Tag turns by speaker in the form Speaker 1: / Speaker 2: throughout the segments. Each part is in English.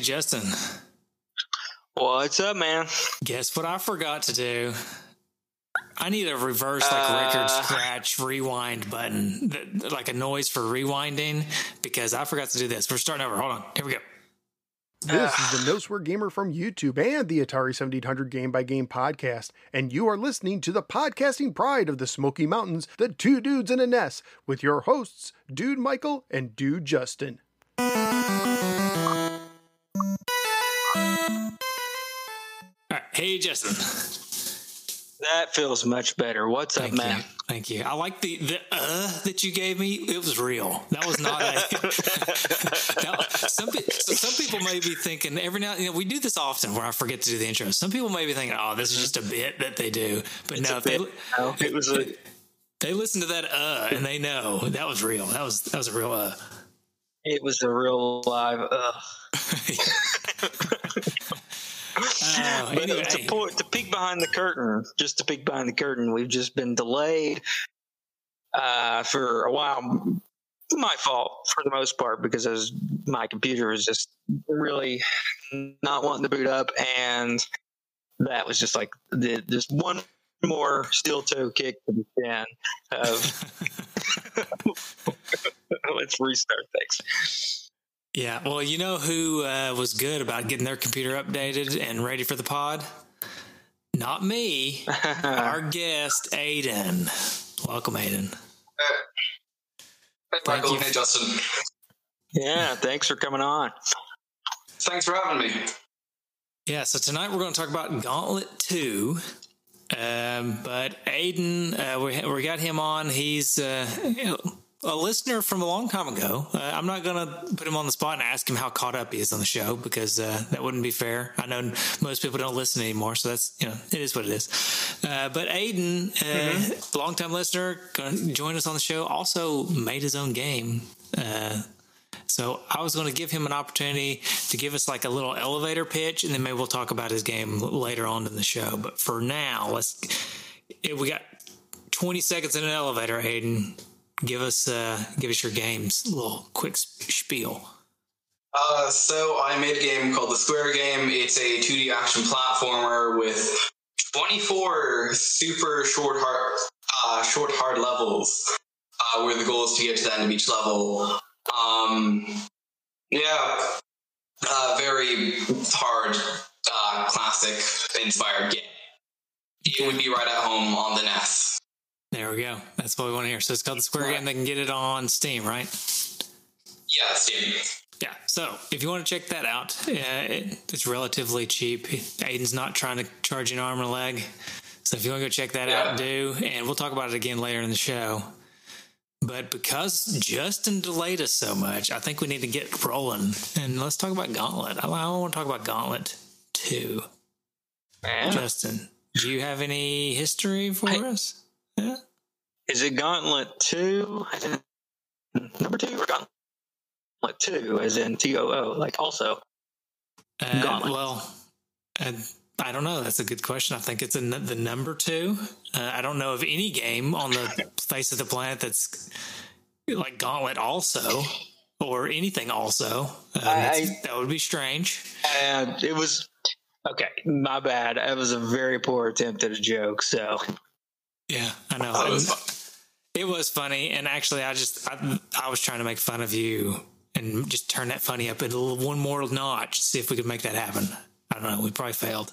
Speaker 1: Hey, Justin.
Speaker 2: What's up, man?
Speaker 1: Guess what I forgot to do? I need a reverse like uh, record scratch rewind button, like a noise for rewinding, because I forgot to do this. We're starting over. Hold on. Here we go.
Speaker 3: This is the No Swear Gamer from YouTube and the Atari 7800 Game by Game podcast, and you are listening to the podcasting pride of the Smoky Mountains, the two dudes in a nest, with your hosts, Dude Michael and Dude Justin.
Speaker 1: Hey, Justin.
Speaker 2: That feels much better. What's
Speaker 1: Thank
Speaker 2: up, man?
Speaker 1: You. Thank you. I like the the uh that you gave me. It was real. That was not a. now, some so some people may be thinking every now you know we do this often where I forget to do the intro. Some people may be thinking, oh, this is just a bit that they do. But it's no,
Speaker 2: they no, it was a.
Speaker 1: They listen to that uh and they know that was real. That was that was a real uh.
Speaker 2: It was a real live uh. Uh, but anyway. to, point, to peek behind the curtain, just to peek behind the curtain, we've just been delayed uh, for a while. My fault for the most part because as my computer was just really not wanting to boot up, and that was just like the, just one more steel toe kick to the chin of let's restart things.
Speaker 1: Yeah, well, you know who uh, was good about getting their computer updated and ready for the pod? Not me. Our guest, Aiden. Welcome, Aiden.
Speaker 4: Hey, Michael. Hey, Justin.
Speaker 2: Yeah, thanks for coming on.
Speaker 4: Thanks for having me.
Speaker 1: Yeah, so tonight we're going to talk about Gauntlet 2. Um, but Aiden, uh, we, we got him on. He's uh, you know, a listener from a long time ago. Uh, I'm not going to put him on the spot and ask him how caught up he is on the show because uh, that wouldn't be fair. I know most people don't listen anymore, so that's you know it is what it is. Uh, but Aiden, uh, mm-hmm. longtime listener, going to join us on the show. Also made his own game. Uh, so I was going to give him an opportunity to give us like a little elevator pitch, and then maybe we'll talk about his game later on in the show. But for now, let's. We got 20 seconds in an elevator, Aiden give us uh, give us your games a little quick spiel.
Speaker 4: Uh, so I made a game called the Square Game. It's a 2D action platformer with 24 super short hard uh, short hard levels, uh, where the goal is to get to the end of each level. Um, yeah, uh, very hard, uh, classic inspired game. It would be right at home on the NES.
Speaker 1: There we go. That's what we want to hear. So it's called the Square Game. They can get it on Steam, right?
Speaker 4: Yeah, Steam.
Speaker 1: Yeah. So if you want to check that out, uh, it, it's relatively cheap. Aiden's not trying to charge you an arm and a leg. So if you want to go check that yeah. out, do. And we'll talk about it again later in the show. But because Justin delayed us so much, I think we need to get rolling. And let's talk about Gauntlet. I, I want to talk about Gauntlet 2. Man. Justin, do you have any history for I, us?
Speaker 2: Yeah. Is it Gauntlet 2? Number 2 or Gauntlet 2 as in T O O, like also?
Speaker 1: Uh, Gauntlet. Well, uh, I don't know. That's a good question. I think it's a, the number 2. Uh, I don't know of any game on the face of the planet that's like Gauntlet also or anything also. Uh, I, that would be strange.
Speaker 2: And it was okay. My bad. It was a very poor attempt at a joke. So
Speaker 1: yeah, I know. It, was it, was funny, and actually, I just I, I, was trying to make fun of you and just turn that funny up a little one more notch, see if we could make that happen. I don't know. We probably failed.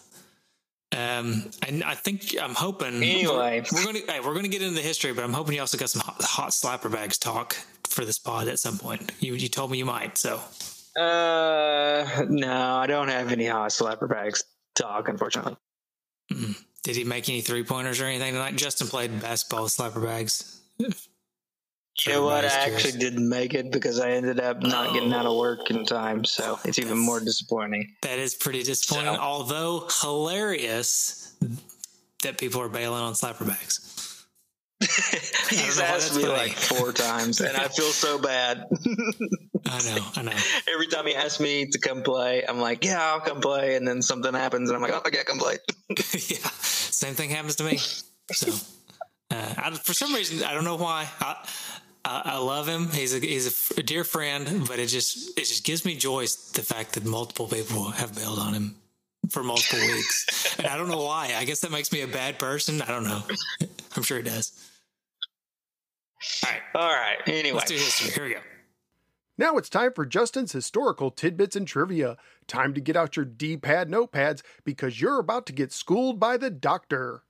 Speaker 1: Um, and I think I'm hoping.
Speaker 2: Anyway,
Speaker 1: we're, we're gonna hey, we're gonna get into the history, but I'm hoping you also got some hot, hot slapper bags talk for this pod at some point. You you told me you might, so.
Speaker 2: Uh, no, I don't have any hot slapper bags talk, unfortunately.
Speaker 1: Mm-hmm. Did he make any three pointers or anything tonight? Justin played basketball with slapper bags.
Speaker 2: You know what? I actually didn't make it because I ended up not oh. getting out of work in time. So it's even more disappointing.
Speaker 1: That is pretty disappointing. So. Although hilarious that people are bailing on slapper bags.
Speaker 2: He's asked me funny. like four times, and I feel so bad.
Speaker 1: I know, I know.
Speaker 2: Every time he asks me to come play, I'm like, "Yeah, I'll come play," and then something happens, and I'm like, "Oh, I can't come play."
Speaker 1: yeah, same thing happens to me. So, uh, I, for some reason, I don't know why. I, I, I, love him. He's a he's a, dear friend, but it just it just gives me joy the fact that multiple people have bailed on him for multiple weeks, and I don't know why. I guess that makes me a bad person. I don't know. I'm sure it does.
Speaker 2: All right, all right. Anyway,
Speaker 1: let's do history. Here we go.
Speaker 3: Now it's time for Justin's historical tidbits and trivia. Time to get out your D pad notepads because you're about to get schooled by the doctor.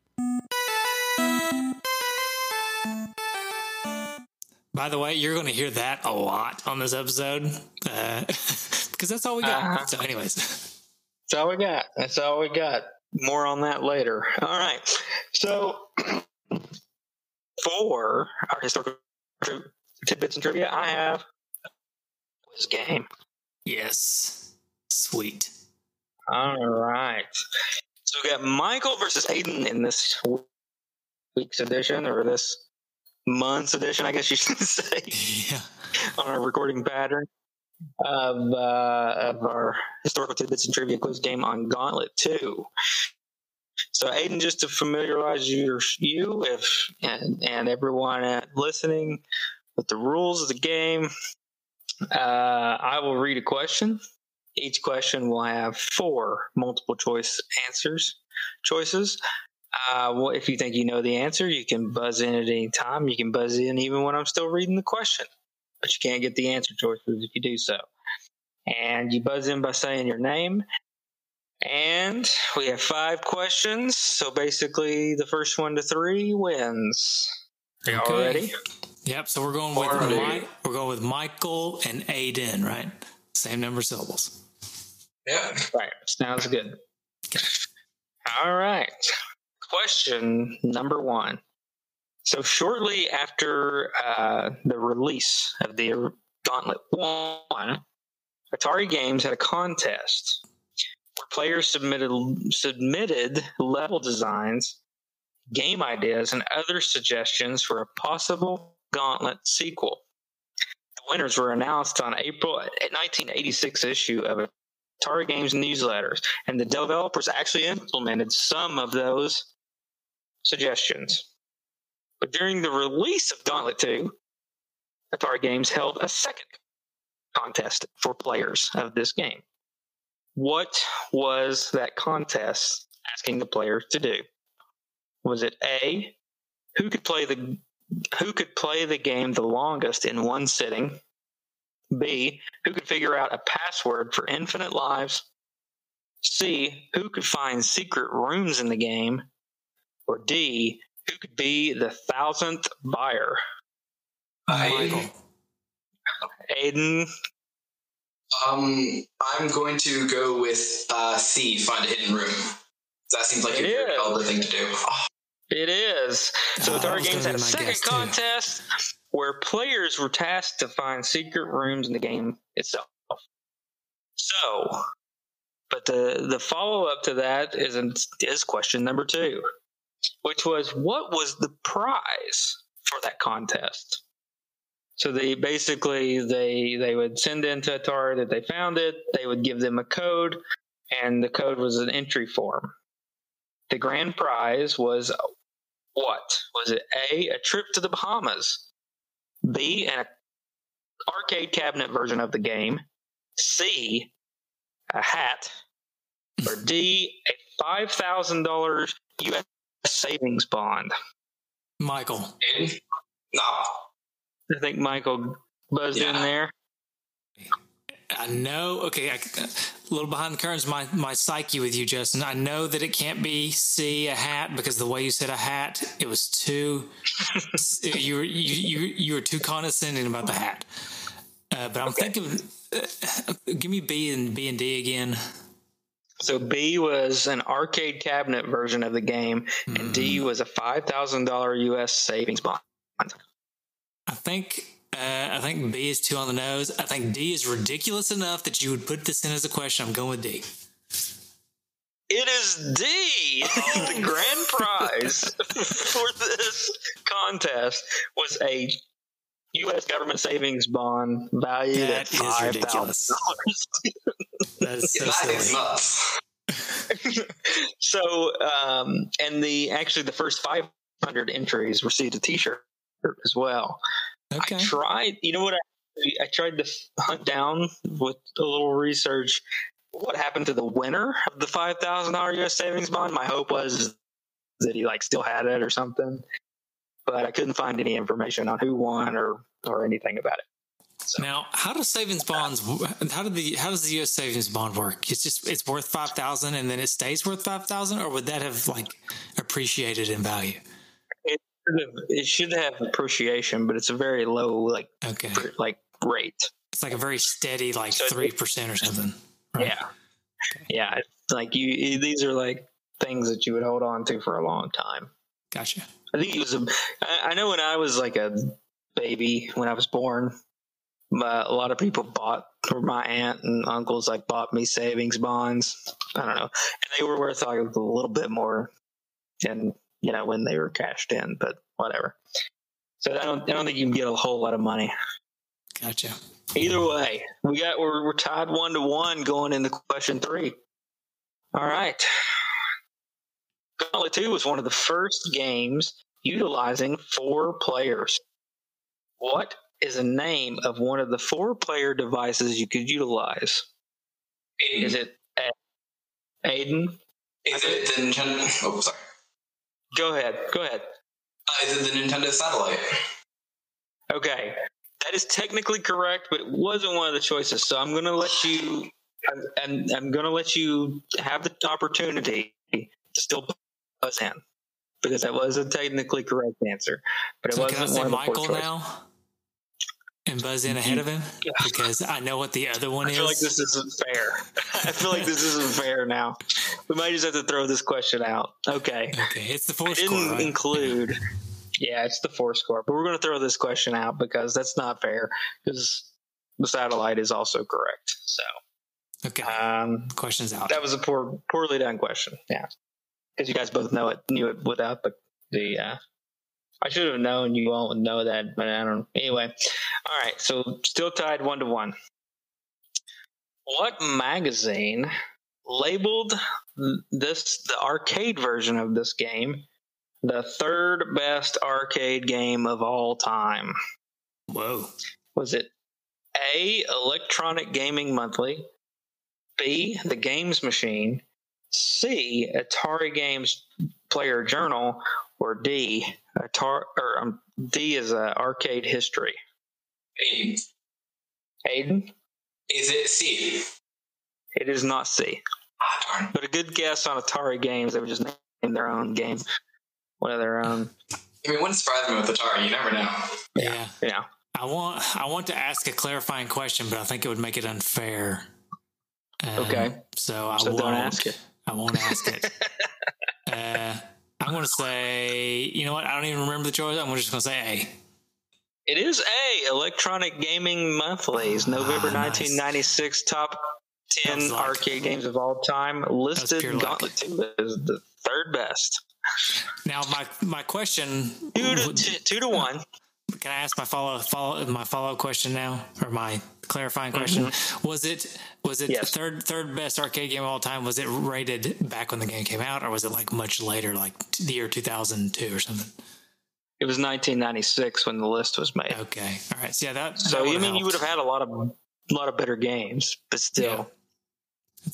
Speaker 1: By the way, you're going to hear that a lot on this episode uh, because that's all we got. Uh-huh. So, anyways,
Speaker 2: that's all we got. That's all we got. More on that later. All right. So, for our historical tidbits and trivia, I have this game.
Speaker 1: Yes. Sweet.
Speaker 2: All right. So we got Michael versus Aiden in this week's edition, or this month's edition, I guess you should say.
Speaker 1: Yeah.
Speaker 2: on our recording pattern of uh, of our historical tidbits and trivia quiz game on Gauntlet Two. So, Aiden, just to familiarize you, you if and, and everyone listening with the rules of the game, uh, I will read a question. Each question will have four multiple choice answers choices. Uh, well, if you think you know the answer, you can buzz in at any time. You can buzz in even when I'm still reading the question, but you can't get the answer choices if you do so. And you buzz in by saying your name. And we have five questions. So basically, the first one to three wins. Are you okay. all ready?
Speaker 1: Yep. So we're going with Mike, we're going with Michael and Aiden, right? Same number of syllables.
Speaker 2: Yeah. Right. Sounds good. All right. Question number one. So shortly after uh, the release of the Gauntlet One, Atari Games had a contest where players submitted submitted level designs, game ideas, and other suggestions for a possible Gauntlet sequel. The winners were announced on April 1986 issue of Atari Games newsletters, and the developers actually implemented some of those suggestions. But during the release of Gauntlet 2, Atari Games held a second contest for players of this game. What was that contest asking the players to do? Was it A, who could play the who could play the game the longest in one sitting? B, who could figure out a password for infinite lives? C, who could find secret rooms in the game? Or D, who could be the thousandth buyer?
Speaker 4: Michael.
Speaker 2: Aiden.
Speaker 4: Um, I'm going to go with uh, C, find a hidden room. That seems like it a very elder thing to do. Oh.
Speaker 2: It is. So uh, Atari Games had a second contest too. where players were tasked to find secret rooms in the game itself. So, but the the follow up to that is is question number two, which was what was the prize for that contest? So they basically they they would send in to Atari that they found it. They would give them a code, and the code was an entry form. The grand prize was what? Was it A, a trip to the Bahamas? B, an arcade cabinet version of the game? C, a hat? Or D, a $5,000 U.S. savings bond?
Speaker 1: Michael.
Speaker 4: No.
Speaker 2: I think Michael buzzed yeah. in there.
Speaker 1: I know. Okay, I, a little behind the curtains, my my psyche with you, Justin. I know that it can't be C a hat because the way you said a hat, it was too. you were you, you you were too condescending about the hat. Uh, but I'm okay. thinking, uh, give me B and B and D again.
Speaker 2: So B was an arcade cabinet version of the game, and mm. D was a five thousand dollar U.S. savings bond.
Speaker 1: I think uh, I think B is too on the nose. I think D is ridiculous enough that you would put this in as a question. I'm going with D.
Speaker 2: It is D. The grand prize for this contest was a U.S. government savings bond valued that at five thousand dollars.
Speaker 1: that is so
Speaker 2: silly. so, um, and the actually the first five hundred entries received a T-shirt as well. Okay. I tried. You know what? I, I tried to hunt down with a little research what happened to the winner of the five thousand dollar U.S. savings bond. My hope was that he like still had it or something, but I couldn't find any information on who won or or anything about it.
Speaker 1: So. Now, how does savings bonds? How did the how does the U.S. savings bond work? It's just it's worth five thousand, and then it stays worth five thousand, or would that have like appreciated in value?
Speaker 2: It should have, it should have appreciation, but it's a very low like okay like rate.
Speaker 1: It's like a very steady like three so percent or something. Right?
Speaker 2: Yeah, okay. yeah. It's like you these are like things that you would hold on to for a long time.
Speaker 1: Gotcha.
Speaker 2: I think it was a. I know when I was like a baby when I was born, but a lot of people bought or my aunt and uncles like bought me savings bonds. I don't know, and they were worth like a little bit more than you know when they were cashed in, but whatever. So I don't, I don't think you can get a whole lot of money.
Speaker 1: Gotcha.
Speaker 2: Either way, we got we're, we're tied one to one going into question three. All right. Gauntlet 2 was one of the first games utilizing four players. What is the name of one of the four player devices you could utilize? Aiden. Is it Aiden?
Speaker 4: Is it the Nintendo? Oh, sorry.
Speaker 2: Go ahead. Go ahead.
Speaker 4: Uh, is it the Nintendo satellite?
Speaker 2: Okay, that is technically correct, but it wasn't one of the choices. So I'm going to let you. I'm, I'm, I'm going to let you have the opportunity to still buzz because that was a technically correct answer, but it so wasn't one of the Michael now
Speaker 1: and buzz in ahead of him because I know what the other one
Speaker 2: I
Speaker 1: is.
Speaker 2: I feel like this isn't fair. I feel like this isn't fair now. We might just have to throw this question out. Okay.
Speaker 1: Okay, it's the four I
Speaker 2: score.
Speaker 1: Didn't right?
Speaker 2: include. Yeah, it's the four score, but we're going to throw this question out because that's not fair because the satellite is also correct. So.
Speaker 1: Okay. Um, Questions out.
Speaker 2: That was a poor, poorly done question. Yeah because you guys both know it, knew it without the the. Uh, I should have known you all would know that, but I don't. Anyway, all right. So still tied one to one. What magazine labeled this the arcade version of this game the third best arcade game of all time?
Speaker 1: Whoa.
Speaker 2: Was it A. Electronic Gaming Monthly, B. The Games Machine, C, Atari Games Player Journal, or D, Atari, or um, D is uh, arcade history.
Speaker 4: Aiden.
Speaker 2: Aiden?
Speaker 4: Is it C?
Speaker 2: It is not C.
Speaker 4: Ah, darn.
Speaker 2: But a good guess on Atari Games, they would just name their own game. One of their own.
Speaker 4: I mean, wouldn't surprise me with Atari. You never know.
Speaker 2: Yeah. Yeah.
Speaker 1: I want I want to ask a clarifying question, but I think it would make it unfair.
Speaker 2: Um, okay.
Speaker 1: So I
Speaker 2: so
Speaker 1: won't
Speaker 2: ask it.
Speaker 1: I won't ask it. uh, I'm going to say, you know what? I don't even remember the choice. I'm just going to say A.
Speaker 2: It is A. Electronic Gaming Monthlies, November ah, 1996 top 10 arcade games of all time. Listed Gauntlet 2 as the third best.
Speaker 1: Now, my my question
Speaker 2: two to, two, two to one.
Speaker 1: Can I ask my follow follow my follow up question now, or my clarifying question? Mm-hmm. Was it was it yes. third third best arcade game of all time? Was it rated back when the game came out, or was it like much later, like the year two thousand two or something?
Speaker 2: It was 1996 when the list was made.
Speaker 1: Okay, all right. So yeah, that.
Speaker 2: So
Speaker 1: that
Speaker 2: you mean
Speaker 1: helped.
Speaker 2: you would have had a lot of a lot of better games, but still.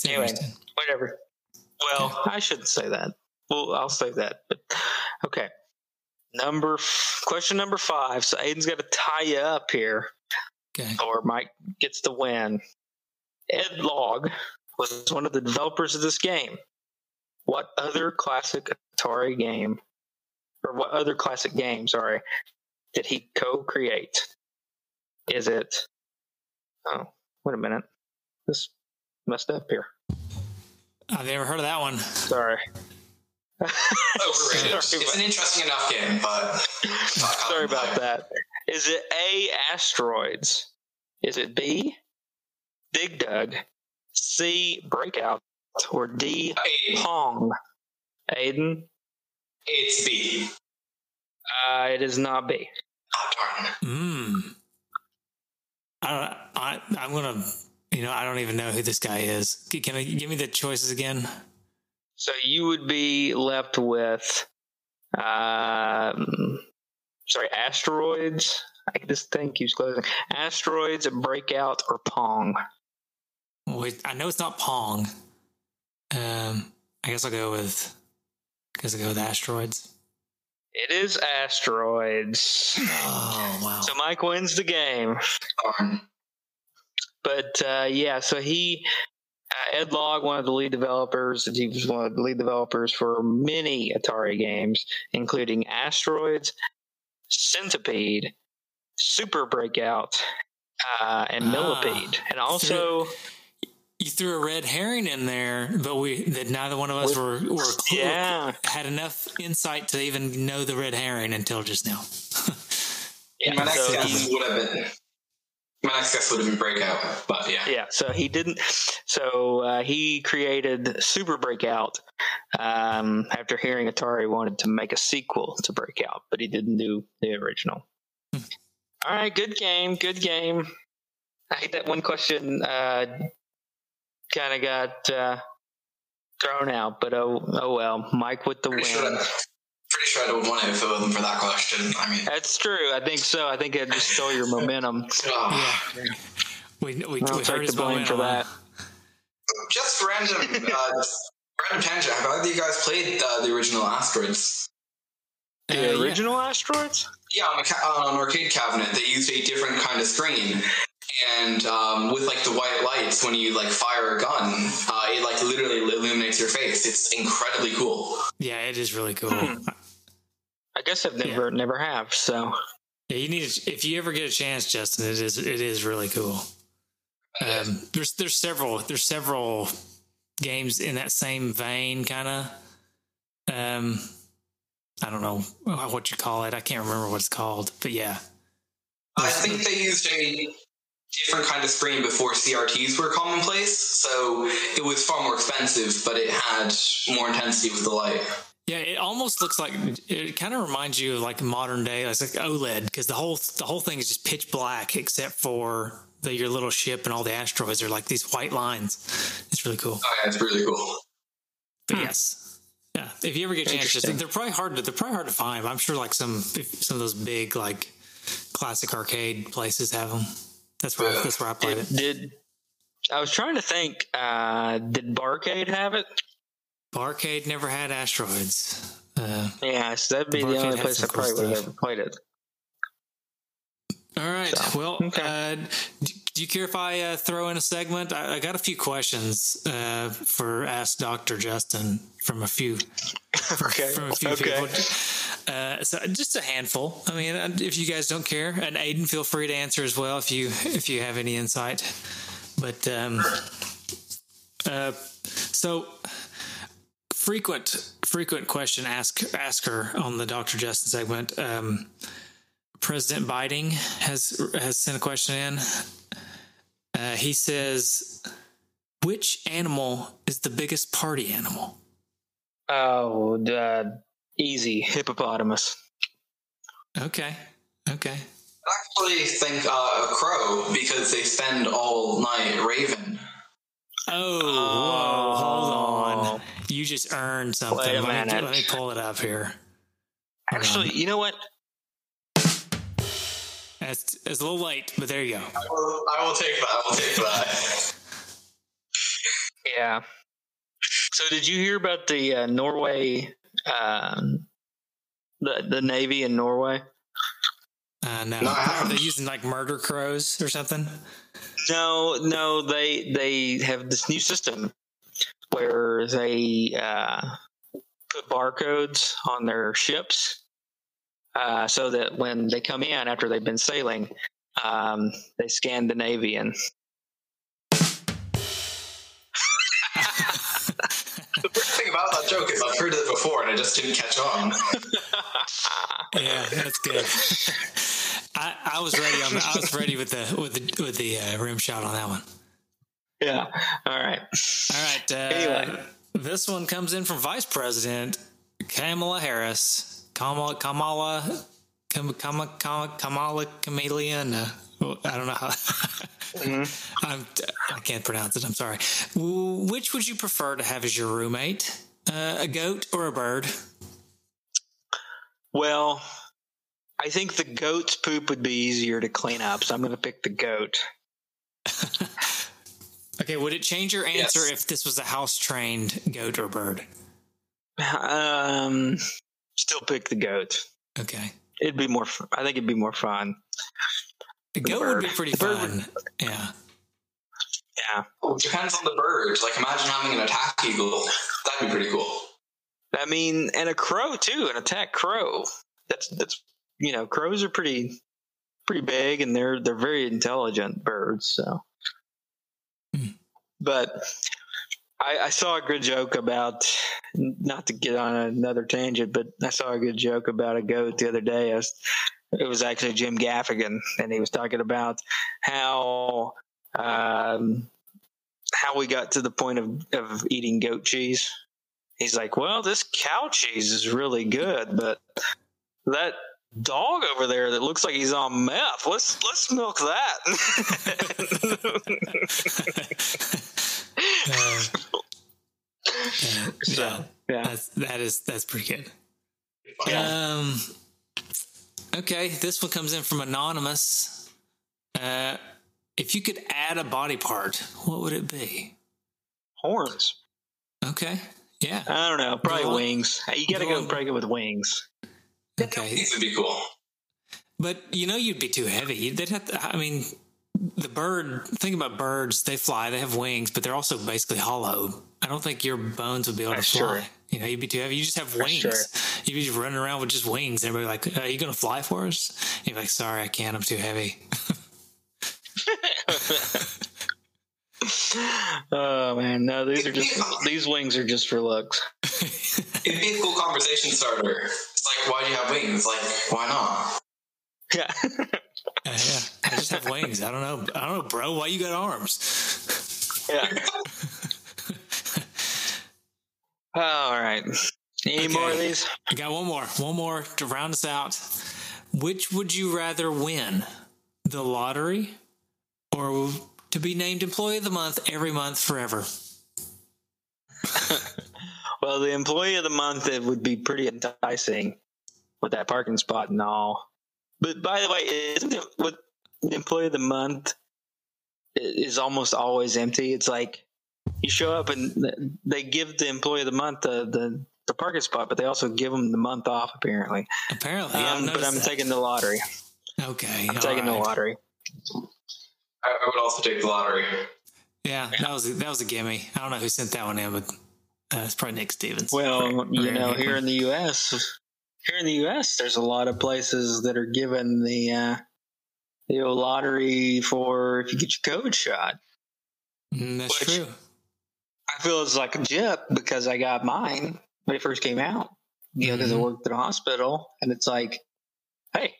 Speaker 1: Yeah. anyway,
Speaker 2: whatever. Well, I shouldn't say that. Well, I'll say that. But okay. Number question number five. So Aiden's got to tie you up here,
Speaker 1: okay.
Speaker 2: or Mike gets the win. Ed Logg was one of the developers of this game. What other classic Atari game, or what other classic game, sorry, did he co-create? Is it? Oh, wait a minute. This messed up here.
Speaker 1: Uh, I've never heard of that one.
Speaker 2: Sorry.
Speaker 4: Overrated. it's an interesting enough game, but
Speaker 2: sorry about that. Is it A. Asteroids? Is it B. Dig Dug? C. Breakout? Or D. Pong? Aiden?
Speaker 4: It's B.
Speaker 2: Uh, it is not
Speaker 4: B. Oh, darn.
Speaker 1: Hmm. I, I, I'm gonna, you know, I don't even know who this guy is. Can I give me the choices again?
Speaker 2: So you would be left with, um, sorry, asteroids, I, just think he's closing. Asteroids, Breakout, or Pong?
Speaker 1: Wait, I know it's not Pong. Um, I guess I'll go with. I guess I'll go with asteroids.
Speaker 2: It is asteroids.
Speaker 1: Oh wow!
Speaker 2: So Mike wins the game. But uh, yeah, so he Ed Logg, one of the lead developers, he was one of the lead developers for many Atari games, including Asteroids, Centipede, Super Breakout, uh, and Millipede,
Speaker 1: Ah,
Speaker 2: and also
Speaker 1: you threw a red herring in there, but we that neither one of us were were clue,
Speaker 2: yeah,
Speaker 1: had enough insight to even know the red herring until just now.
Speaker 2: yeah.
Speaker 4: My next
Speaker 2: so
Speaker 4: guess would have been. My next guess would have been breakout, but yeah.
Speaker 2: yeah, so he didn't. So uh, he created Super Breakout um, after hearing Atari wanted to make a sequel to Breakout, but he didn't do the original. All right, good game, good game. I hate that one question uh, kind of got uh, thrown out, but oh, oh well. Mike with the win.
Speaker 4: Pretty sure, that, pretty sure I'd have won it if it wasn't for that question. I mean,
Speaker 2: That's true. I think so. I think it just stole your momentum.
Speaker 4: oh.
Speaker 1: yeah, we we, we
Speaker 2: I'll
Speaker 1: heard
Speaker 2: take the blame for that.
Speaker 4: just random, uh, random tangent. Have either of you guys played uh, the original Asteroids?
Speaker 1: Uh,
Speaker 2: The
Speaker 1: yeah.
Speaker 2: original asteroids?
Speaker 4: Yeah, on, a ca- on an arcade cabinet, they used a different kind of screen, and um, with like the white lights, when you like fire a gun, uh, it like literally illuminates your face. It's incredibly cool.
Speaker 1: Yeah, it is really cool.
Speaker 2: Hmm. I guess I've never never have. So
Speaker 1: Yeah, you need to, if you ever get a chance, Justin. It is it is really cool. Um, there's there's several there's several games in that same vein, kind of. Um, I don't know what you call it. I can't remember what it's called, but yeah,
Speaker 4: I think they used a different kind of screen before CRTs were commonplace, so it was far more expensive, but it had more intensity with the light.
Speaker 1: Yeah. It almost looks like it kind of reminds you of like modern day, it's like OLED, because the whole the whole thing is just pitch black except for the, your little ship and all the asteroids are like these white lines. It's really cool.
Speaker 4: Oh, yeah, it's really cool.
Speaker 1: But yes, yeah. If you ever get a chance, just they're probably hard to they're probably hard to find. But I'm sure like some some of those big like classic arcade places have them. That's where that's where I played it.
Speaker 2: did I was trying to think? Uh, did Barcade have it?
Speaker 1: Barcade never had asteroids. Uh,
Speaker 2: Yes, that'd be the
Speaker 1: Barcade
Speaker 2: only place I
Speaker 1: cool
Speaker 2: probably would have ever played it.
Speaker 1: all right.
Speaker 2: So,
Speaker 1: well,
Speaker 2: okay.
Speaker 1: uh, do, do you care if I uh, throw in a segment? I, I got a few questions uh, for Ask Doctor Justin from a few
Speaker 2: Okay.
Speaker 1: from a few
Speaker 2: okay.
Speaker 1: people. Uh, so just a handful. I mean, uh, if you guys don't care, and Aiden, feel free to answer as well if you if you have any insight. But um, uh, so frequent frequent question ask asker on the Dr. Justin segment. Um, President Biden has has sent a question in. Uh, he says, "Which animal is the biggest party animal?"
Speaker 2: Oh, uh, easy hippopotamus.
Speaker 1: Okay. Okay.
Speaker 4: I actually think uh, a crow because they spend all night raving.
Speaker 1: Oh, whoa, hold on. You just earned something.
Speaker 2: Wait a
Speaker 1: let, me, let me pull it up here.
Speaker 2: Actually,
Speaker 1: on.
Speaker 2: you know what?
Speaker 1: It's, it's a little late, but there you go.
Speaker 4: I will, I will take that. I will take that.
Speaker 2: Yeah. So, did you hear about the uh, Norway, um, the the Navy in Norway?
Speaker 1: Uh, no,
Speaker 4: no
Speaker 1: are they using like murder crows or something?
Speaker 2: No, no, they they have this new system where they uh, put barcodes on their ships, uh, so that when they come in after they've been sailing, um, they scan the navy and
Speaker 4: The weird thing about that joke is I've heard it before and I just didn't catch on.
Speaker 1: Yeah, that's good. I, I was ready on. The, I was ready with the with the with the uh, rim shot on that one.
Speaker 2: Yeah. All right.
Speaker 1: All right. Uh,
Speaker 2: Anyway.
Speaker 1: this one comes in from Vice President Kamala Harris. Kamala Kamala Kamala Kamala. Uh, I don't know how. I'm, I can't pronounce it. I'm sorry. Which would you prefer to have as your roommate? Uh, a goat or a bird?
Speaker 2: Well, I think the goat's poop would be easier to clean up, so I'm going to pick the goat.
Speaker 1: okay, would it change your answer yes. if this was a house trained goat or bird?
Speaker 2: Um, still pick the goat.
Speaker 1: Okay,
Speaker 2: it'd be more. I think it'd be more fun.
Speaker 1: The, the goat bird. would be pretty the fun. Would, yeah.
Speaker 2: Yeah.
Speaker 4: Oh, depends on the bird. Like, imagine having an attack eagle. That'd be pretty cool.
Speaker 2: I mean, and a crow too, an attack crow. That's that's you know, crows are pretty pretty big and they're they're very intelligent birds. So. But I, I saw a good joke about not to get on another tangent, but I saw a good joke about a goat the other day. Was, it was actually Jim Gaffigan, and he was talking about how um, how we got to the point of, of eating goat cheese. He's like, well, this cow cheese is really good, but that dog over there that looks like he's on meth. Let's let's milk that.
Speaker 1: uh, yeah, yeah, that's, that is that's pretty good. Yeah. Um, okay, this one comes in from anonymous. Uh, if you could add a body part, what would it be?
Speaker 2: Horns.
Speaker 1: Okay. Yeah.
Speaker 2: I don't know. Probably go wings. On, you got to go, go pregnant with wings.
Speaker 1: Okay.
Speaker 4: These would be cool.
Speaker 1: But you know, you'd be too heavy. They'd have to, I mean, the bird, think about birds. They fly, they have wings, but they're also basically hollow. I don't think your bones would be able to fly. Sure. You know, you'd be too heavy. You just have wings. Sure. You'd be running around with just wings. And Everybody like, are you going to fly for us? And you're like, sorry, I can't. I'm too heavy.
Speaker 2: oh man, no, these are just these wings are just for looks.
Speaker 4: It'd be a cool conversation starter. It's like, why do you have wings? Like, why not?
Speaker 2: Yeah.
Speaker 1: uh, yeah, I just have wings. I don't know. I don't know, bro. Why you got arms?
Speaker 2: Yeah. All right. Any okay. more of these?
Speaker 1: I got one more. One more to round us out. Which would you rather win? The lottery or to be named Employee of the Month every month forever?
Speaker 2: well, the Employee of the Month it would be pretty enticing with that parking spot and all. But by the way, isn't it what the Employee of the Month is almost always empty? It's like you show up and they give the Employee of the Month the, the the parking spot, but they also give them the month off. Apparently,
Speaker 1: apparently,
Speaker 2: um, but I'm that. taking the lottery.
Speaker 1: Okay,
Speaker 2: I'm taking right. the lottery.
Speaker 4: I, would also take the lottery.
Speaker 1: Yeah, that was a, that was a gimme. I don't know who sent that one in, but uh, it's probably Nick Stevens.
Speaker 2: Well, you know, here in the U.S., here in the U.S., there's a lot of places that are given the uh, the lottery for if you get your COVID shot.
Speaker 1: Mm, that's true.
Speaker 2: I feel it's like a jip because I got mine when it first came out. You know, because mm-hmm. I worked at a hospital, and it's like, hey,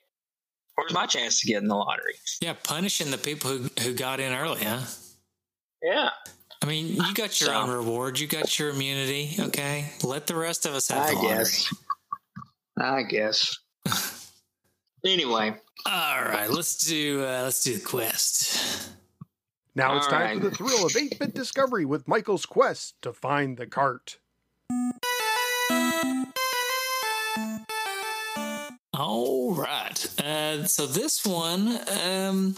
Speaker 2: where's my chance to get in the lottery?
Speaker 1: Yeah, punishing the people who who got in early, huh?
Speaker 2: Yeah.
Speaker 1: I mean, you got your so, own reward. You got your immunity. Okay, let the rest of us have I.
Speaker 2: Guess. I guess. anyway.
Speaker 1: All right, let's do uh, let's do the quest.
Speaker 3: Now it's All time right. for the thrill of 8-bit discovery with Michael's quest to find the cart.
Speaker 1: All right. Uh, so this one, um,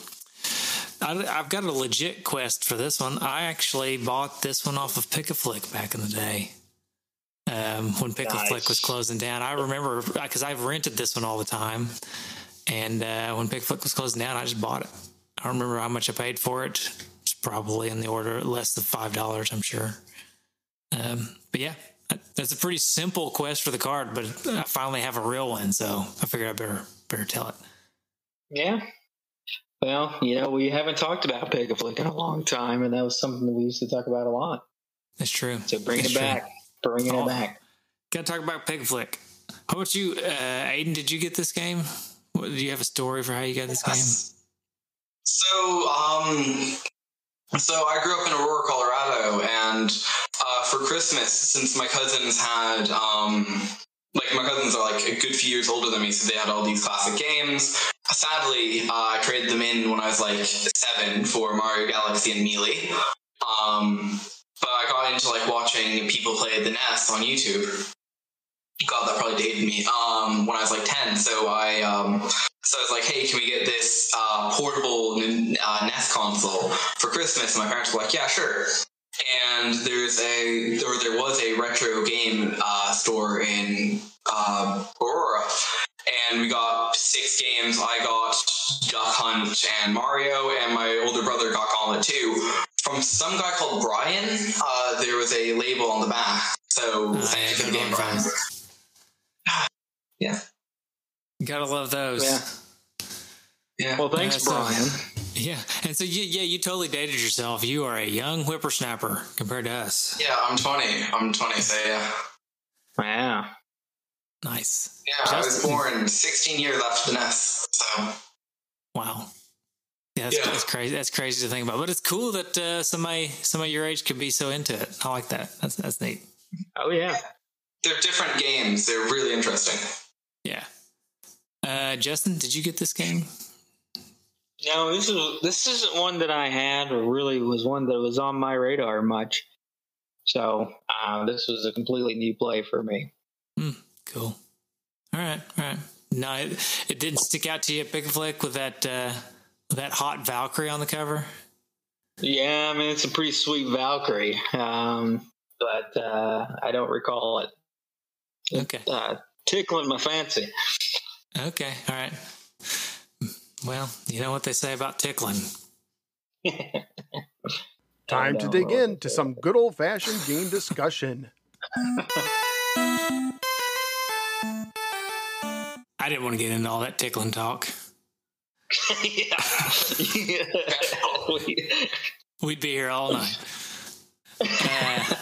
Speaker 1: I, have got a legit quest for this one. I actually bought this one off of Pick a Flick back in the day. Um, when Pick nice. Flick was closing down, I remember because I've rented this one all the time. And uh, when Pick a Flick was closing down, I just bought it. I don't remember how much I paid for it. It's probably in the order less than five dollars, I'm sure. Um, but yeah, that's a pretty simple quest for the card, but I finally have a real one, so I figured I better better tell it.
Speaker 2: Yeah. Well, you know, we haven't talked about Pick a Flick in a long time, and that was something that we used to talk about a lot.
Speaker 1: That's true.
Speaker 2: So bring it back. Bringing oh, it back.
Speaker 1: Got to talk about Pick a Flick. How about you, uh, Aiden? Did you get this game? What, do you have a story for how you got this yes. game?
Speaker 4: So, um, so I grew up in Aurora, Colorado, and uh, for Christmas, since my cousins had, um, like my cousins are like a good few years older than me, so they had all these classic games. Sadly, uh, I traded them in when I was like seven for Mario Galaxy and Melee. Um, but I got into like watching people play the NES on YouTube, God, that probably dated me. Um, when I was like ten, so I um, so I was like, hey, can we get this uh, portable uh, NES console for Christmas? And my parents were like, yeah, sure. And there's a there, there was a retro game uh, store in uh, Aurora, and we got six games. I got Duck Hunt and Mario, and my older brother got Gauntlet 2 from some guy called Brian. Uh, there was a label on the back, so uh, thank you the game, Brian. yeah,
Speaker 1: gotta love those.
Speaker 2: Yeah. Yeah. Well, thanks, uh, Brian.
Speaker 1: Yeah, and so you, yeah, you totally dated yourself. You are a young whippersnapper compared to us.
Speaker 4: Yeah, I'm 20. I'm 20, so yeah.
Speaker 2: Wow.
Speaker 1: Nice.
Speaker 4: Yeah, Justin. I was born 16 years after the NES. So.
Speaker 1: Wow. Yeah that's, yeah, that's, crazy. That's crazy to think about, but it's cool that uh, somebody somebody your age could be so into it. I like that. That's that's neat.
Speaker 2: Oh yeah,
Speaker 4: they're different games. They're really interesting.
Speaker 1: Yeah. Uh, Justin, did you get this game?
Speaker 2: No, this is this isn't one that I had, or really was one that was on my radar much. So uh, this was a completely new play for me.
Speaker 1: Mm. Cool. All right, all right. No, it, it didn't stick out to you, Pick a Flick, with that uh, that hot Valkyrie on the cover.
Speaker 2: Yeah, I mean it's a pretty sweet Valkyrie, um, but uh, I don't recall it.
Speaker 1: Okay.
Speaker 2: Uh, tickling my fancy.
Speaker 1: Okay, all right. Well, you know what they say about tickling.
Speaker 3: Time to dig into some good old fashioned game discussion.
Speaker 1: I didn't want to get into all that tickling talk. yeah. We'd be here all night. Uh,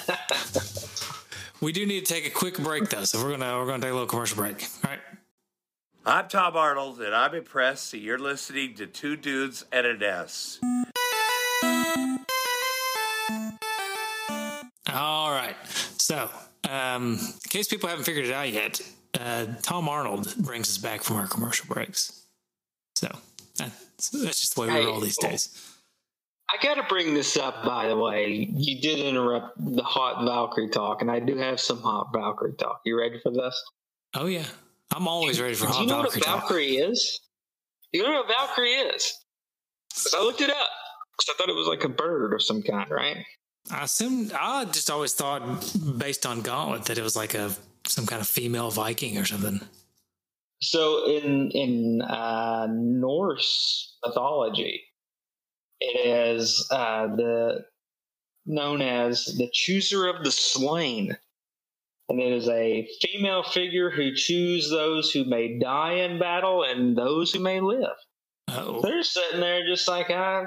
Speaker 1: we do need to take a quick break though, so we're gonna we're gonna take a little commercial break. All right.
Speaker 5: I'm Tom Arnold, and I'm impressed that you're listening to Two Dudes and an S.
Speaker 1: All right. So, um, in case people haven't figured it out yet, uh, Tom Arnold brings us back from our commercial breaks. So that's, that's just the way we roll these days.
Speaker 2: I got to bring this up, by the way. You did interrupt the hot Valkyrie talk, and I do have some hot Valkyrie talk. You ready for this?
Speaker 1: Oh yeah, I'm always ready for hot Valkyrie.
Speaker 2: Do you know
Speaker 1: Valkyrie
Speaker 2: what a Valkyrie talk. is? You know what a Valkyrie is? Because I looked it up because I thought it was like a bird or some kind, right?
Speaker 1: I assumed I just always thought, based on Gauntlet, that it was like a some kind of female Viking or something.
Speaker 2: So in in uh, Norse mythology, it is uh, the known as the chooser of the slain, and it is a female figure who chooses those who may die in battle and those who may live. Oh. They're sitting there just like, ah,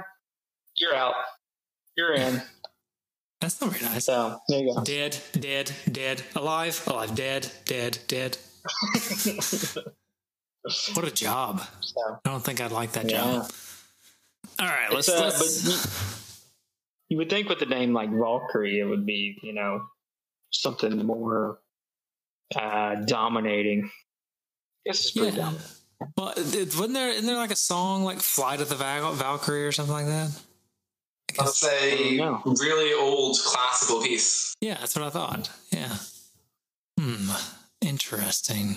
Speaker 2: you're out, you're in.
Speaker 1: That's not very nice.
Speaker 2: So there you go.
Speaker 1: Dead, dead, dead, alive, alive, dead, dead, dead. what a job! So, I don't think I'd like that yeah. job. All right, let's. Uh, let's...
Speaker 2: But you, you, would think with a name like Valkyrie, it would be you know something more uh, dominating. I guess it's pretty yeah. dominant.
Speaker 1: Well, wasn't there isn't there like a song like "Flight of the Val- Valkyrie" or something like that?
Speaker 4: I'll say really old classical piece.
Speaker 1: Yeah, that's what I thought. Yeah. Hmm. Interesting.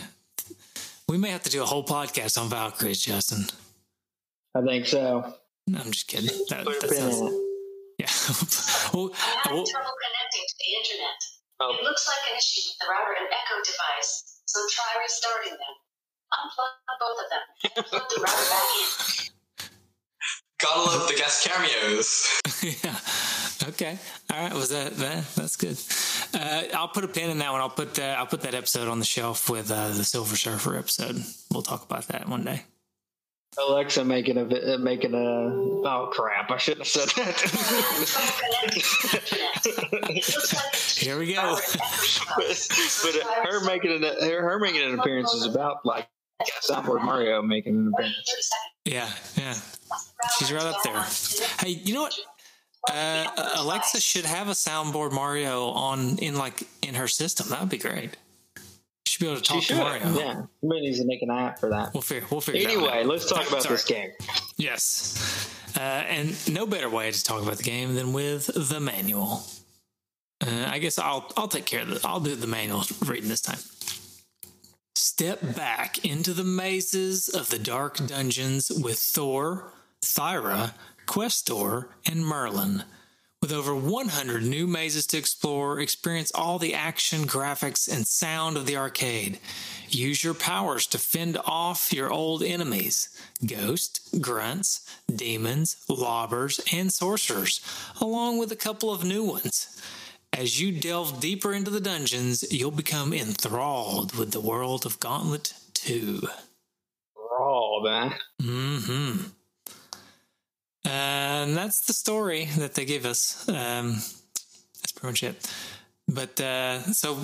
Speaker 1: We may have to do a whole podcast on Valkyries, Justin.
Speaker 2: I think so.
Speaker 1: No, I'm just kidding. That, that sounds, yeah.
Speaker 6: well, I'm having trouble connecting to the internet. Oh. It looks like an issue with the router and Echo device, so try restarting them. Unplug both of them and plug the router back in.
Speaker 4: Gotta love the guest cameos.
Speaker 1: yeah. Okay. All right. Was that, that that's good. Uh, I'll put a pin in that one. I'll put that. I'll put that episode on the shelf with uh, the Silver Surfer episode. We'll talk about that one day.
Speaker 2: Alexa making a making a oh crap! I shouldn't have said that.
Speaker 1: Here we go.
Speaker 2: but, her making an her, her making an appearance is about like Soundboard Mario making an appearance.
Speaker 1: Yeah, yeah. She's right up there. Hey, you know what? Uh, Alexa should have a soundboard Mario on in like in her system. That would be great. She should be able to talk to Mario.
Speaker 2: Yeah, somebody needs to make an app for that.
Speaker 1: We'll figure. We'll figure.
Speaker 2: Anyway, let's talk about Sorry. this game.
Speaker 1: Yes, uh, and no better way to talk about the game than with the manual. Uh, I guess I'll I'll take care of it. I'll do the manual reading this time. Step back into the mazes of the dark dungeons with Thor, Thyra, Questor, and Merlin. With over 100 new mazes to explore, experience all the action, graphics, and sound of the arcade. Use your powers to fend off your old enemies ghosts, grunts, demons, lobbers, and sorcerers, along with a couple of new ones. As you delve deeper into the dungeons, you'll become enthralled with the world of Gauntlet 2.
Speaker 2: Enthralled, man.
Speaker 1: Mm hmm. And that's the story that they give us. Um, that's pretty much it. But uh, so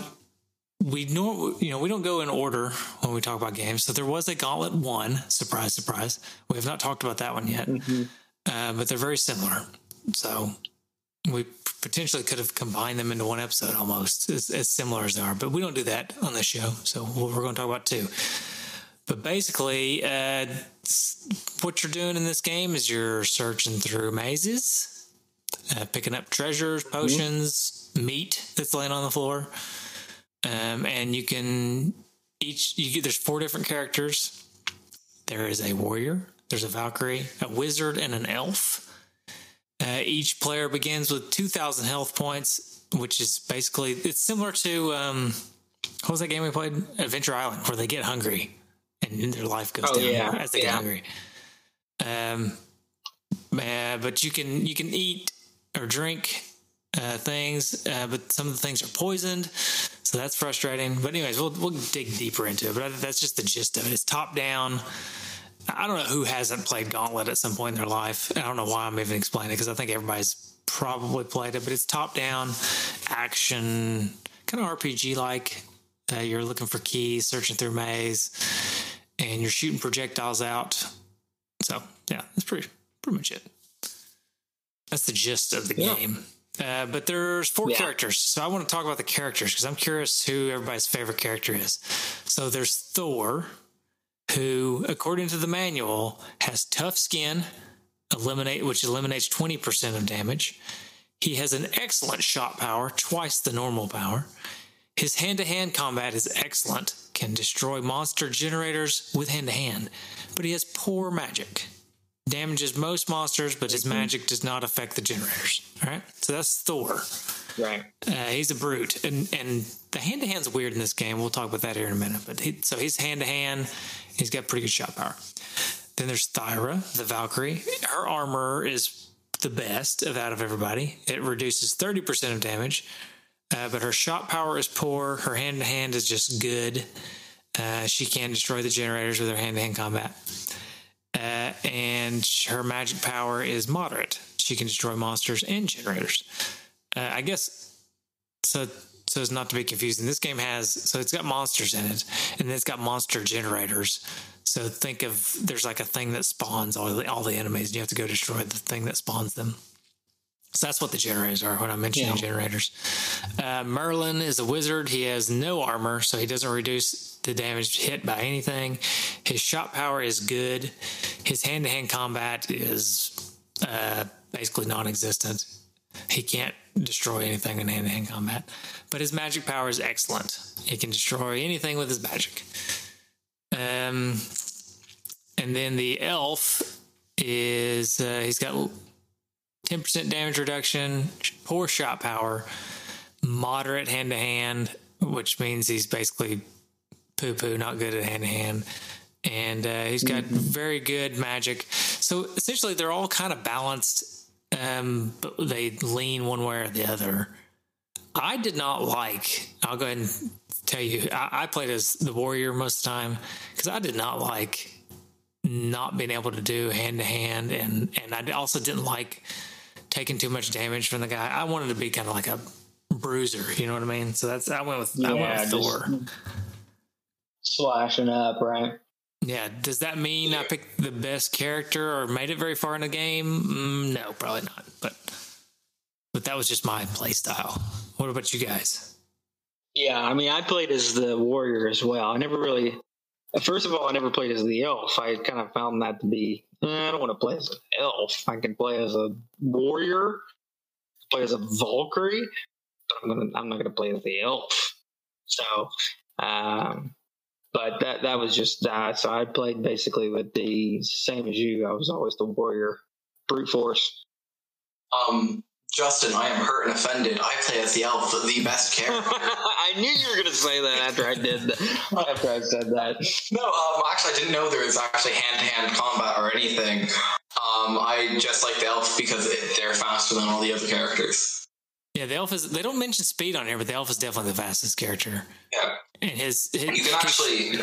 Speaker 1: we know, you know, we don't go in order when we talk about games. So there was a Gauntlet One. Surprise, surprise. We have not talked about that one yet, mm-hmm. uh, but they're very similar. So we potentially could have combined them into one episode almost as, as similar as they are, but we don't do that on this show. So we're going to talk about two. But basically, uh, what you're doing in this game is you're searching through mazes, uh, picking up treasures, mm-hmm. potions, mm-hmm. meat that's laying on the floor, um, and you can each. You, there's four different characters. There is a warrior, there's a Valkyrie, a wizard, and an elf. Uh, each player begins with 2,000 health points, which is basically it's similar to um, what was that game we played? Adventure Island, where they get hungry and their life goes oh, down yeah. as they yeah. get hungry. Um, uh, but you can you can eat or drink uh, things, uh, but some of the things are poisoned, so that's frustrating. But anyways, we'll we'll dig deeper into it. But that's just the gist of it. It's top down. I don't know who hasn't played Gauntlet at some point in their life. I don't know why I'm even explaining it because I think everybody's probably played it. But it's top down action, kind of RPG like. Uh, you're looking for keys, searching through maze and you're shooting projectiles out. So yeah, that's pretty pretty much it. That's the gist of the yeah. game. Uh, but there's four yeah. characters, so I want to talk about the characters because I'm curious who everybody's favorite character is. So there's Thor, who, according to the manual, has tough skin, eliminate which eliminates 20% of damage. He has an excellent shot power, twice the normal power. His hand to hand combat is excellent, can destroy monster generators with hand to hand, but he has poor magic. Damages most monsters, but his mm-hmm. magic does not affect the generators. All right, so that's Thor.
Speaker 2: Right.
Speaker 1: Uh, he's a brute, and and the hand to hand's weird in this game. We'll talk about that here in a minute. But he, so he's hand to hand. He's got pretty good shot power. Then there's Thyra, the Valkyrie. Her armor is the best of out of everybody. It reduces 30% of damage, uh, but her shot power is poor. Her hand to hand is just good. Uh, she can destroy the generators with her hand to hand combat. Uh, and her magic power is moderate. She can destroy monsters and generators. Uh, I guess so. So as not to be confusing, this game has so it's got monsters in it, and it's got monster generators. So think of there's like a thing that spawns all the all the enemies, and you have to go destroy the thing that spawns them. So that's what the generators are when I'm mentioning yeah. generators. Uh, Merlin is a wizard. He has no armor, so he doesn't reduce the damage hit by anything. His shot power is good. His hand to hand combat is uh, basically non existent. He can't destroy anything in hand to hand combat, but his magic power is excellent. He can destroy anything with his magic. Um, and then the elf is uh, he's got 10% damage reduction, poor shot power, moderate hand to hand, which means he's basically poo poo, not good at hand to hand. And uh, he's got mm-hmm. very good magic. So essentially, they're all kind of balanced, um, but they lean one way or the other. I did not like, I'll go ahead and tell you, I, I played as the warrior most of the time because I did not like not being able to do hand to hand. And, and I also didn't like taking too much damage from the guy. I wanted to be kind of like a bruiser, you know what I mean? So that's I went with yeah, I went with Thor.
Speaker 2: Slashing up, right?
Speaker 1: Yeah. Does that mean I picked the best character or made it very far in the game? Mm, no, probably not. But but that was just my play style. What about you guys?
Speaker 2: Yeah, I mean, I played as the warrior as well. I never really. First of all, I never played as the elf. I kind of found that to be I don't want to play as an elf. I can play as a warrior, play as a Valkyrie, but I'm gonna I'm not gonna play as the elf. So, um, but that that was just that. So I played basically with the same as you. I was always the warrior, brute force.
Speaker 4: Um, Justin, I am hurt and offended. I play as the elf, the best character.
Speaker 2: I knew you were going to say that after I did that. after I said that.
Speaker 4: No, um, actually, I didn't know there was actually hand-to-hand combat or anything. Um, I just like the elf because it, they're faster than all the other characters.
Speaker 1: Yeah, the elf is. They don't mention speed on here, but the elf is definitely the fastest character.
Speaker 4: Yeah,
Speaker 1: and his, his
Speaker 4: you can actually.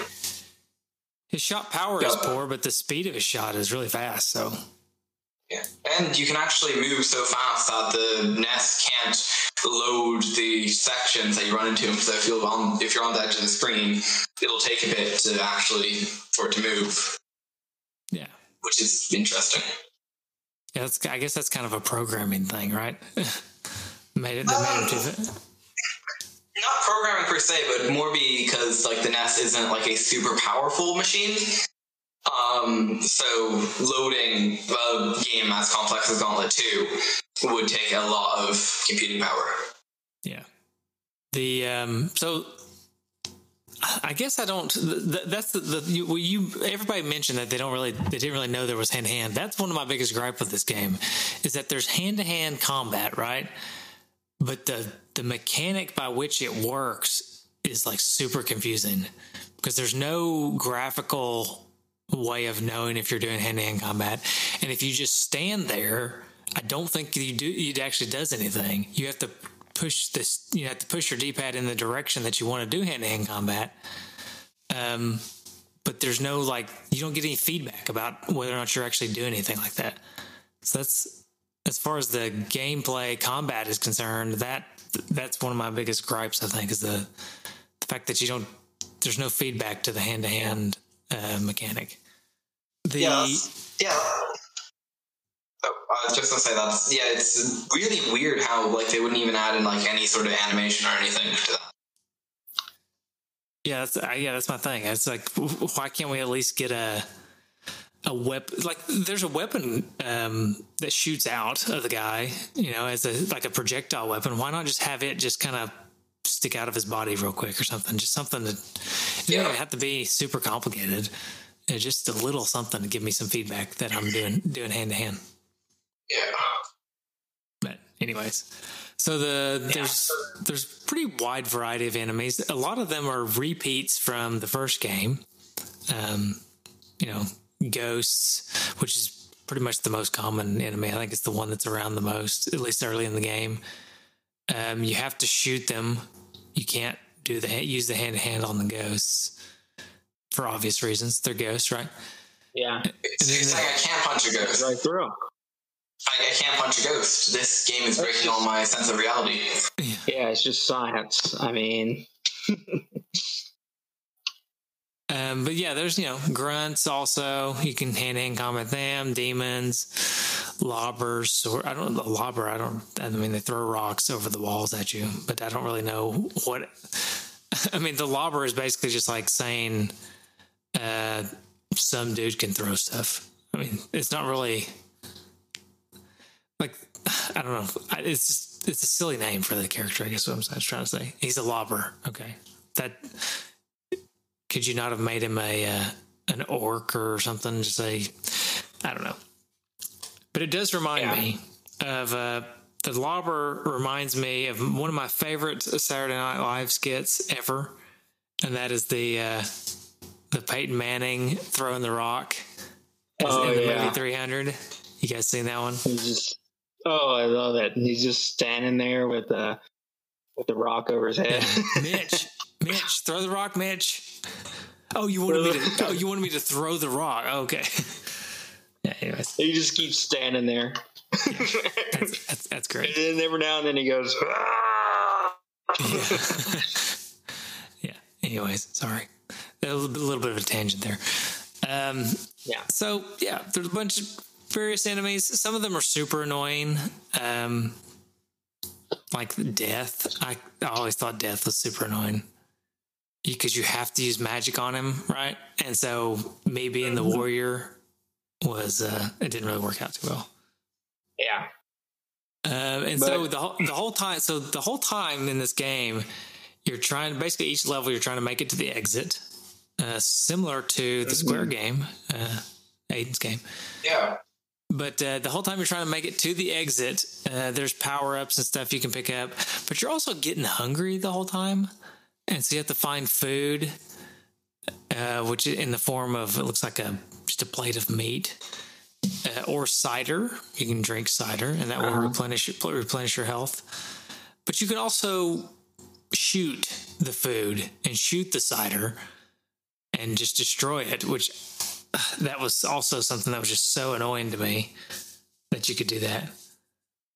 Speaker 1: His shot power is poor, but the speed of his shot is really fast. So
Speaker 4: yeah. And you can actually move so fast that the NES can't load the sections that you run into. So if you're on if you're on the edge of the screen, it'll take a bit to actually for it to move.
Speaker 1: Yeah.
Speaker 4: Which is interesting.
Speaker 1: Yeah, that's, I guess that's kind of a programming thing, right? made it, um, made it
Speaker 4: not programming per se, but more because like the NES isn't like a super powerful machine. Um, so loading a game as complex as Gauntlet 2 would take a lot of computing power.
Speaker 1: Yeah. The um, so I guess I don't. That's the, the you, you, Everybody mentioned that they don't really, they didn't really know there was hand to hand. That's one of my biggest gripe with this game, is that there's hand to hand combat, right? But the the mechanic by which it works is like super confusing because there's no graphical way of knowing if you're doing hand to hand combat. And if you just stand there, I don't think you do it actually does anything. You have to push this you have to push your D pad in the direction that you want to do hand to hand combat. Um but there's no like you don't get any feedback about whether or not you're actually doing anything like that. So that's as far as the gameplay combat is concerned, that that's one of my biggest gripes. I think is the the fact that you don't there's no feedback to the hand to hand mechanic.
Speaker 4: The yeah, yeah. Oh, I was just gonna say that's yeah. It's really weird how like they wouldn't even add in like any sort of animation or anything to that.
Speaker 1: Yeah, that's uh, yeah, that's my thing. It's like, why can't we at least get a a weapon? Like, there's a weapon um, that shoots out of the guy, you know, as a like a projectile weapon. Why not just have it just kind of stick out of his body real quick or something? Just something that it yeah. doesn't have to be super complicated just a little something to give me some feedback that I'm doing doing hand to hand.
Speaker 4: Yeah.
Speaker 1: But anyways, so the yeah. there's there's pretty wide variety of enemies. A lot of them are repeats from the first game. Um, you know, ghosts, which is pretty much the most common enemy. I think it's the one that's around the most, at least early in the game. Um, you have to shoot them. You can't do the use the hand to hand on the ghosts for obvious reasons. They're ghosts, right?
Speaker 2: Yeah.
Speaker 4: It's, it's like I can't punch a ghost.
Speaker 2: Right through.
Speaker 4: I, I can't punch a ghost. This game is breaking all my sense of reality.
Speaker 2: Yeah, it's just science. I mean.
Speaker 1: um, but yeah, there's you know grunts also. You can hand in combat them, demons, lobbers, or I don't know lobber. I don't. I mean, they throw rocks over the walls at you, but I don't really know what. I mean, the lobber is basically just like saying uh, some dude can throw stuff. I mean, it's not really like I don't know. It's just it's a silly name for the character. I guess what I'm trying to say. He's a lobber. Okay, that could you not have made him a uh, an orc or something? Just say I don't know. But it does remind yeah. me of uh, the lobber. Reminds me of one of my favorite Saturday Night Live skits ever, and that is the. Uh, the Peyton Manning throwing the rock oh, in the yeah. movie 300. You guys seen that one?
Speaker 2: Just oh, I love it. He's just standing there with the with the rock over his head.
Speaker 1: Mitch, Mitch, throw the rock, Mitch. Oh, you wanted me to? Oh, you wanted me to throw the rock? Okay. yeah. Anyways,
Speaker 2: he just keeps standing there.
Speaker 1: Yeah, that's, that's, that's, great.
Speaker 2: And then every now and then he goes. Ah!
Speaker 1: yeah. yeah. Anyways, sorry a little bit of a tangent there. Um,
Speaker 2: yeah.
Speaker 1: So yeah, there's a bunch of various enemies. Some of them are super annoying. Um, like death. I, I always thought death was super annoying because you have to use magic on him, right? And so me being the warrior was uh, it didn't really work out too well.
Speaker 2: Yeah.
Speaker 1: Um, and but, so the whole, the whole time, so the whole time in this game, you're trying basically each level you're trying to make it to the exit uh, similar to the Square mm-hmm. game, uh, Aiden's game.
Speaker 4: Yeah.
Speaker 1: But uh, the whole time you're trying to make it to the exit, uh, there's power ups and stuff you can pick up. But you're also getting hungry the whole time, and so you have to find food, uh, which in the form of it looks like a just a plate of meat. Uh, or cider, you can drink cider, and that will uh-huh. replenish replenish your health. But you can also shoot the food and shoot the cider and just destroy it, which that was also something that was just so annoying to me that you could do that.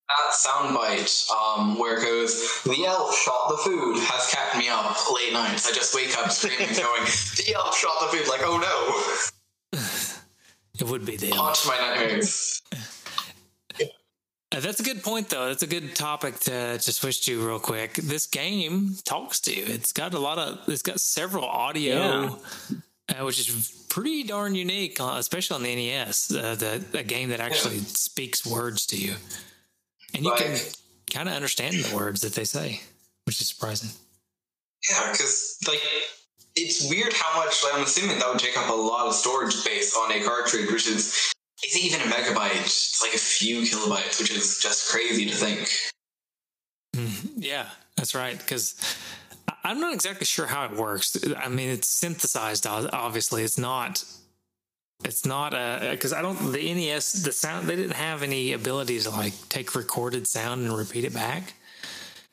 Speaker 4: That soundbite, um, where it goes, the elf shot the food, has kept me up late nights. I just wake up screaming, going, the elf shot the food, like, oh
Speaker 1: no. it would be the
Speaker 4: elf. Haunt my nightmares.
Speaker 1: Uh, that's a good point, though. That's a good topic to, to switch to real quick. This game talks to you. It's got a lot of. It's got several audio, yeah. uh, which is pretty darn unique, uh, especially on the NES. Uh, the a game that actually yeah. speaks words to you, and you can kind of understand the words that they say, which is surprising.
Speaker 4: Yeah, because like it's weird how much. Like, I'm assuming that would take up a lot of storage space on a cartridge, which is is even a megabyte? It's like a few kilobytes, which is just crazy to think.
Speaker 1: Mm, yeah, that's right. Because I'm not exactly sure how it works. I mean, it's synthesized. Obviously, it's not. It's not a because I don't the NES the sound they didn't have any ability to like take recorded sound and repeat it back,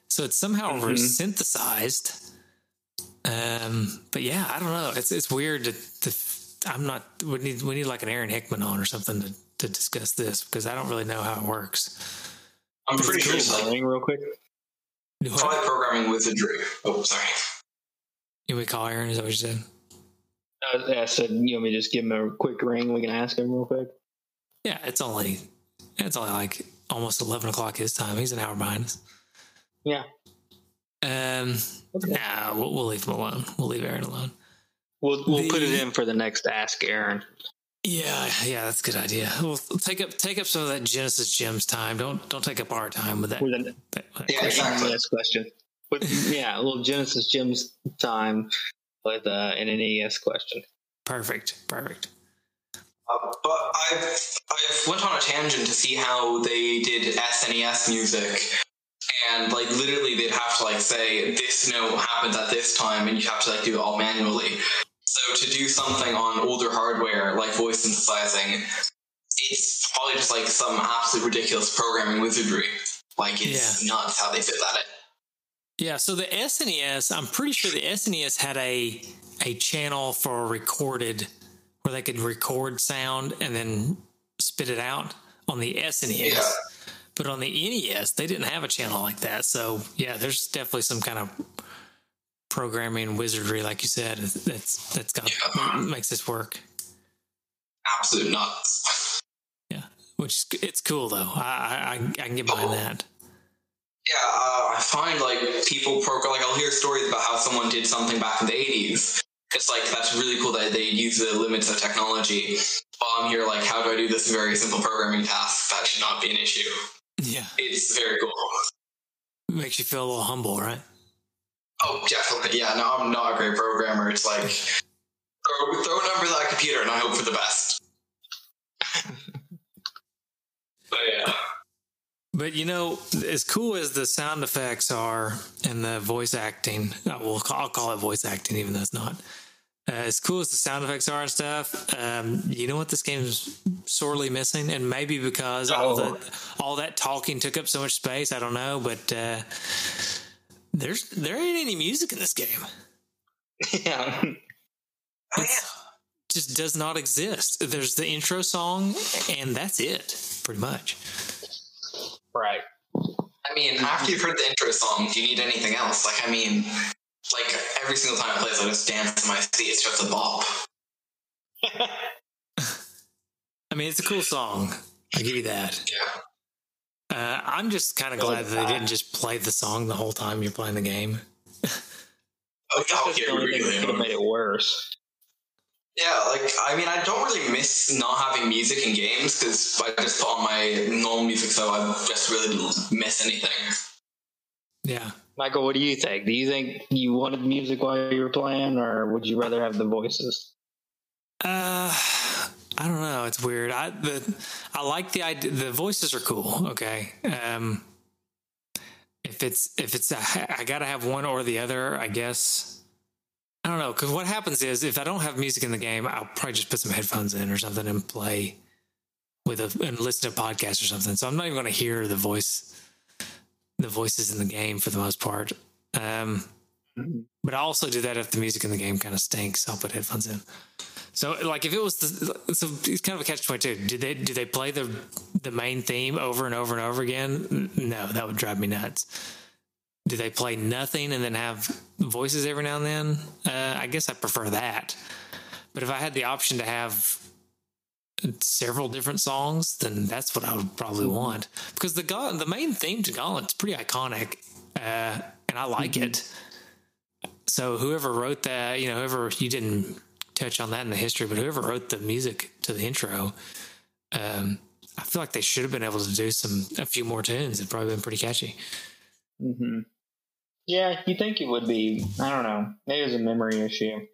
Speaker 1: so it's somehow mm-hmm. synthesized. Um, but yeah, I don't know. It's it's weird to, to I'm not. We need we need like an Aaron Hickman on or something to, to discuss this because I don't really know how it works.
Speaker 2: I'm pretty sure something real quick.
Speaker 4: Try programming wizardry. Oh, sorry.
Speaker 1: You we call Aaron? Is that what you said?
Speaker 2: Uh, I said you want me to just give him a quick ring. We can ask him real quick.
Speaker 1: Yeah, it's only it's only like almost eleven o'clock his time. He's an hour behind us.
Speaker 2: Yeah.
Speaker 1: Um. Okay. Nah, we'll, we'll leave him alone. We'll leave Aaron alone.
Speaker 2: We'll we'll the, put it in for the next Ask Aaron.
Speaker 1: Yeah, yeah, that's a good idea. We'll take up take up some of that Genesis gems time. Don't don't take up our time with that. With
Speaker 2: an, that, that yeah, question. exactly. Next question. But yeah, a little Genesis gems time with uh, an NES question.
Speaker 1: Perfect. Perfect.
Speaker 4: Uh, but I've I've went on a tangent to see how they did SNES music and like literally they'd have to like say this note happens at this time and you have to like do it all manually so to do something on older hardware like voice synthesizing it's probably just like some absolute ridiculous programming wizardry like it's yeah. nuts how they fit that in
Speaker 1: yeah so the snes i'm pretty sure the snes had a a channel for recorded where they could record sound and then spit it out on the snes yeah but on the NES, they didn't have a channel like that. So yeah, there's definitely some kind of programming wizardry, like you said, that's that's got yeah. makes this work.
Speaker 4: Absolute nuts.
Speaker 1: Yeah, which it's cool though. I I, I can get behind oh. that.
Speaker 4: Yeah, uh, I find like people program like I'll hear stories about how someone did something back in the '80s. It's like that's really cool that they use the limits of technology. While I'm here, like, how do I do this very simple programming task? That should not be an issue.
Speaker 1: Yeah.
Speaker 4: It's very cool.
Speaker 1: Makes you feel a little humble, right?
Speaker 4: Oh, definitely. Yeah, no, I'm not a great programmer. It's like throw, throw a number at that computer and I hope for the best. but yeah.
Speaker 1: But you know, as cool as the sound effects are and the voice acting, well, I'll call it voice acting, even though it's not. Uh, as cool as the sound effects are and stuff, um, you know what this game is sorely missing, and maybe because oh. all the all that talking took up so much space, I don't know, but uh, there's there ain't any music in this game.
Speaker 2: Yeah,
Speaker 1: it just does not exist. There's the intro song, and that's it, pretty much.
Speaker 2: Right.
Speaker 4: I mean, after you've heard the intro song, do you need anything else? Like, I mean, like every single time I play this, I just dance in my seat. It's just a bop.
Speaker 1: I mean, it's a cool song. I give you that.
Speaker 4: Yeah.
Speaker 1: Uh, I'm just kind of glad that they didn't just play the song the whole time you're playing the game.
Speaker 2: oh, yeah, the only thing that could have made it worse.
Speaker 4: Yeah, like I mean, I don't really miss not having music in games because I just put on my normal music, so I just really didn't miss anything.
Speaker 1: Yeah,
Speaker 2: Michael, what do you think? Do you think you wanted music while you were playing, or would you rather have the voices?
Speaker 1: Uh, I don't know. It's weird. I the I like the idea. The voices are cool. Okay. Um, if it's if it's I gotta have one or the other, I guess. I don't know because what happens is if I don't have music in the game, I'll probably just put some headphones in or something and play with a and listen to a podcast or something. So I'm not even going to hear the voice, the voices in the game for the most part. Um, but I also do that if the music in the game kind of stinks. I'll put headphones in. So like if it was the, so it's kind of a catch twenty two. Do they do they play the the main theme over and over and over again? No, that would drive me nuts. Do they play nothing and then have voices every now and then? Uh, I guess I prefer that. But if I had the option to have several different songs, then that's what I would probably want because the the main theme to Gauntlet's pretty iconic, uh, and I like mm-hmm. it. So whoever wrote that, you know, whoever you didn't touch on that in the history, but whoever wrote the music to the intro, um, I feel like they should have been able to do some a few more tunes. It'd probably been pretty catchy.
Speaker 2: Mm-hmm. Yeah, you think it would be? I don't know. Maybe it was a memory issue,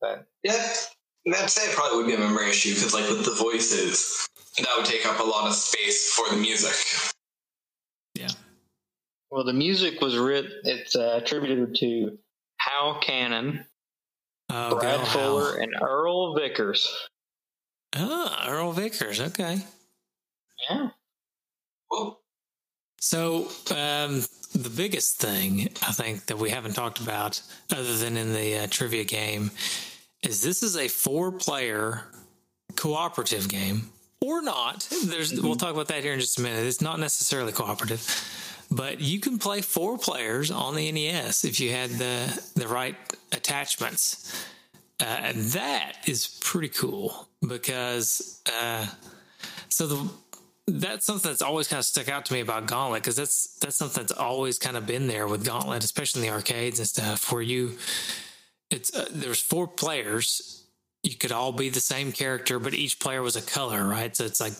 Speaker 2: but
Speaker 4: yeah, I'd say it probably would be a memory issue because, like, with the voices, that would take up a lot of space for the music.
Speaker 1: Yeah.
Speaker 2: Well, the music was written. It's uh, attributed to Hal Canon, oh, Brad Fuller, and Earl Vickers.
Speaker 1: Ah, Earl Vickers. Okay.
Speaker 2: Yeah.
Speaker 1: So, um, the biggest thing I think that we haven't talked about, other than in the uh, trivia game, is this is a four player cooperative game or not. There's mm-hmm. we'll talk about that here in just a minute. It's not necessarily cooperative, but you can play four players on the NES if you had the the right attachments. Uh, and that is pretty cool because uh, so the that's something that's always kind of stuck out to me about Gauntlet because that's that's something that's always kind of been there with Gauntlet, especially in the arcades and stuff, where you it's uh, there's four players. You could all be the same character, but each player was a color, right? So it's like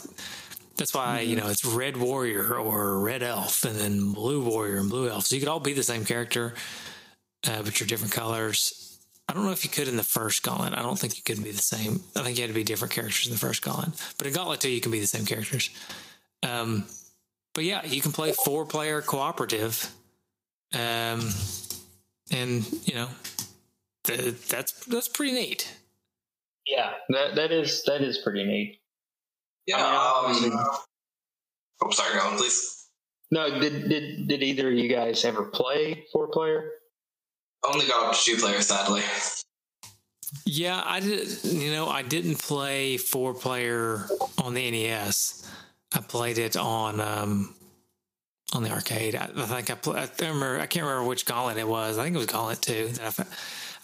Speaker 1: that's why you know it's red warrior or red elf, and then blue warrior and blue elf. So you could all be the same character, uh, but you're different colors. I don't know if you could in the first Gauntlet. I don't think you could be the same. I think you had to be different characters in the first Gauntlet. But in Gauntlet 2, you can be the same characters. Um, but yeah, you can play four player cooperative. Um, and, you know, that's that's pretty neat.
Speaker 2: Yeah, that that is that is pretty neat.
Speaker 4: Yeah. I mean, um, oh, sorry, go on, please.
Speaker 2: No, did did did either of you guys ever play four player?
Speaker 4: Only got up to two player, sadly.
Speaker 1: Yeah, I did. You know, I didn't play four player on the NES. I played it on um, on the arcade. I, I think I, play, I remember. I can't remember which Gauntlet it was. I think it was Gauntlet two. That I,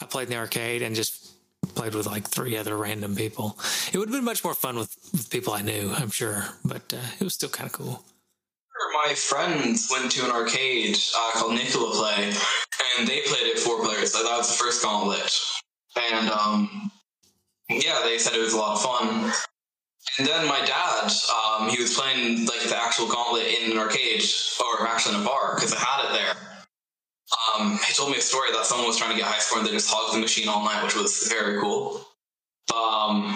Speaker 1: I played in the arcade and just played with like three other random people. It would have been much more fun with, with people I knew, I'm sure, but uh, it was still kind of cool.
Speaker 4: My friends went to an arcade uh, called Nicola Play, and they played it four players. So that was the first gauntlet, and um, yeah, they said it was a lot of fun. And then my dad, um, he was playing like the actual gauntlet in an arcade, or actually in a bar, because I had it there um, he told me a story that someone was trying to get high score and they just hogged the machine all night, which was very cool. Um,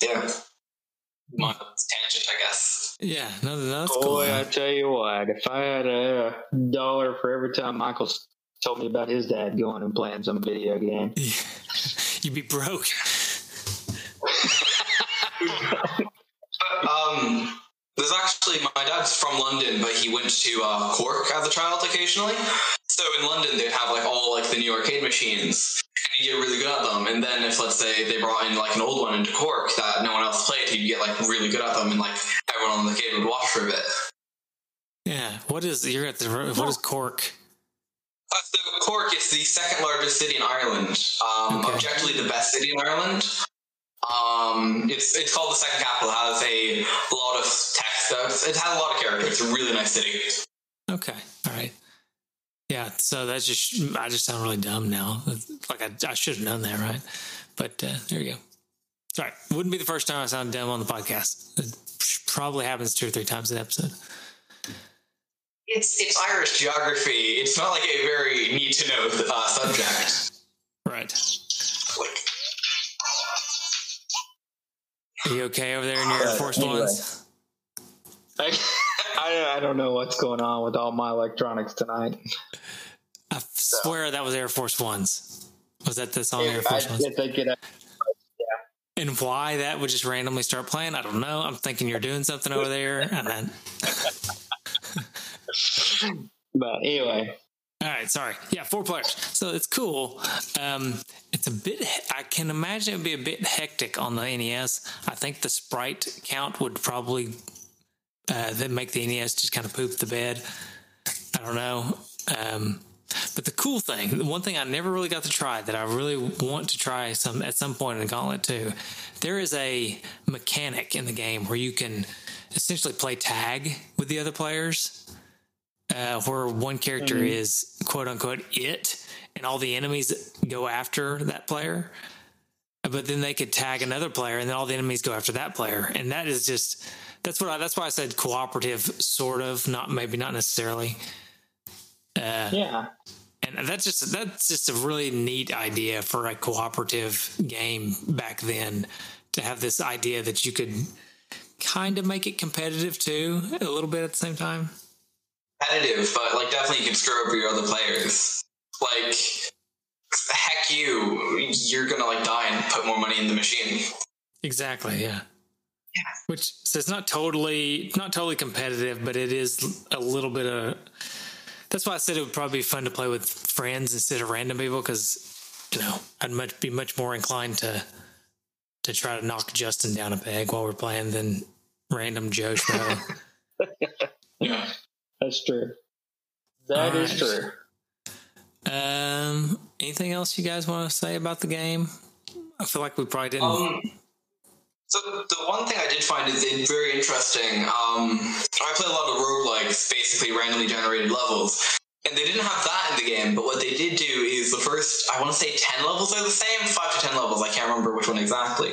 Speaker 4: yeah. My tangent, I guess.
Speaker 1: Yeah, no, that's
Speaker 2: Boy,
Speaker 1: cool.
Speaker 2: I tell you what, if I had a dollar for every time Michael told me about his dad going and playing some video game,
Speaker 1: you'd be broke.
Speaker 4: um, there's actually my dad's from London, but he went to uh, Cork as a child occasionally. So in London, they'd have like all like the new arcade machines, and you get really good at them. And then if let's say they brought in like an old one into Cork that no one else played, he'd get like really good at them, and like everyone on the game would watch for a bit.
Speaker 1: Yeah, what is you're at the what is Cork?
Speaker 4: Uh, so Cork is the second largest city in Ireland. Um, okay. Objectively, the best city in Ireland. Um, it's it's called the second capital. It has a lot of text. It has a lot of character. It's a really nice city.
Speaker 1: Okay, all right. Yeah, so that's just I just sound really dumb now. Like I, I should have known that, right? But uh, there you go. Sorry, wouldn't be the first time I sound dumb on the podcast. It probably happens two or three times an episode.
Speaker 4: it's it's Irish geography. It's not like a very need to know uh, subject.
Speaker 1: Right. Like, Are you okay over there in your Air Force anyway. Ones?
Speaker 2: I, I, I don't know what's going on with all my electronics tonight.
Speaker 1: I swear that was Air Force Ones. Was that the song yeah, Air Force I, Ones? I yeah. And why that would just randomly start playing, I don't know. I'm thinking you're doing something over there, and then.
Speaker 2: but anyway,
Speaker 1: all right, sorry. Yeah, four players. So it's cool. Um, it's a bit. I can imagine it would be a bit hectic on the NES. I think the sprite count would probably uh, then make the NES just kind of poop the bed. I don't know. Um, but the cool thing, the one thing I never really got to try that I really want to try some at some point in Gauntlet 2, there is a mechanic in the game where you can essentially play tag with the other players uh, where one character mm-hmm. is quote unquote it, and all the enemies go after that player. But then they could tag another player, and then all the enemies go after that player, and that is just that's what I, that's why I said cooperative, sort of, not maybe not necessarily.
Speaker 2: Uh, yeah,
Speaker 1: and that's just that's just a really neat idea for a cooperative game back then to have this idea that you could kind of make it competitive too a little bit at the same time
Speaker 4: competitive, but like definitely you can screw over your other players. Like heck you, you're gonna like die and put more money in the machine.
Speaker 1: Exactly, yeah. Yeah. Which so it's not totally not totally competitive, but it is a little bit of that's why I said it would probably be fun to play with friends instead of random people because you know I'd much be much more inclined to to try to knock Justin down a peg while we're playing than random Joe Schmo.
Speaker 2: yeah. That's true. That is true.
Speaker 1: Um, anything else you guys want to say about the game? I feel like we probably didn't. Um,
Speaker 4: so the one thing I did find is very interesting. Um, I play a lot of roguelikes, basically randomly generated levels, and they didn't have that in the game. But what they did do is the first, I want to say, ten levels are the same, five to ten levels. I can't remember which one exactly.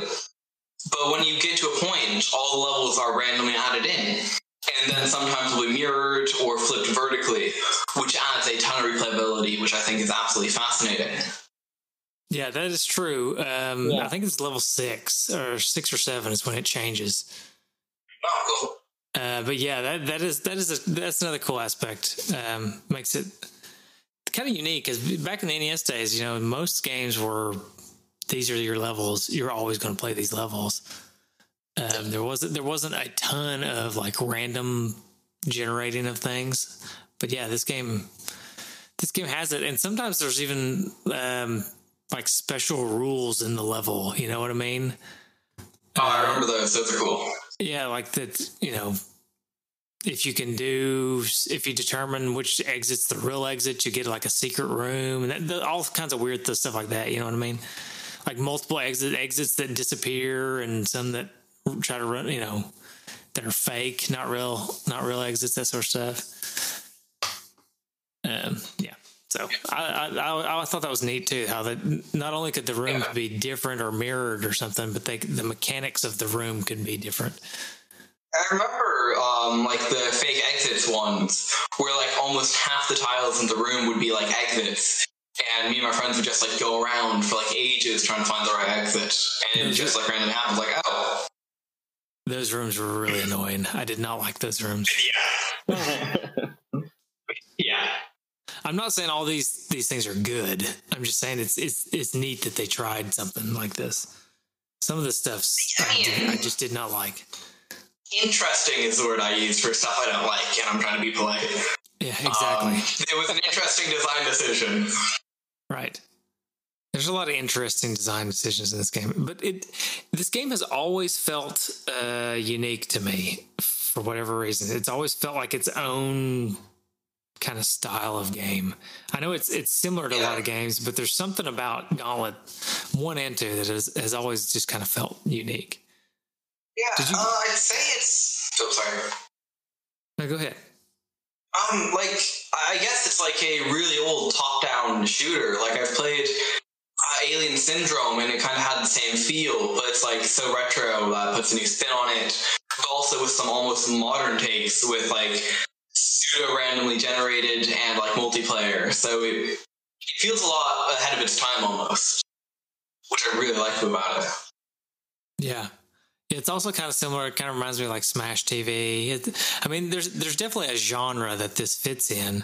Speaker 4: But when you get to a point, all the levels are randomly added in and then sometimes will be mirrored or flipped vertically, which adds a ton of replayability, which I think is absolutely fascinating.
Speaker 1: Yeah, that is true. Um, yeah. I think it's level six or six or seven is when it changes.
Speaker 4: Oh, cool.
Speaker 1: Uh, but yeah, that that is that is a, that's another cool aspect. Um, makes it kind of unique because back in the NES days, you know, most games were these are your levels. You're always going to play these levels. Um, there wasn't there wasn't a ton of like random generating of things, but yeah, this game this game has it, and sometimes there's even um, like special rules in the level. You know what I mean?
Speaker 4: Oh, I remember those. Those are cool.
Speaker 1: Yeah, like that. You know, if you can do if you determine which exit's the real exit you get like a secret room and that, the, all kinds of weird stuff like that you know what i mean like multiple exit exits that disappear and some that try to run, you know, that are fake, not real, not real exits, that sort of stuff. Um, yeah. So I, I, I thought that was neat too. How that not only could the room yeah. be different or mirrored or something, but they the mechanics of the room could be different.
Speaker 4: I remember um, like the fake exits ones, where like almost half the tiles in the room would be like exits, and me and my friends would just like go around for like ages trying to find the right exit, and it just like randomly happens. Like, oh,
Speaker 1: those rooms were really annoying. I did not like those rooms.
Speaker 4: Yeah. yeah.
Speaker 1: I'm not saying all these these things are good. I'm just saying it's it's it's neat that they tried something like this. Some of the stuff I, did, I just did not like.
Speaker 4: Interesting is the word I use for stuff I don't like, and I'm trying to be polite.
Speaker 1: Yeah, exactly. Um,
Speaker 4: it was an interesting design decision.
Speaker 1: Right. There's a lot of interesting design decisions in this game, but it this game has always felt uh, unique to me for whatever reason. It's always felt like its own kind of style of game. I know it's it's similar to yeah. a lot of games, but there's something about Gauntlet one and two that has, has always just kind of felt unique.
Speaker 4: Yeah, you... uh, I'd say it's. Oh, sorry.
Speaker 1: No, go ahead.
Speaker 4: Um, like I guess it's like a really old top-down shooter. Like I've played uh, Alien Syndrome, and it kind of had the same feel, but it's like so retro that puts a new spin on it. But also with some almost modern takes, with like pseudo randomly generated and like multiplayer. So it it feels a lot ahead of its time almost, which I really like about it.
Speaker 1: Yeah. It's also kind of similar. It kind of reminds me of like Smash TV. It, I mean, there's there's definitely a genre that this fits in,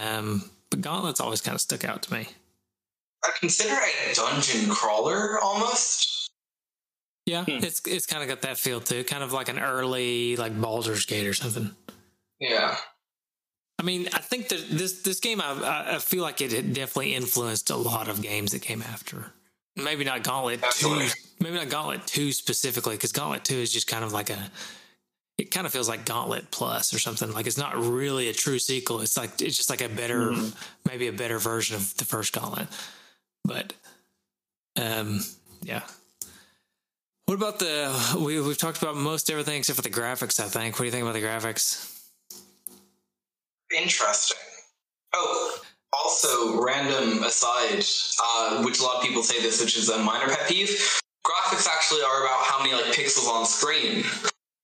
Speaker 1: um, but Gauntlet's always kind of stuck out to me.
Speaker 4: I consider a dungeon crawler almost.
Speaker 1: Yeah, hmm. it's it's kind of got that feel too, kind of like an early like Baldur's Gate or something.
Speaker 4: Yeah.
Speaker 1: I mean, I think that this this game, I, I feel like it definitely influenced a lot of games that came after. Maybe not Gauntlet Absolutely. two, maybe not Gauntlet two specifically, because Gauntlet two is just kind of like a. It kind of feels like Gauntlet Plus or something. Like it's not really a true sequel. It's like it's just like a better, mm-hmm. maybe a better version of the first Gauntlet. But, um, yeah. What about the? We we've talked about most everything except for the graphics. I think. What do you think about the graphics?
Speaker 4: Interesting. Oh, also, random aside, uh, which a lot of people say this, which is a minor pet peeve. Graphics actually are about how many like pixels on screen.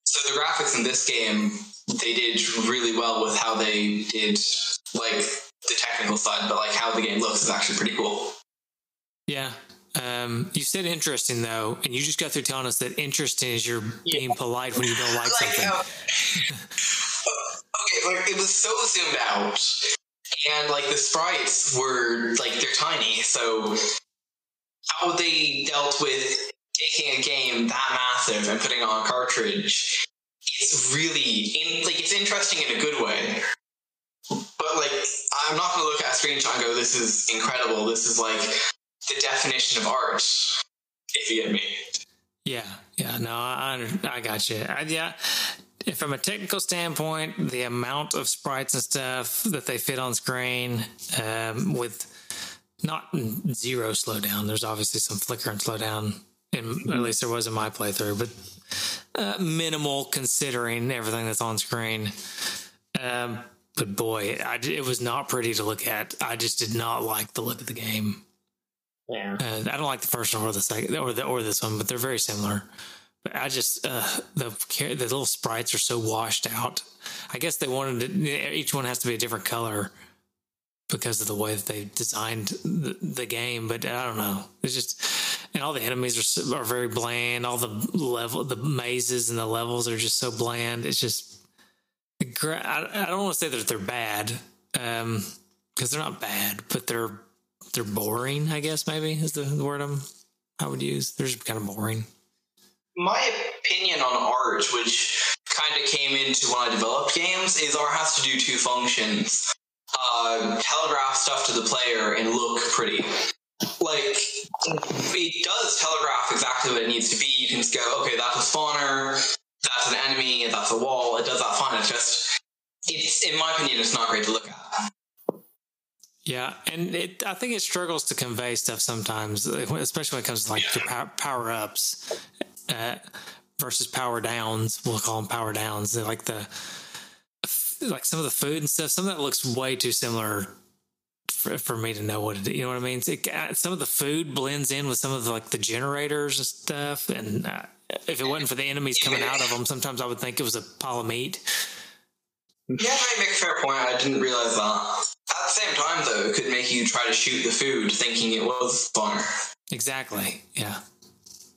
Speaker 4: So the graphics in this game, they did really well with how they did like the technical side, but like how the game looks is actually pretty cool.
Speaker 1: Yeah. Um, you said interesting though, and you just got through telling us that interesting is you're yeah. being polite when you don't like, like something.
Speaker 4: okay, like it was so zoomed out, and like the sprites were like they're tiny, so how they dealt with taking a game that massive and putting on a cartridge it's really in, like it's interesting in a good way. But like i'm not going to look at a screenshot and go this is incredible. This is like the definition of art if you get me.
Speaker 1: Yeah yeah no i i got you I, yeah from a technical standpoint, the amount of sprites and stuff that they fit on screen um, with not zero slowdown. There's obviously some flicker and slowdown, in, at least there was in my playthrough, but uh, minimal considering everything that's on screen. Um, but boy, I, it was not pretty to look at. I just did not like the look of the game.
Speaker 2: Yeah, uh,
Speaker 1: I don't like the first one or the second or the or this one, but they're very similar. I just uh, the the little sprites are so washed out. I guess they wanted to, each one has to be a different color because of the way that they designed the, the game. But I don't know. It's just and all the enemies are are very bland. All the level, the mazes and the levels are just so bland. It's just I, don't want to say that they're bad because um, they're not bad, but they're they're boring. I guess maybe is the word I'm I would use. They're just kind of boring
Speaker 4: my opinion on art, which kind of came into when I developed games, is art has to do two functions: uh, telegraph stuff to the player and look pretty. Like it does telegraph exactly what it needs to be. You can just go, okay, that's a spawner, that's an enemy, that's a wall. It does that fine. It's just, it's in my opinion, it's not great to look at.
Speaker 1: Yeah, and it, I think it struggles to convey stuff sometimes, especially when it comes to like yeah. power ups uh, versus power downs. We'll call them power downs. They're like the like some of the food and stuff. Some of that looks way too similar for, for me to know what it. You know what I mean? It, uh, some of the food blends in with some of the like the generators and stuff. And uh, if it wasn't for the enemies coming out of them, sometimes I would think it was a pile of meat.
Speaker 4: Yeah, might make a fair point. I didn't realize that. At the same time, though, it could make you try to shoot the food thinking it was spawner.
Speaker 1: Exactly. Yeah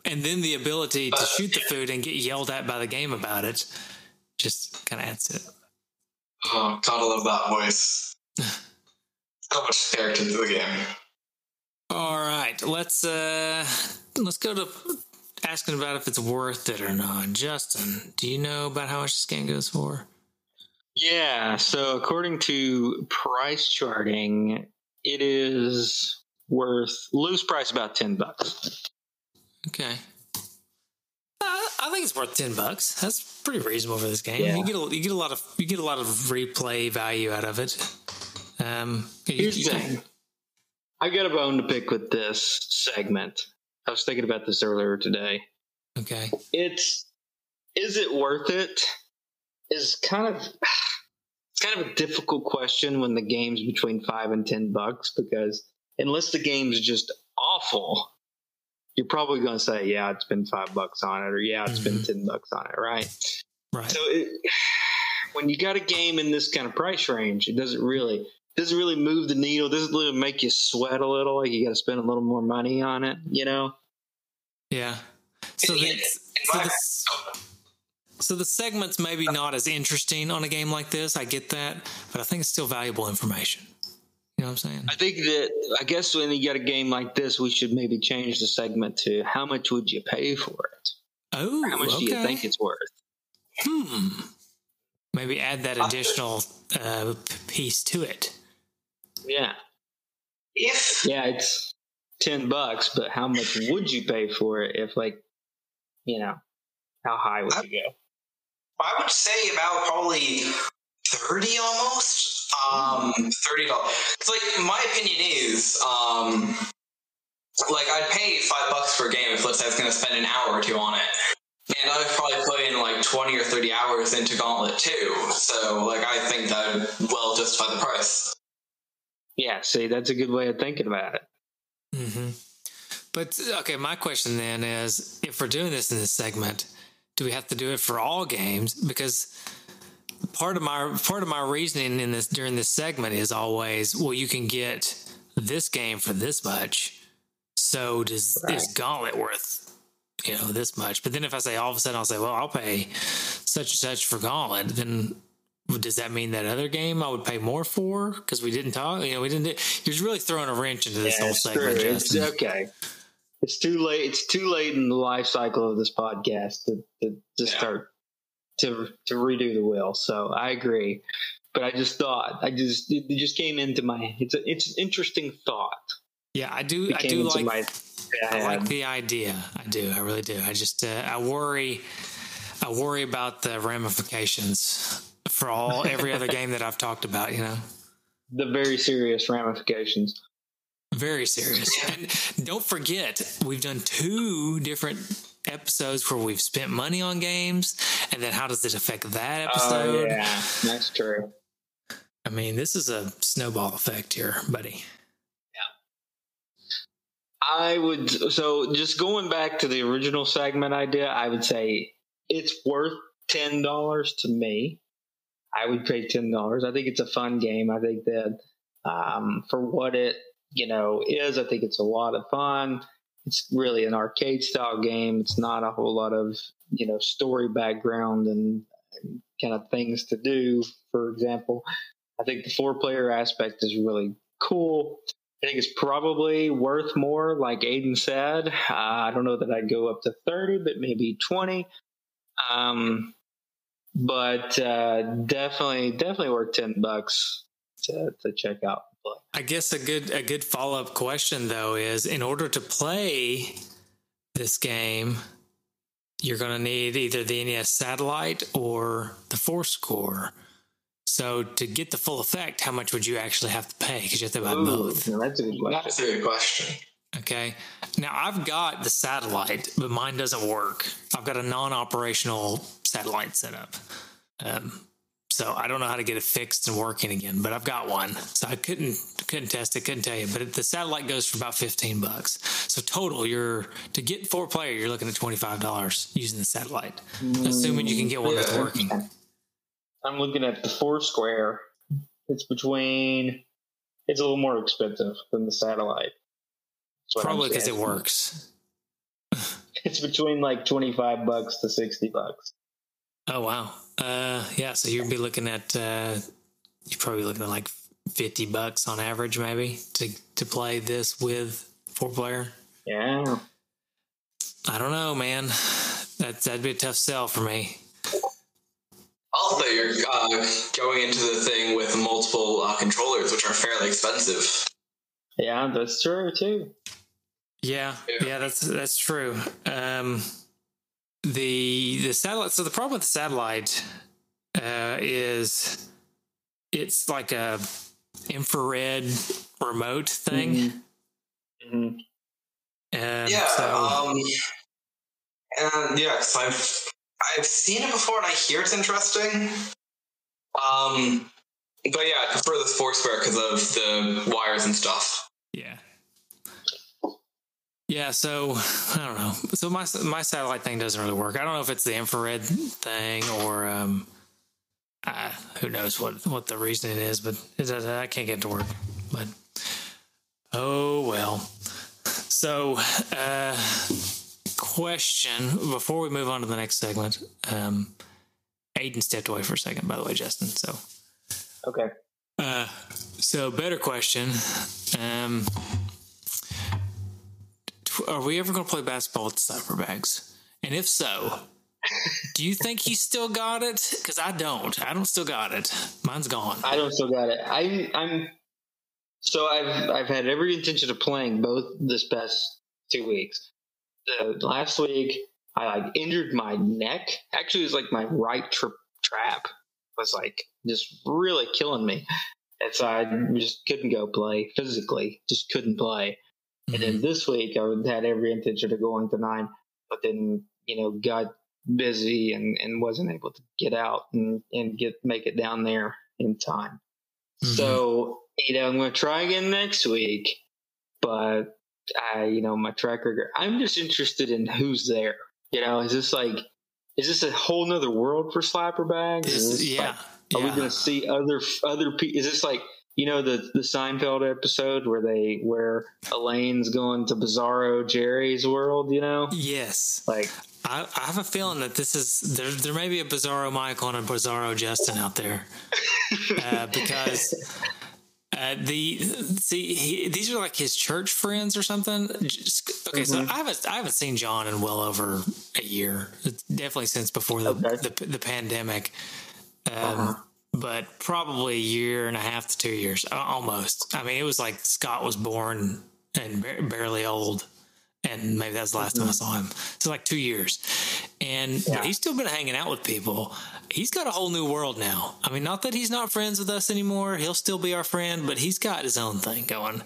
Speaker 1: and then the ability to shoot the food and get yelled at by the game about it just kind of adds to it.
Speaker 4: Oh, God, I love that voice. so much character to the game.
Speaker 1: All right, let's uh let's go to asking about if it's worth it or not. Justin, do you know about how much this game goes for?
Speaker 2: Yeah, so according to price charting, it is worth loose price about ten bucks.
Speaker 1: Okay. Uh, I think it's worth ten bucks. That's pretty reasonable for this game. Yeah. You get a, you get a lot of you get a lot of replay value out of it. Um,
Speaker 2: Here's you, the thing. I got a bone to pick with this segment. I was thinking about this earlier today.
Speaker 1: Okay.
Speaker 2: It's is it worth it? Is kind of it's kind of a difficult question when the game's between five and ten bucks because unless the game's just awful, you're probably going to say, yeah, it's been five bucks on it, or yeah, it's mm-hmm. been 10 bucks on it, right?
Speaker 1: Right.
Speaker 2: So it, when you got a game in this kind of price range, it doesn't really doesn't really move the needle. Doesn't really make you sweat a little. Like you got to spend a little more money on it. You know.
Speaker 1: Yeah. So the, so, the, so the segment's maybe not as interesting on a game like this. I get that, but I think it's still valuable information. You know what I'm saying?
Speaker 2: I think that I guess when you get a game like this, we should maybe change the segment to how much would you pay for it?
Speaker 1: Oh,
Speaker 2: how much
Speaker 1: okay.
Speaker 2: do you think it's worth?
Speaker 1: Hmm. Maybe add that additional uh, piece to it.
Speaker 2: Yeah.
Speaker 4: If
Speaker 2: yeah, it's ten bucks, but how much would you pay for it if, like, you know, how high would I, you go?
Speaker 4: I would say about probably thirty almost. Um, thirty dollars. It's like my opinion is, um, like I'd pay five bucks for a game if let's say I was going to spend an hour or two on it. And I've probably put in like 20 or 30 hours into Gauntlet too. So, like, I think that would well justify the price.
Speaker 2: Yeah, see, that's a good way of thinking about it.
Speaker 1: Mm-hmm. But, okay, my question then is if we're doing this in this segment, do we have to do it for all games? Because part of my part of my reasoning in this during this segment is always well you can get this game for this much. So does right. is gauntlet worth you know this much? But then if i say all of a sudden i'll say well i'll pay such and such for gauntlet then does that mean that other game i would pay more for? Because we didn't talk you know we didn't you're really throwing a wrench into this yeah, whole segment
Speaker 2: it's okay. It's too late it's too late in the life cycle of this podcast to, to, to yeah. start to to redo the wheel. So I agree, but I just thought I just it just came into my it's a, it's an interesting thought.
Speaker 1: Yeah, I do. I do like. My, I like the idea. I do. I really do. I just uh, I worry. I worry about the ramifications for all every other game that I've talked about. You know,
Speaker 2: the very serious ramifications.
Speaker 1: Very serious. And don't forget, we've done two different episodes where we've spent money on games, and then how does it affect that oh, episode?
Speaker 2: Oh, yeah, that's true.
Speaker 1: I mean, this is a snowball effect here, buddy.
Speaker 2: Yeah. I would so just going back to the original segment idea, I would say it's worth ten dollars to me. I would pay ten dollars. I think it's a fun game. I think that um, for what it you know is, I think it's a lot of fun it's really an arcade style game. It's not a whole lot of you know story background and kind of things to do. For example, I think the four player aspect is really cool. I think it's probably worth more, like Aiden said. Uh, I don't know that I'd go up to 30, but maybe 20. Um, but uh, definitely, definitely worth 10 bucks to, to check out.
Speaker 1: I guess a good a good follow up question though is in order to play this game, you're going to need either the NES satellite or the Four Score. So to get the full effect, how much would you actually have to pay? Because you have to buy Ooh, both.
Speaker 2: That's a good question.
Speaker 4: That's a good question.
Speaker 1: Okay. Now I've got the satellite, but mine doesn't work. I've got a non-operational satellite set up. Um, so I don't know how to get it fixed and working again, but I've got one. So I couldn't couldn't test it, couldn't tell you. But the satellite goes for about fifteen bucks. So total, you're to get four player, you're looking at twenty five dollars using the satellite, mm, assuming you can get one yeah. that's working.
Speaker 2: I'm looking at the Foursquare. It's between. It's a little more expensive than the satellite.
Speaker 1: Probably because it works.
Speaker 2: it's between like twenty five bucks to sixty bucks.
Speaker 1: Oh wow. Uh, yeah. So you'd be looking at uh, you're probably looking at like fifty bucks on average, maybe to to play this with four player.
Speaker 2: Yeah.
Speaker 1: I don't know, man. That that'd be a tough sell for me.
Speaker 4: Also, you're uh, going into the thing with multiple uh, controllers, which are fairly expensive.
Speaker 2: Yeah, that's true too.
Speaker 1: Yeah, yeah, yeah that's that's true. Um, the the satellite. So the problem with the satellite uh, is it's like a infrared remote thing.
Speaker 4: Mm-hmm. Mm-hmm. yeah. So, um, and yeah, because I've I've seen it before and I hear it's interesting. Um, but yeah, I prefer the Foursquare because of the wires and stuff.
Speaker 1: Yeah. Yeah, so I don't know. So my my satellite thing doesn't really work. I don't know if it's the infrared thing or um, uh, who knows what what the reasoning is, but it, I can't get to work. But oh well. So, uh, question before we move on to the next segment. Um, Aiden stepped away for a second, by the way, Justin. So,
Speaker 2: okay.
Speaker 1: Uh, so better question. Um, are we ever going to play basketball with bags? And if so, do you think he still got it? Because I don't. I don't still got it. Mine's gone.
Speaker 2: I don't still got it. I'm. I'm. So I've I've had every intention of playing both this past two weeks. The last week I like injured my neck. Actually, it was like my right trap was like just really killing me, and so I just couldn't go play physically. Just couldn't play. And then mm-hmm. this week I had every intention of going to nine, but then you know got busy and, and wasn't able to get out and, and get make it down there in time. Mm-hmm. So, you know, I'm gonna try again next week, but I, you know, my track record I'm just interested in who's there. You know, is this like is this a whole nother world for slapper bags?
Speaker 1: This, yeah.
Speaker 2: Like, are
Speaker 1: yeah.
Speaker 2: we gonna see other other people? Is this like you know the the Seinfeld episode where they where Elaine's going to Bizarro Jerry's world, you know?
Speaker 1: Yes.
Speaker 2: Like
Speaker 1: I, I have a feeling that this is there. There may be a Bizarro Michael and a Bizarro Justin out there uh, because uh, the see he, these are like his church friends or something. Just, okay, mm-hmm. so I haven't I haven't seen John in well over a year. Definitely since before the okay. the, the, pandemic. Um, uh-huh but probably a year and a half to two years, almost. I mean, it was like Scott was born and barely old, and maybe that's the last time I saw him. So like two years, and yeah. he's still been hanging out with people. He's got a whole new world now. I mean, not that he's not friends with us anymore. He'll still be our friend, but he's got his own thing going.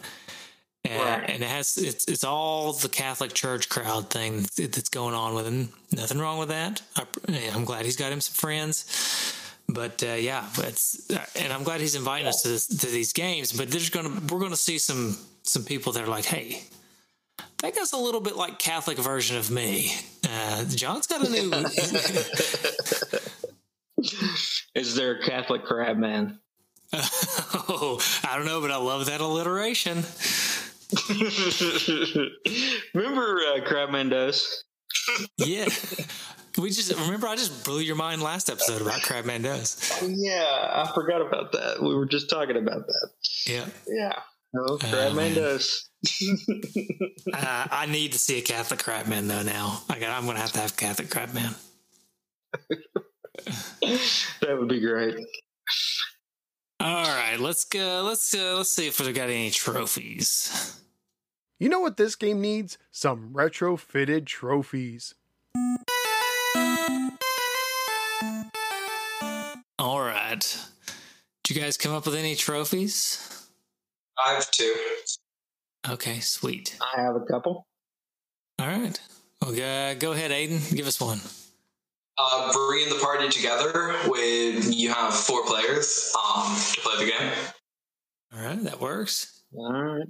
Speaker 1: And, right. and it has it's it's all the Catholic Church crowd thing that's going on with him. Nothing wrong with that. I, I'm glad he's got him some friends but uh, yeah, it's uh, and I'm glad he's inviting us to, this, to these games. But there's gonna we're gonna see some some people that are like, hey, that guy's a little bit like Catholic version of me. Uh, John's got a new.
Speaker 2: Is there a Catholic crab man?
Speaker 1: oh, I don't know, but I love that alliteration.
Speaker 2: Remember uh, Crab Mendoza?
Speaker 1: yeah. We just remember I just blew your mind last episode about Crab Mendoza.
Speaker 2: Yeah, I forgot about that. We were just talking about that.
Speaker 1: Yeah.
Speaker 2: Yeah. Oh, Crab uh,
Speaker 1: uh, I need to see a Catholic crab man though. Now I got. I'm going to have to have Catholic crab man.
Speaker 2: that would be great.
Speaker 1: All right, let's go. Let's uh, let's see if we got any trophies.
Speaker 3: You know what this game needs? Some retrofitted trophies.
Speaker 1: All right. Did you guys come up with any trophies?
Speaker 4: I have two.
Speaker 1: Okay, sweet.
Speaker 2: I have a couple.
Speaker 1: All right. Well, uh, go ahead, Aiden. Give us one.
Speaker 4: Uh, bringing the party together with you have four players um, to play the game.
Speaker 1: All right, that works.
Speaker 2: All right.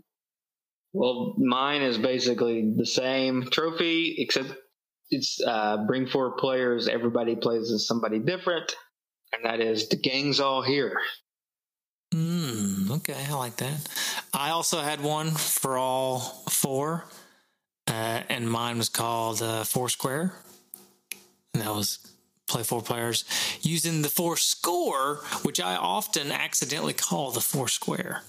Speaker 2: Well, mine is basically the same trophy, except it's uh, bring four players. Everybody plays as somebody different, and that is the gang's all here.
Speaker 1: Hmm. okay, I like that. I also had one for all four, uh, and mine was called uh, Foursquare, and that was play four players using the four score, which I often accidentally call the four square.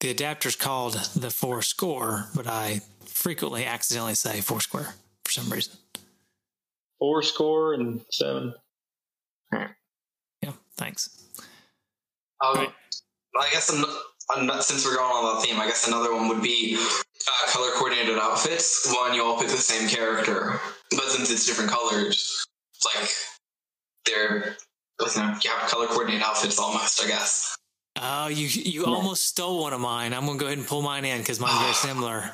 Speaker 1: The adapter's called the four score, but I frequently accidentally say four square for some reason.
Speaker 2: Four score and seven.
Speaker 1: Yeah, thanks.
Speaker 4: Um, right. I guess since we're going on that theme, I guess another one would be uh, color coordinated outfits. One, you all pick the same character, but since it's different colors, like they're you, know, you have color coordinated outfits almost. I guess.
Speaker 1: Oh, you you yeah. almost stole one of mine. I'm gonna go ahead and pull mine in because mine's very similar.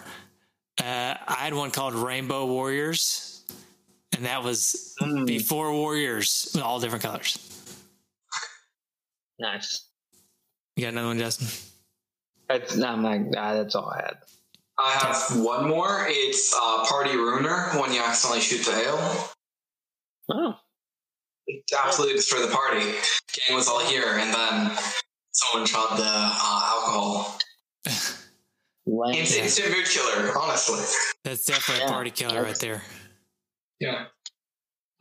Speaker 1: Uh, I had one called Rainbow Warriors, and that was mm. before Warriors, all different colors.
Speaker 2: Nice.
Speaker 1: You got another one, Justin?
Speaker 2: That's not my. Uh, that's all I had.
Speaker 4: I have one more. It's uh, Party Ruiner when you accidentally shoot the hail.
Speaker 2: Oh.
Speaker 4: It absolutely destroy the party. Gang was all here, and then someone tried the uh, alcohol. It's instant mood killer, honestly.
Speaker 1: That's definitely yeah. a party killer right there.
Speaker 4: Yeah.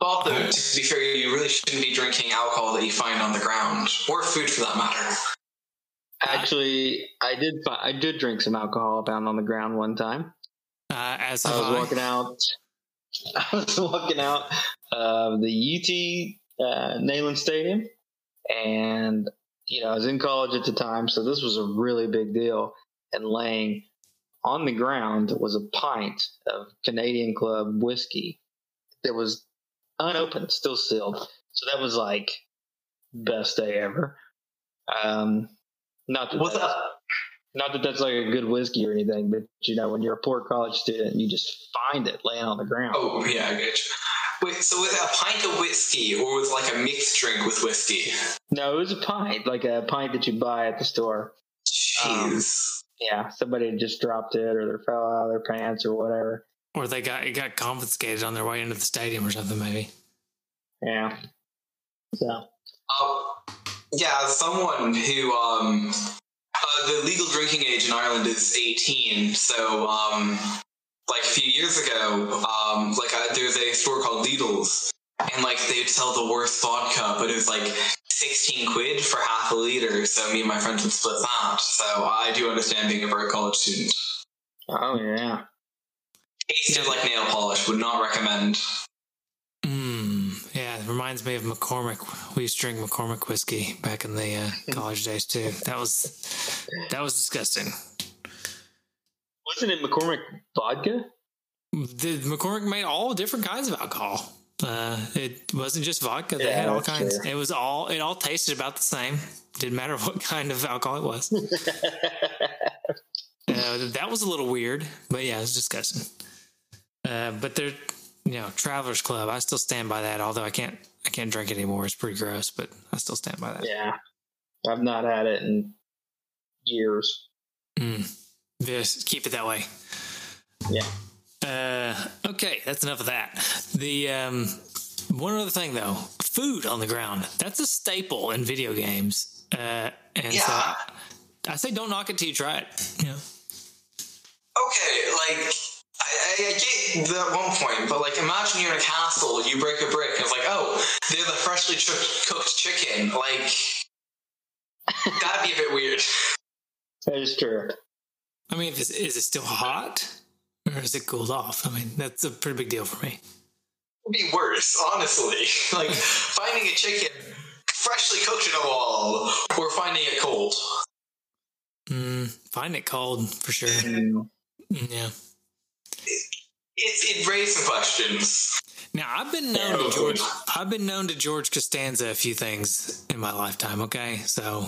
Speaker 4: Although, to be fair, you really shouldn't be drinking alcohol that you find on the ground, or food for that matter.
Speaker 2: Actually, I did. I did drink some alcohol found on the ground one time.
Speaker 1: Uh, as
Speaker 2: I was
Speaker 1: I.
Speaker 2: walking out. I was walking out of the UT uh, Neyland Stadium, and you know I was in college at the time, so this was a really big deal. And laying on the ground was a pint of Canadian Club whiskey that was unopened, still sealed. So that was like best day ever. Um, not that, What's that not that that's like a good whiskey or anything, but you know, when you're a poor college student, you just find it laying on the ground.
Speaker 4: Oh yeah, I get you. Wait, so was it a pint of whiskey or was it like a mixed drink with whiskey?
Speaker 2: No, it was a pint, like a pint that you buy at the store.
Speaker 4: Jeez.
Speaker 2: Um, yeah, somebody just dropped it or they fell out of their pants or whatever.
Speaker 1: Or they got it got confiscated on their way into the stadium or something, maybe.
Speaker 2: Yeah. So.
Speaker 4: Uh, yeah, someone who um, uh, the legal drinking age in Ireland is 18. So, um, like a few years ago, um, like uh, there's a store called Lidl's, and like they'd sell the worst vodka, but it was like 16 quid for half a liter. So me and my friends would split that. So I do understand being a very college student.
Speaker 2: Oh yeah.
Speaker 4: Tasted like nail polish. Would not recommend.
Speaker 1: Mm, yeah, it reminds me of McCormick. We used to drink McCormick whiskey back in the uh, college days too. That was that was disgusting.
Speaker 2: Wasn't it McCormick vodka?
Speaker 1: The McCormick made all different kinds of alcohol. Uh, it wasn't just vodka; they yeah, had all kinds. True. It was all it all tasted about the same. Didn't matter what kind of alcohol it was. uh, that was a little weird, but yeah, it was disgusting. Uh, but they're, you know, Travelers Club. I still stand by that. Although I can't, I can't drink it anymore. It's pretty gross, but I still stand by that.
Speaker 2: Yeah, I've not had it in years.
Speaker 1: Mm. Just keep it that way.
Speaker 2: Yeah.
Speaker 1: Uh, okay, that's enough of that. The um, one other thing though, food on the ground. That's a staple in video games. Uh, and yeah. so I say don't knock it till you try it. Yeah.
Speaker 4: Okay, like I, I, get that one point, but like imagine you're in a castle, you break a brick, and it's like, oh, they're the freshly ch- cooked chicken. Like that'd be a bit weird.
Speaker 2: That is true.
Speaker 1: I mean, is, is it still hot, or is it cooled off? I mean, that's a pretty big deal for me.
Speaker 4: It'd be worse, honestly. Like finding a chicken freshly cooked in a wall, or finding it cold.
Speaker 1: Mm, find it cold for sure. Mm. Yeah
Speaker 4: it, it raised some questions.
Speaker 1: Now I've been known to George. I've been known to George Costanza a few things in my lifetime. Okay, so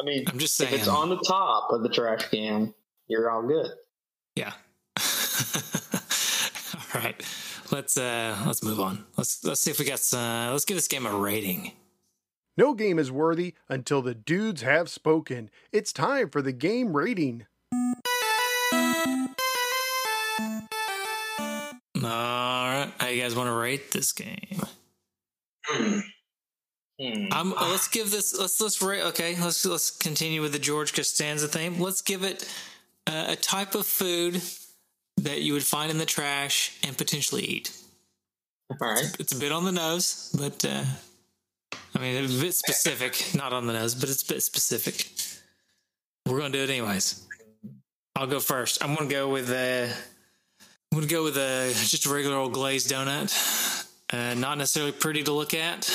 Speaker 2: I mean,
Speaker 1: I'm just saying,
Speaker 2: if it's on the top of the trash can, you're all good.
Speaker 1: Yeah. all right, let's uh let's move on. Let's let's see if we got. Uh, let's give this game a rating.
Speaker 3: No game is worthy until the dudes have spoken. It's time for the game rating.
Speaker 1: You guys want to rate this game?
Speaker 4: Hmm.
Speaker 1: Um, let's give this. Let's let's rate. Okay, let's let's continue with the George Costanza theme. Let's give it a type of food that you would find in the trash and potentially eat.
Speaker 2: All right,
Speaker 1: it's, it's a bit on the nose, but uh, I mean, it's a bit specific. Not on the nose, but it's a bit specific. We're gonna do it anyways. I'll go first. I'm gonna go with. Uh, I'm gonna go with a just a regular old glazed donut. Uh, not necessarily pretty to look at,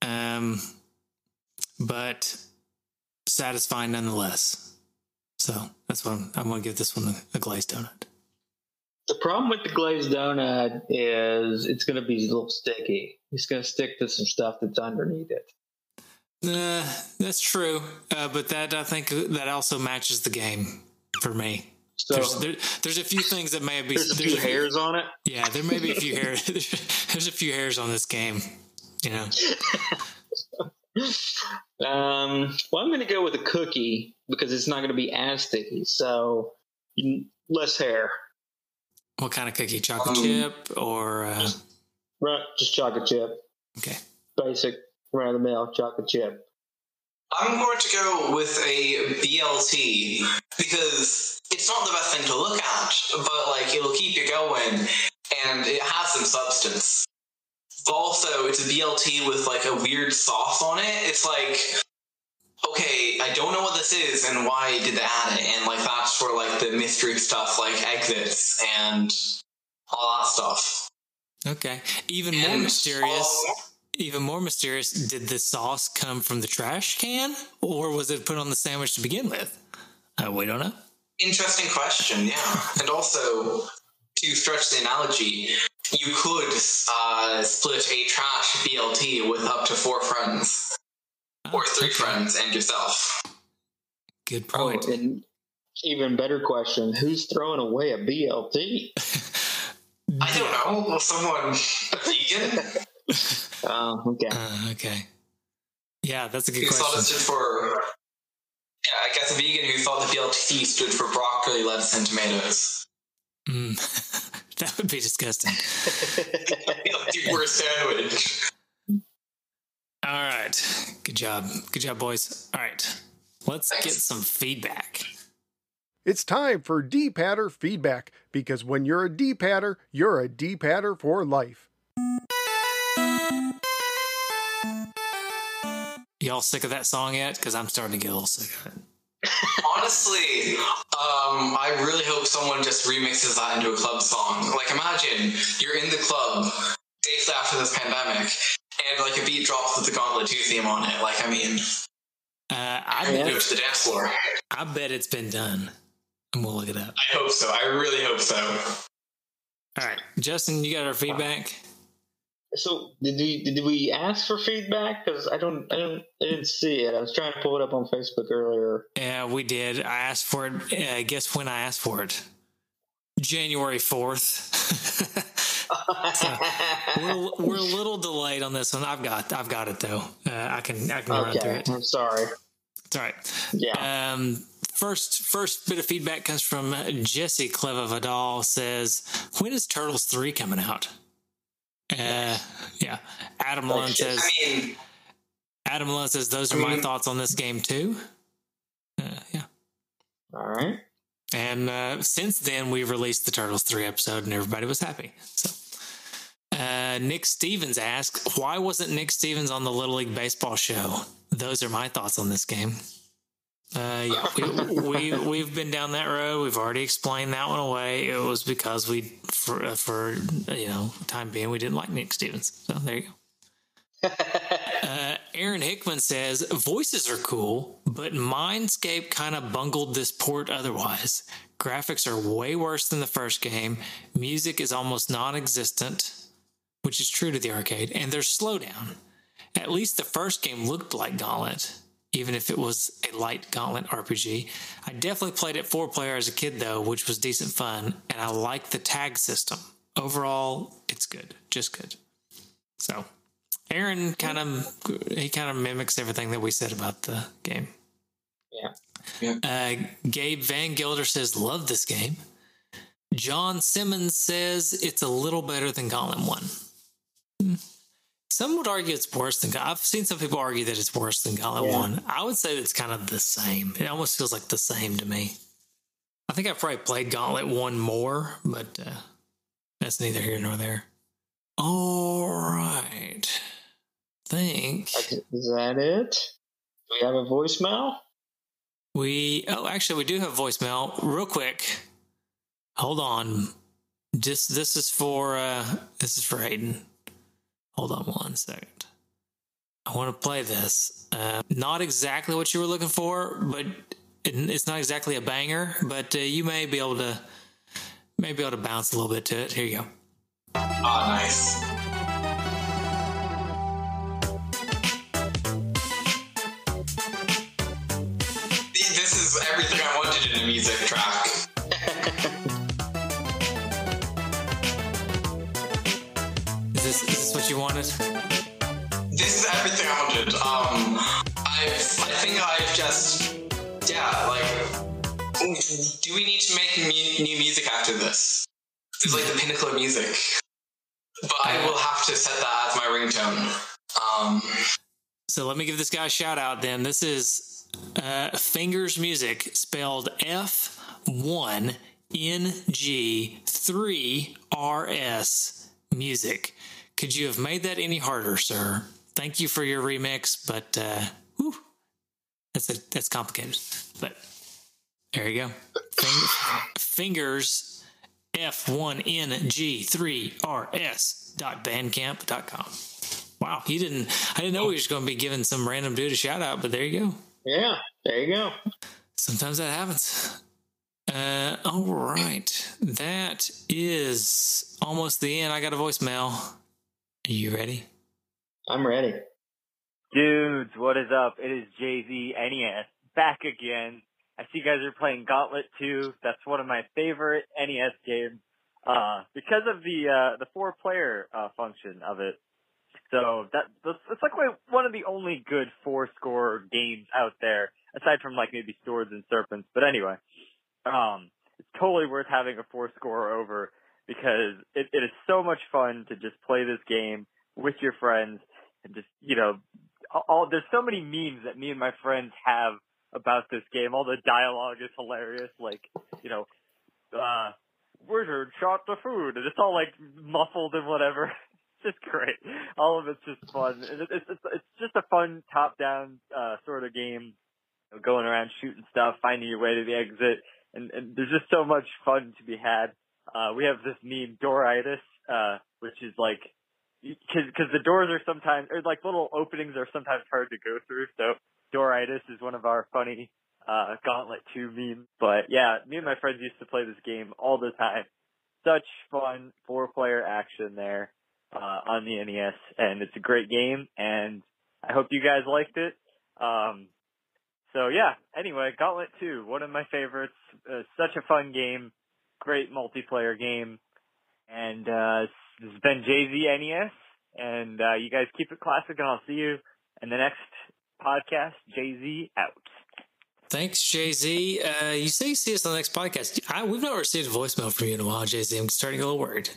Speaker 1: um, but satisfying nonetheless. So that's what I'm, I'm going to give this one a, a, glazed donut.
Speaker 2: The problem with the glazed donut is it's going to be a little sticky. It's going to stick to some stuff that's underneath it.
Speaker 1: Uh, that's true, uh, but that I think that also matches the game for me. So there's, there, there's a few things that may be
Speaker 2: there's a few there's hairs on it.
Speaker 1: Yeah, there may be a few hairs. there's a few hairs on this game. You know.
Speaker 2: um. Well, I'm going to go with a cookie because it's not going to be as sticky. So less hair.
Speaker 1: What kind of cookie? Chocolate um, chip or? Uh...
Speaker 2: Right, just chocolate chip.
Speaker 1: Okay.
Speaker 2: basic run of the mill chocolate chip.
Speaker 4: I'm going to go with a BLT because it's not the best thing to look at, but like it'll keep you going and it has some substance. Also, it's a BLT with like a weird sauce on it. It's like, okay, I don't know what this is and why did they add it, and like that's for like the mystery stuff, like exits and all that stuff.
Speaker 1: Okay, even more mysterious. Also, even more mysterious, did the sauce come from the trash can or was it put on the sandwich to begin with? Uh, we don't know.
Speaker 4: Interesting question, yeah. and also, to stretch the analogy, you could uh, split a trash BLT with up to four friends, oh, or three okay. friends and yourself.
Speaker 1: Good point.
Speaker 2: Oh, and even better question: Who's throwing away a BLT?
Speaker 4: I don't know. Someone a vegan.
Speaker 2: oh, okay.
Speaker 1: Uh, okay. Yeah, that's a good who question.
Speaker 4: Thought it stood for, yeah, I guess a vegan who thought the BLT stood for broccoli, lettuce, and tomatoes.
Speaker 1: Mm. that would be disgusting.
Speaker 4: the worst sandwich.
Speaker 1: All right. Good job. Good job, boys. All right. Let's Thanks. get some feedback.
Speaker 3: It's time for D-Patter feedback because when you're a D-Patter, you're a D-Patter for life.
Speaker 1: Y'all sick of that song yet? Because I'm starting to get a little sick of it.
Speaker 4: Honestly, um, I really hope someone just remixes that into a club song. Like, imagine you're in the club days after this pandemic, and like a beat drops with the Gauntlet 2 theme on it. Like, I mean,
Speaker 1: uh, I bet
Speaker 4: go to the dance floor.
Speaker 1: I bet it's been done. And we'll look it up.
Speaker 4: I hope so. I really hope so.
Speaker 1: All right, Justin, you got our feedback.
Speaker 2: So did we did we ask for feedback? Because I don't I don't I didn't see it. I was trying to pull it up on Facebook earlier.
Speaker 1: Yeah, we did. I asked for it. Uh, guess when I asked for it? January fourth. so we're, we're a little delayed on this one. I've got I've got it though. Uh, I can I can okay. run through it.
Speaker 2: I'm sorry.
Speaker 1: It's all right.
Speaker 2: Yeah.
Speaker 1: Um, first first bit of feedback comes from Jesse Cleva Vidal. Says, "When is Turtles three coming out?" Uh, yeah. Adam Lund says. I mean, Adam Lund says those are my thoughts on this game too. Uh, yeah.
Speaker 2: All right.
Speaker 1: And uh, since then, we've released the Turtles three episode, and everybody was happy. So. Uh, Nick Stevens asked, "Why wasn't Nick Stevens on the Little League baseball show?" Those are my thoughts on this game. Uh, yeah, we, we we've been down that road. We've already explained that one away. It was because we, for uh, for you know, time being, we didn't like Nick Stevens. So there you go. uh, Aaron Hickman says voices are cool, but Mindscape kind of bungled this port. Otherwise, graphics are way worse than the first game. Music is almost non-existent, which is true to the arcade, and there's slowdown. At least the first game looked like Gauntlet even if it was a light gauntlet RPG. I definitely played it four player as a kid though, which was decent fun, and I like the tag system. Overall, it's good, just good. So, Aaron kind of he kind of mimics everything that we said about the game.
Speaker 2: Yeah.
Speaker 1: yeah. Uh, Gabe Van Gilder says, "Love this game." John Simmons says it's a little better than Gauntlet One. Some would argue it's worse than. I've seen some people argue that it's worse than Gauntlet yeah. One. I would say it's kind of the same. It almost feels like the same to me. I think I've probably played Gauntlet One more, but uh, that's neither here nor there. All right. Think.
Speaker 2: Is that it? Do we have a voicemail?
Speaker 1: We oh, actually, we do have voicemail. Real quick, hold on. Just this is for uh, this is for Hayden. Hold on one second. I want to play this. Uh, not exactly what you were looking for, but it's not exactly a banger. But uh, you may be able to, may be able to bounce a little bit to it. Here you go.
Speaker 4: Oh, nice. We need to make mu- new music after this? It's like the pinnacle of music. But I will have to set that as my ringtone. Um,
Speaker 1: so let me give this guy a shout out then. This is uh, Fingers Music, spelled F one N G three R S Music. Could you have made that any harder, sir? Thank you for your remix, but uh, whew, that's a, that's complicated. But there you go. Fingers F1NG3RS dot bandcamp.com. Wow, he didn't I didn't know he was going to be giving some random dude a shout out, but there you go.
Speaker 2: Yeah, there you go.
Speaker 1: Sometimes that happens. Uh, all right. That is almost the end. I got a voicemail. Are you ready?
Speaker 2: I'm ready.
Speaker 7: Dudes, what is up? It is Jay Z NES back again. I see you guys are playing Gauntlet 2. That's one of my favorite NES games uh, because of the uh, the four player uh, function of it. So that it's like one of the only good four score games out there, aside from like maybe Swords and Serpents. But anyway, um, it's totally worth having a four score over because it, it is so much fun to just play this game with your friends and just you know all there's so many memes that me and my friends have about this game. All the dialogue is hilarious. Like, you know, uh, wizard shot the food, and it's all like muffled and whatever. It's just great. All of it's just fun. It's it's it's, it's just a fun top-down uh, sort of game, you know, going around shooting stuff, finding your way to the exit, and, and there's just so much fun to be had. Uh, we have this meme, Dooritis, uh, which is like because the doors are sometimes or like little openings are sometimes hard to go through. So Dooritis is one of our funny uh, Gauntlet 2 memes. But yeah, me and my friends used to play this game all the time. Such fun four player action there uh, on the NES, and it's a great game. And I hope you guys liked it. Um, so yeah. Anyway, Gauntlet 2, one of my favorites. Uh, such a fun game, great multiplayer game, and uh, this has been JZ NES, and uh, you guys keep it classic, and I'll see you in the next podcast. Jay Z out.
Speaker 1: Thanks, Jay Z. Uh, you say you see us on the next podcast. I, we've not received a voicemail from you in a while, Jay Z. I'm starting to get a little worried.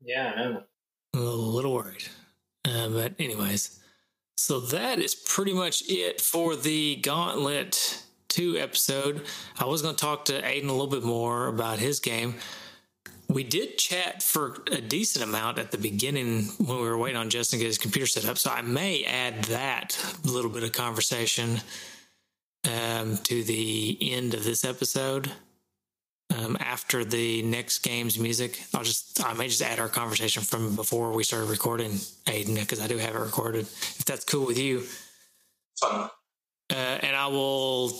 Speaker 2: Yeah, I know.
Speaker 1: A little worried. Uh, but, anyways, so that is pretty much it for the Gauntlet 2 episode. I was going to talk to Aiden a little bit more about his game. We did chat for a decent amount at the beginning when we were waiting on Justin to get his computer set up. So I may add that little bit of conversation um, to the end of this episode. Um, after the next game's music, I'll just I may just add our conversation from before we started recording, Aiden, because I do have it recorded. If that's cool with you,
Speaker 4: fun.
Speaker 1: Uh, and I will,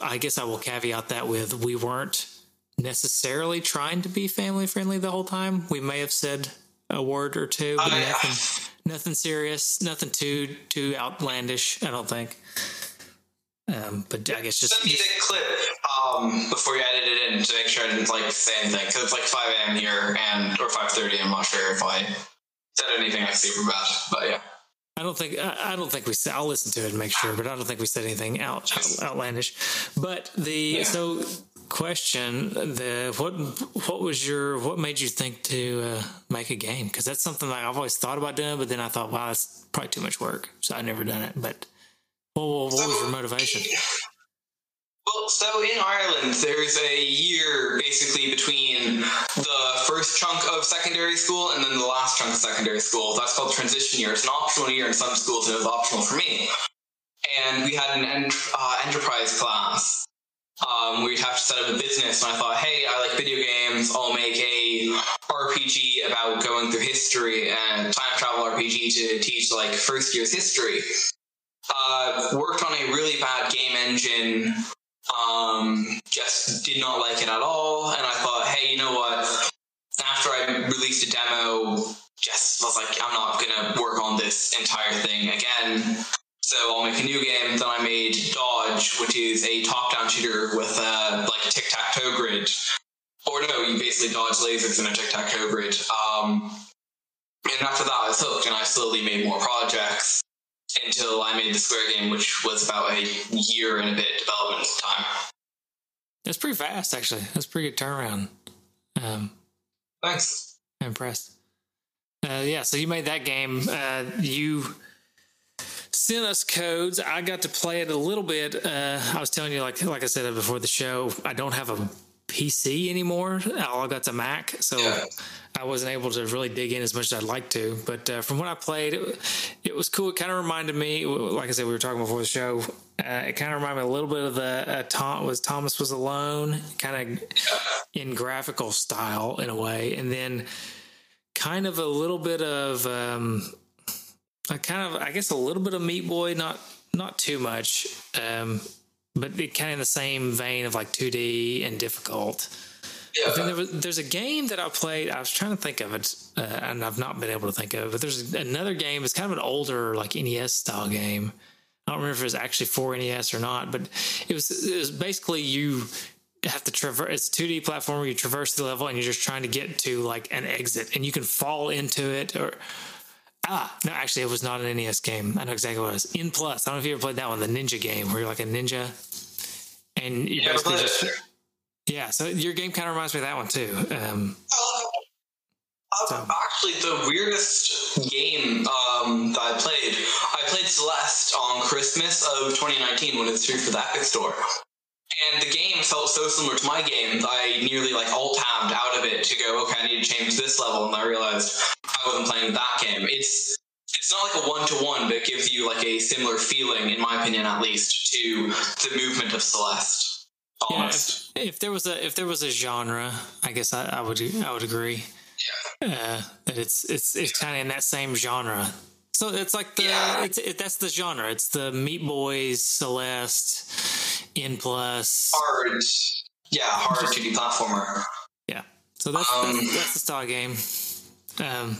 Speaker 1: I guess I will caveat that with we weren't necessarily trying to be family friendly the whole time. We may have said a word or two, but nothing, nothing serious, nothing too too outlandish. I don't think. Um, but I guess just
Speaker 4: send me the clip um, before you edit it in to make sure I didn't like say anything because it's like five a.m. here and or five thirty. I'm not sure if I said anything like super bad, but yeah.
Speaker 1: I don't think I don't think we. Said, I'll listen to it and make sure, but I don't think we said anything out, outlandish. But the yeah. so question the what what was your what made you think to uh, make a game because that's something that i've always thought about doing but then i thought wow that's probably too much work so i never done it but what, what, what was your motivation
Speaker 4: well, so in Ireland, there's a year basically between the first chunk of secondary school and then the last chunk of secondary school. That's called transition year. It's an optional year in some schools, and it was optional for me. And we had an ent- uh, enterprise class um, we'd have to set up a business. And I thought, hey, I like video games. I'll make a RPG about going through history and time travel RPG to teach like first year's history. Uh, worked on a really bad game engine. Um, just did not like it at all. And I thought, hey, you know what? After I released a demo, just was like, I'm not gonna work on this entire thing again. So I'll make a new game. Then I made Dodge, which is a top-down shooter with a like tic-tac-toe grid. Or no, you basically dodge lasers in a tic-tac-toe grid. Um, and after that, I was hooked, and I slowly made more projects until I made the Square game, which was about a year and a bit of development time.
Speaker 1: That's pretty fast, actually. That's pretty good turnaround. Um,
Speaker 4: Thanks.
Speaker 1: I'm impressed. Uh, yeah, so you made that game. Uh, you sent us codes. I got to play it a little bit. Uh, I was telling you, like like I said before the show, I don't have a PC anymore. All I got's a Mac, so yeah. I wasn't able to really dig in as much as I'd like to. But uh, from what I played, it, it was cool. It kind of reminded me, like I said, we were talking before the show. Uh, it kind of reminded me a little bit of the uh, Tom was Thomas was alone, kind of in graphical style in a way, and then kind of a little bit of um, a kind of I guess a little bit of Meat Boy, not not too much, um, but it kind of in the same vein of like 2D and difficult. Yeah. There was, there's a game that I played. I was trying to think of it, uh, and I've not been able to think of it. But there's another game. It's kind of an older, like NES style game. I don't remember if it was actually for NES or not, but it was. It was basically you have to traverse. It's a 2D platform where you traverse the level, and you're just trying to get to like an exit, and you can fall into it or Ah, no, actually, it was not an NES game. I know exactly what it was. N+. I don't know if you ever played that one, the ninja game, where you're like a ninja, and you yeah, basically just. Yeah, so your game kind of reminds me of that one too. Um,
Speaker 4: uh, so. Actually, the weirdest game um, that I played, I played Celeste on Christmas of 2019 when it's through for the Epic Store. And the game felt so similar to my game that I nearly like alt tabbed out of it to go, okay, I need to change this level. And I realized I wasn't playing that game. It's it's not like a one to one, but it gives you like a similar feeling, in my opinion, at least, to the movement of Celeste. Almost.
Speaker 1: Yeah, if, if, there was a if there was a genre, I guess I, I would I would agree. Yeah. Uh, that it's it's it's kind of in that same genre. So it's like the yeah. it's it, that's the genre. It's the Meat Boys, Celeste, N+,
Speaker 4: hard, yeah, hard two D platformer.
Speaker 1: Yeah. So that's, um, that's that's the style game. Um,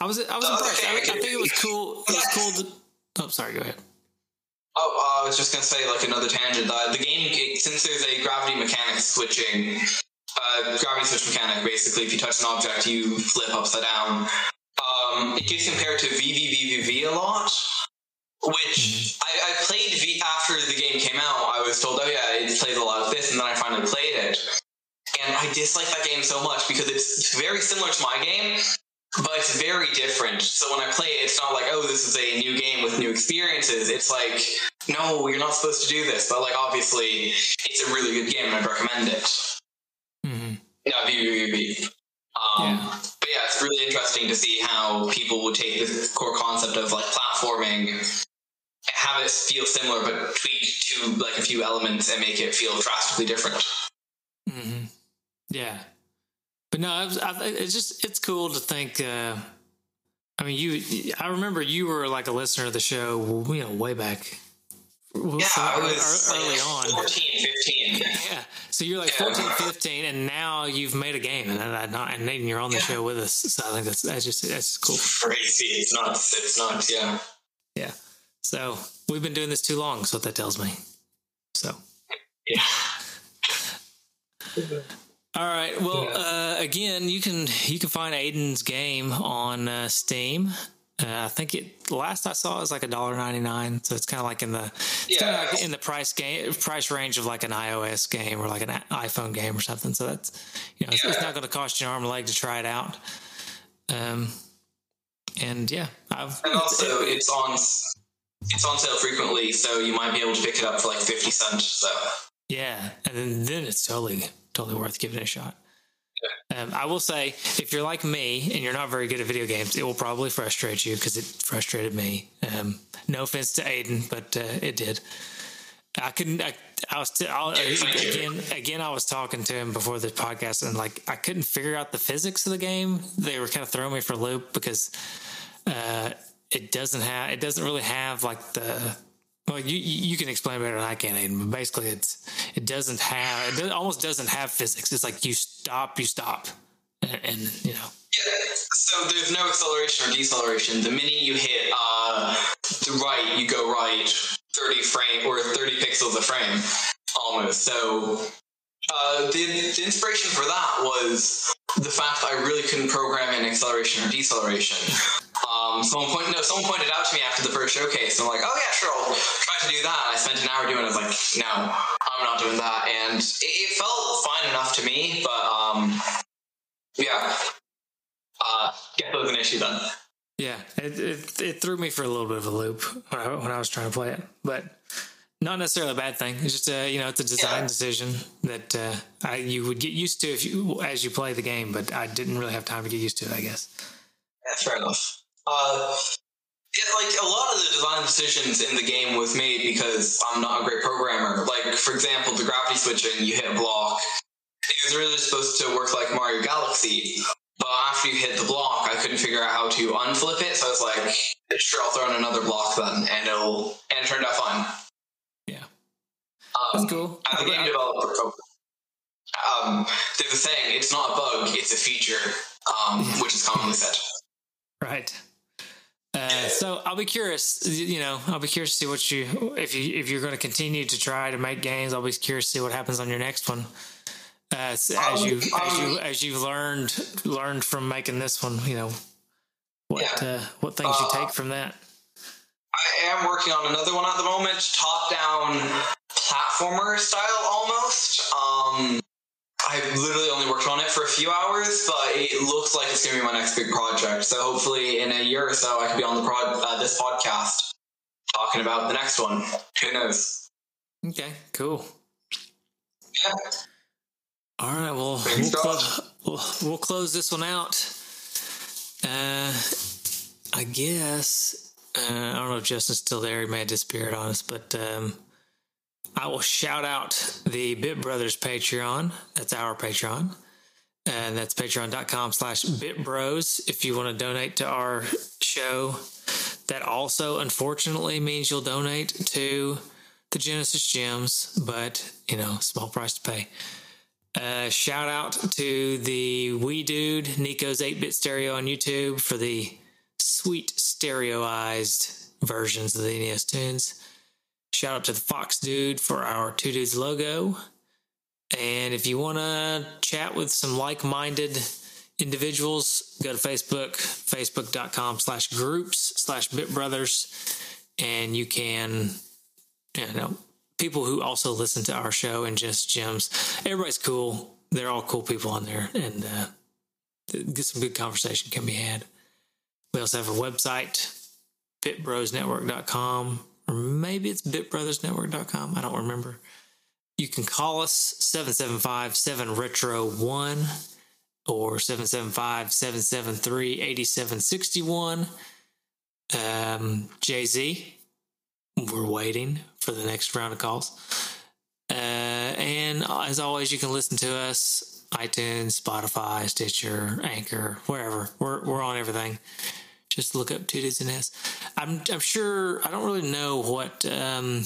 Speaker 1: I was I was impressed. I, I, think it was cool. It was cool. To, oh, sorry. Go ahead.
Speaker 4: Oh, uh, I was just gonna say like another tangent. Uh, the game, since there's a gravity mechanic switching, uh, gravity switch mechanic. Basically, if you touch an object, you flip upside down. Um, it gets compared to VVVVVV a lot, which mm-hmm. I, I, played V after the game came was told, oh yeah, it plays a lot of this, and then I finally played it, and I dislike that game so much because it's very similar to my game, but it's very different. So when I play it, it's not like, oh, this is a new game with new experiences. It's like, no, you're not supposed to do this. But like, obviously, it's a really good game, and I'd recommend it. Mm-hmm. Yeah, VVVVVV. Um, yeah. But yeah, it's really interesting to see how people would take this core concept of like platforming, have it feel similar, but tweak to like a few elements and make it feel drastically different.
Speaker 1: Mm-hmm. Yeah, but no, it's just it's cool to think. Uh, I mean, you. I remember you were like a listener of the show, you know, way back.
Speaker 4: Yeah, I was early like
Speaker 1: on.
Speaker 4: 14, 15.
Speaker 1: Yeah. So you're like yeah. 14, 15, and now you've made a game, and not, and Nathan, you're on the yeah. show with us. So I think that's that's just that's cool.
Speaker 4: crazy. It's not. It's not. Yeah.
Speaker 1: Yeah. So we've been doing this too long. Is what that tells me. So.
Speaker 4: Yeah.
Speaker 1: All right. Well, yeah. uh, again, you can you can find Aiden's game on uh, Steam. Uh, I think it last I saw it was like a dollar ninety nine, so it's kind of like in the yeah. like in the price game price range of like an iOS game or like an iPhone game or something. So that's you know it's, yeah. it's not going to cost you an arm and leg to try it out. Um, and yeah,
Speaker 4: I've and also it's on it's on sale frequently, so you might be able to pick it up for like fifty cents. So
Speaker 1: yeah, and then, then it's totally totally worth giving it a shot. Um, I will say, if you're like me and you're not very good at video games, it will probably frustrate you because it frustrated me. Um, no offense to Aiden, but uh, it did. I couldn't. I, I was t- I, again. Again, I was talking to him before the podcast, and like I couldn't figure out the physics of the game. They were kind of throwing me for a loop because uh, it doesn't have. It doesn't really have like the well, you you can explain better than I can, Aiden. But basically, it's it doesn't have it almost doesn't have physics. It's like you stop, you stop, and, and you know.
Speaker 4: Yeah. So there's no acceleration or deceleration. The minute you hit uh, the right, you go right thirty frame or thirty pixels a frame, almost. So uh, the, the inspiration for that was the fact that I really couldn't program in acceleration or deceleration. Um, someone pointed no, someone pointed out to me after the first showcase. And I'm like, oh yeah, sure, I'll try to do that. I spent an hour doing it. I was like, no, I'm not doing that. And it, it felt fine enough to me, but um, yeah. Uh, get was an issue then.
Speaker 1: Yeah, it, it, it threw me for a little bit of a loop when I, when I was trying to play it, but not necessarily a bad thing. It's just a you know it's a design yeah. decision that uh, I, you would get used to if you as you play the game, but I didn't really have time to get used to it. I guess.
Speaker 4: Yeah, fair enough. Uh, yeah, like a lot of the design decisions in the game was made because I'm not a great programmer. Like for example, the gravity switching, you hit a block. It was really supposed to work like Mario Galaxy, but after you hit the block, I couldn't figure out how to unflip it. So I was like, sure, I'll throw in another block then, and it'll and it turned out fine.
Speaker 1: Yeah,
Speaker 4: um, that's cool. As a game developer, um, there's a saying: it's not a bug, it's a feature, um, which is commonly said.
Speaker 1: Right. Uh, so I'll be curious. You know, I'll be curious to see what you if you if you're going to continue to try to make games. I'll be curious to see what happens on your next one. As as you as you as you've learned learned from making this one, you know, what yeah. uh, what things uh, you take from that.
Speaker 4: I am working on another one at the moment, top down platformer style almost. Um, I literally only worked on it for a few hours, but it looks like it's going to be my next big project. So hopefully, in a year or so, I could be on the prod, uh, this podcast talking about the next one. Who knows?
Speaker 1: Okay, cool.
Speaker 4: Yeah.
Speaker 1: All right. Well, we'll, clo- we'll, we'll, close this one out. Uh, I guess uh, I don't know if Justin's still there. He may have disappeared on us, but. Um, I will shout out the Bit Brothers Patreon. That's our Patreon. And that's patreon.com slash bitbros if you want to donate to our show. That also, unfortunately, means you'll donate to the Genesis Gems, but, you know, small price to pay. Uh, shout out to the wee dude, Nico's 8 bit stereo on YouTube for the sweet stereoized versions of the NES tunes. Shout out to the Fox Dude for our Two Dudes logo. And if you want to chat with some like minded individuals, go to Facebook, facebook.com slash groups slash bitbrothers. And you can, you know, people who also listen to our show and just gems. Everybody's cool. They're all cool people on there. And uh, get some good conversation can be had. We also have a website, bitbrosnetwork.com or maybe it's bitbrothersnetwork.com. I don't remember. You can call us 775 7 Retro 1 or 775 773 8761. Um, Jay Z, we're waiting for the next round of calls. Uh, and as always, you can listen to us iTunes, Spotify, Stitcher, Anchor, wherever. We're, we're on everything. Just look up Two Dudes and S. I'm I'm sure I don't really know what um,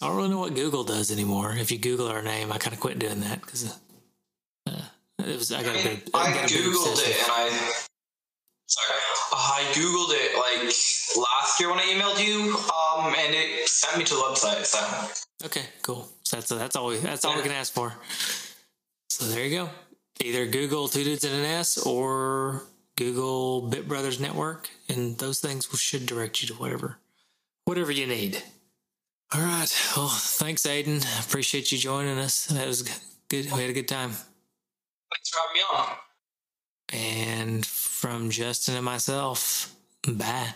Speaker 1: I don't really know what Google does anymore. If you Google our name, I kind of quit doing that because uh, it was I got I, mean,
Speaker 4: a I googled it and I sorry I googled it like last year when I emailed you, um, and it sent me to the website. So
Speaker 1: okay, cool. So that's that's all we that's all yeah. we can ask for. So there you go. Either Google Two Dudes and an NES or Google Bit Brothers Network, and those things should direct you to whatever whatever you need. All right. Well, thanks, Aiden. Appreciate you joining us. That was good. We had a good time.
Speaker 4: Thanks for having
Speaker 1: me on. And from Justin and myself, bye.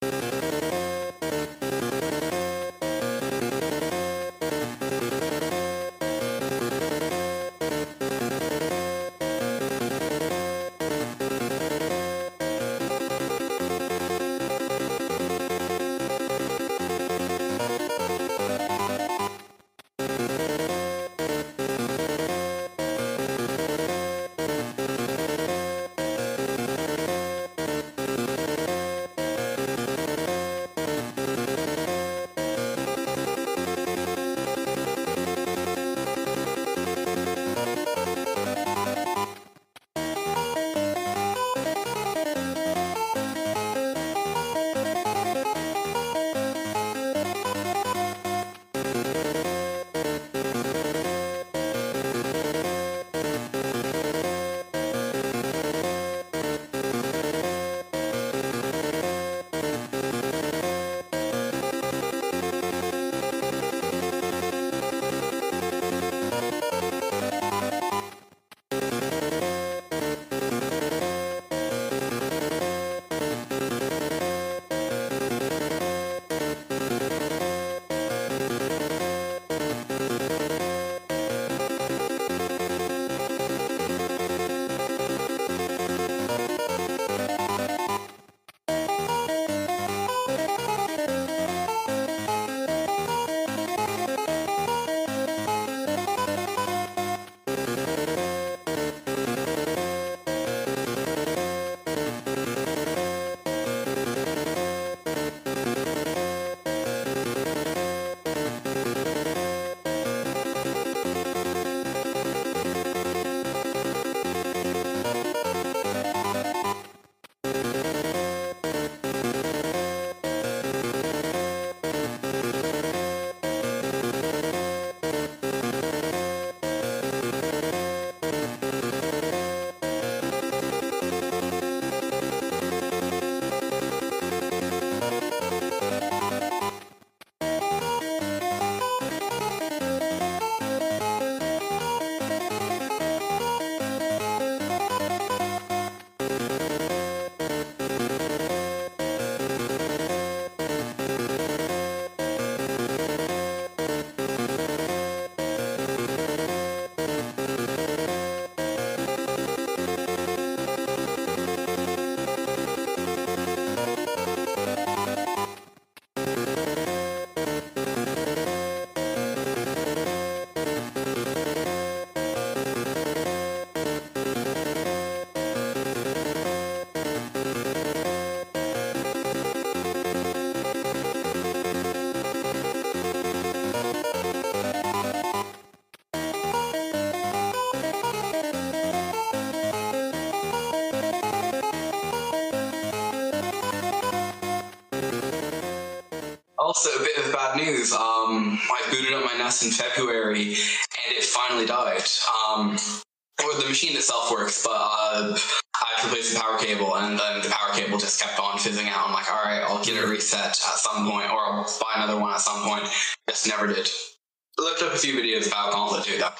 Speaker 4: Bye. Also a bit of bad news. Um, I booted up my NES in February, and it finally died. Um, well, the machine itself works, but uh, I replaced the power cable, and then the power cable just kept on fizzing out. I'm like, all right, I'll get it reset at some point, or I'll buy another one at some point. Just never did. I looked up a few videos about Gauntlet 2, though.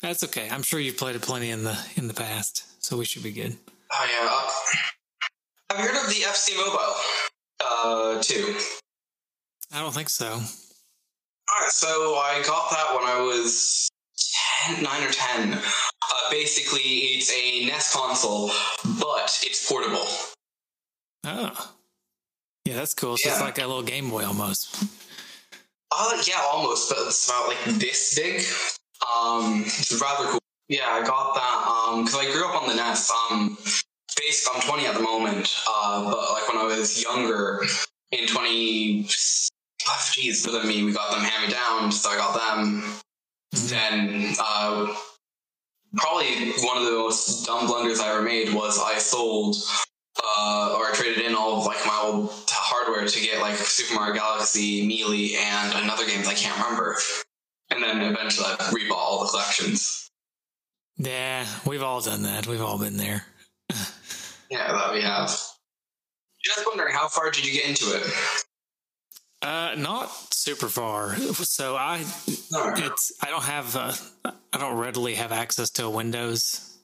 Speaker 1: That's okay. I'm sure you've played it plenty in the in the past, so we should be good.
Speaker 4: Oh yeah. Uh, have you heard of the FC Mobile? Uh, two.
Speaker 1: I don't think so. All
Speaker 4: right, so I got that when I was 10, 9 or 10. Uh, basically, it's a NES console, but it's portable.
Speaker 1: Oh. Yeah, that's cool. So yeah. it's like a little Game Boy almost.
Speaker 4: Uh, yeah, almost, but it's about like this big. Um, it's rather cool. Yeah, I got that um because I grew up on the NES. Um, basically, I'm 20 at the moment. Uh, but like when I was younger, in 20, oh, geez, than me, we got them hand me down, so I got them. Mm-hmm. Then uh, probably one of the most dumb blunders I ever made was I sold uh, or I traded in all of like my old hardware to get like Super Mario Galaxy, Melee, and another game that I can't remember. And then eventually I rebought all the collections.
Speaker 1: Yeah, we've all done that. We've all been there.
Speaker 4: yeah, that we have. Just wondering, how far did you get into it?
Speaker 1: Uh, not super far. So I, it's I don't have uh, I don't readily have access to a Windows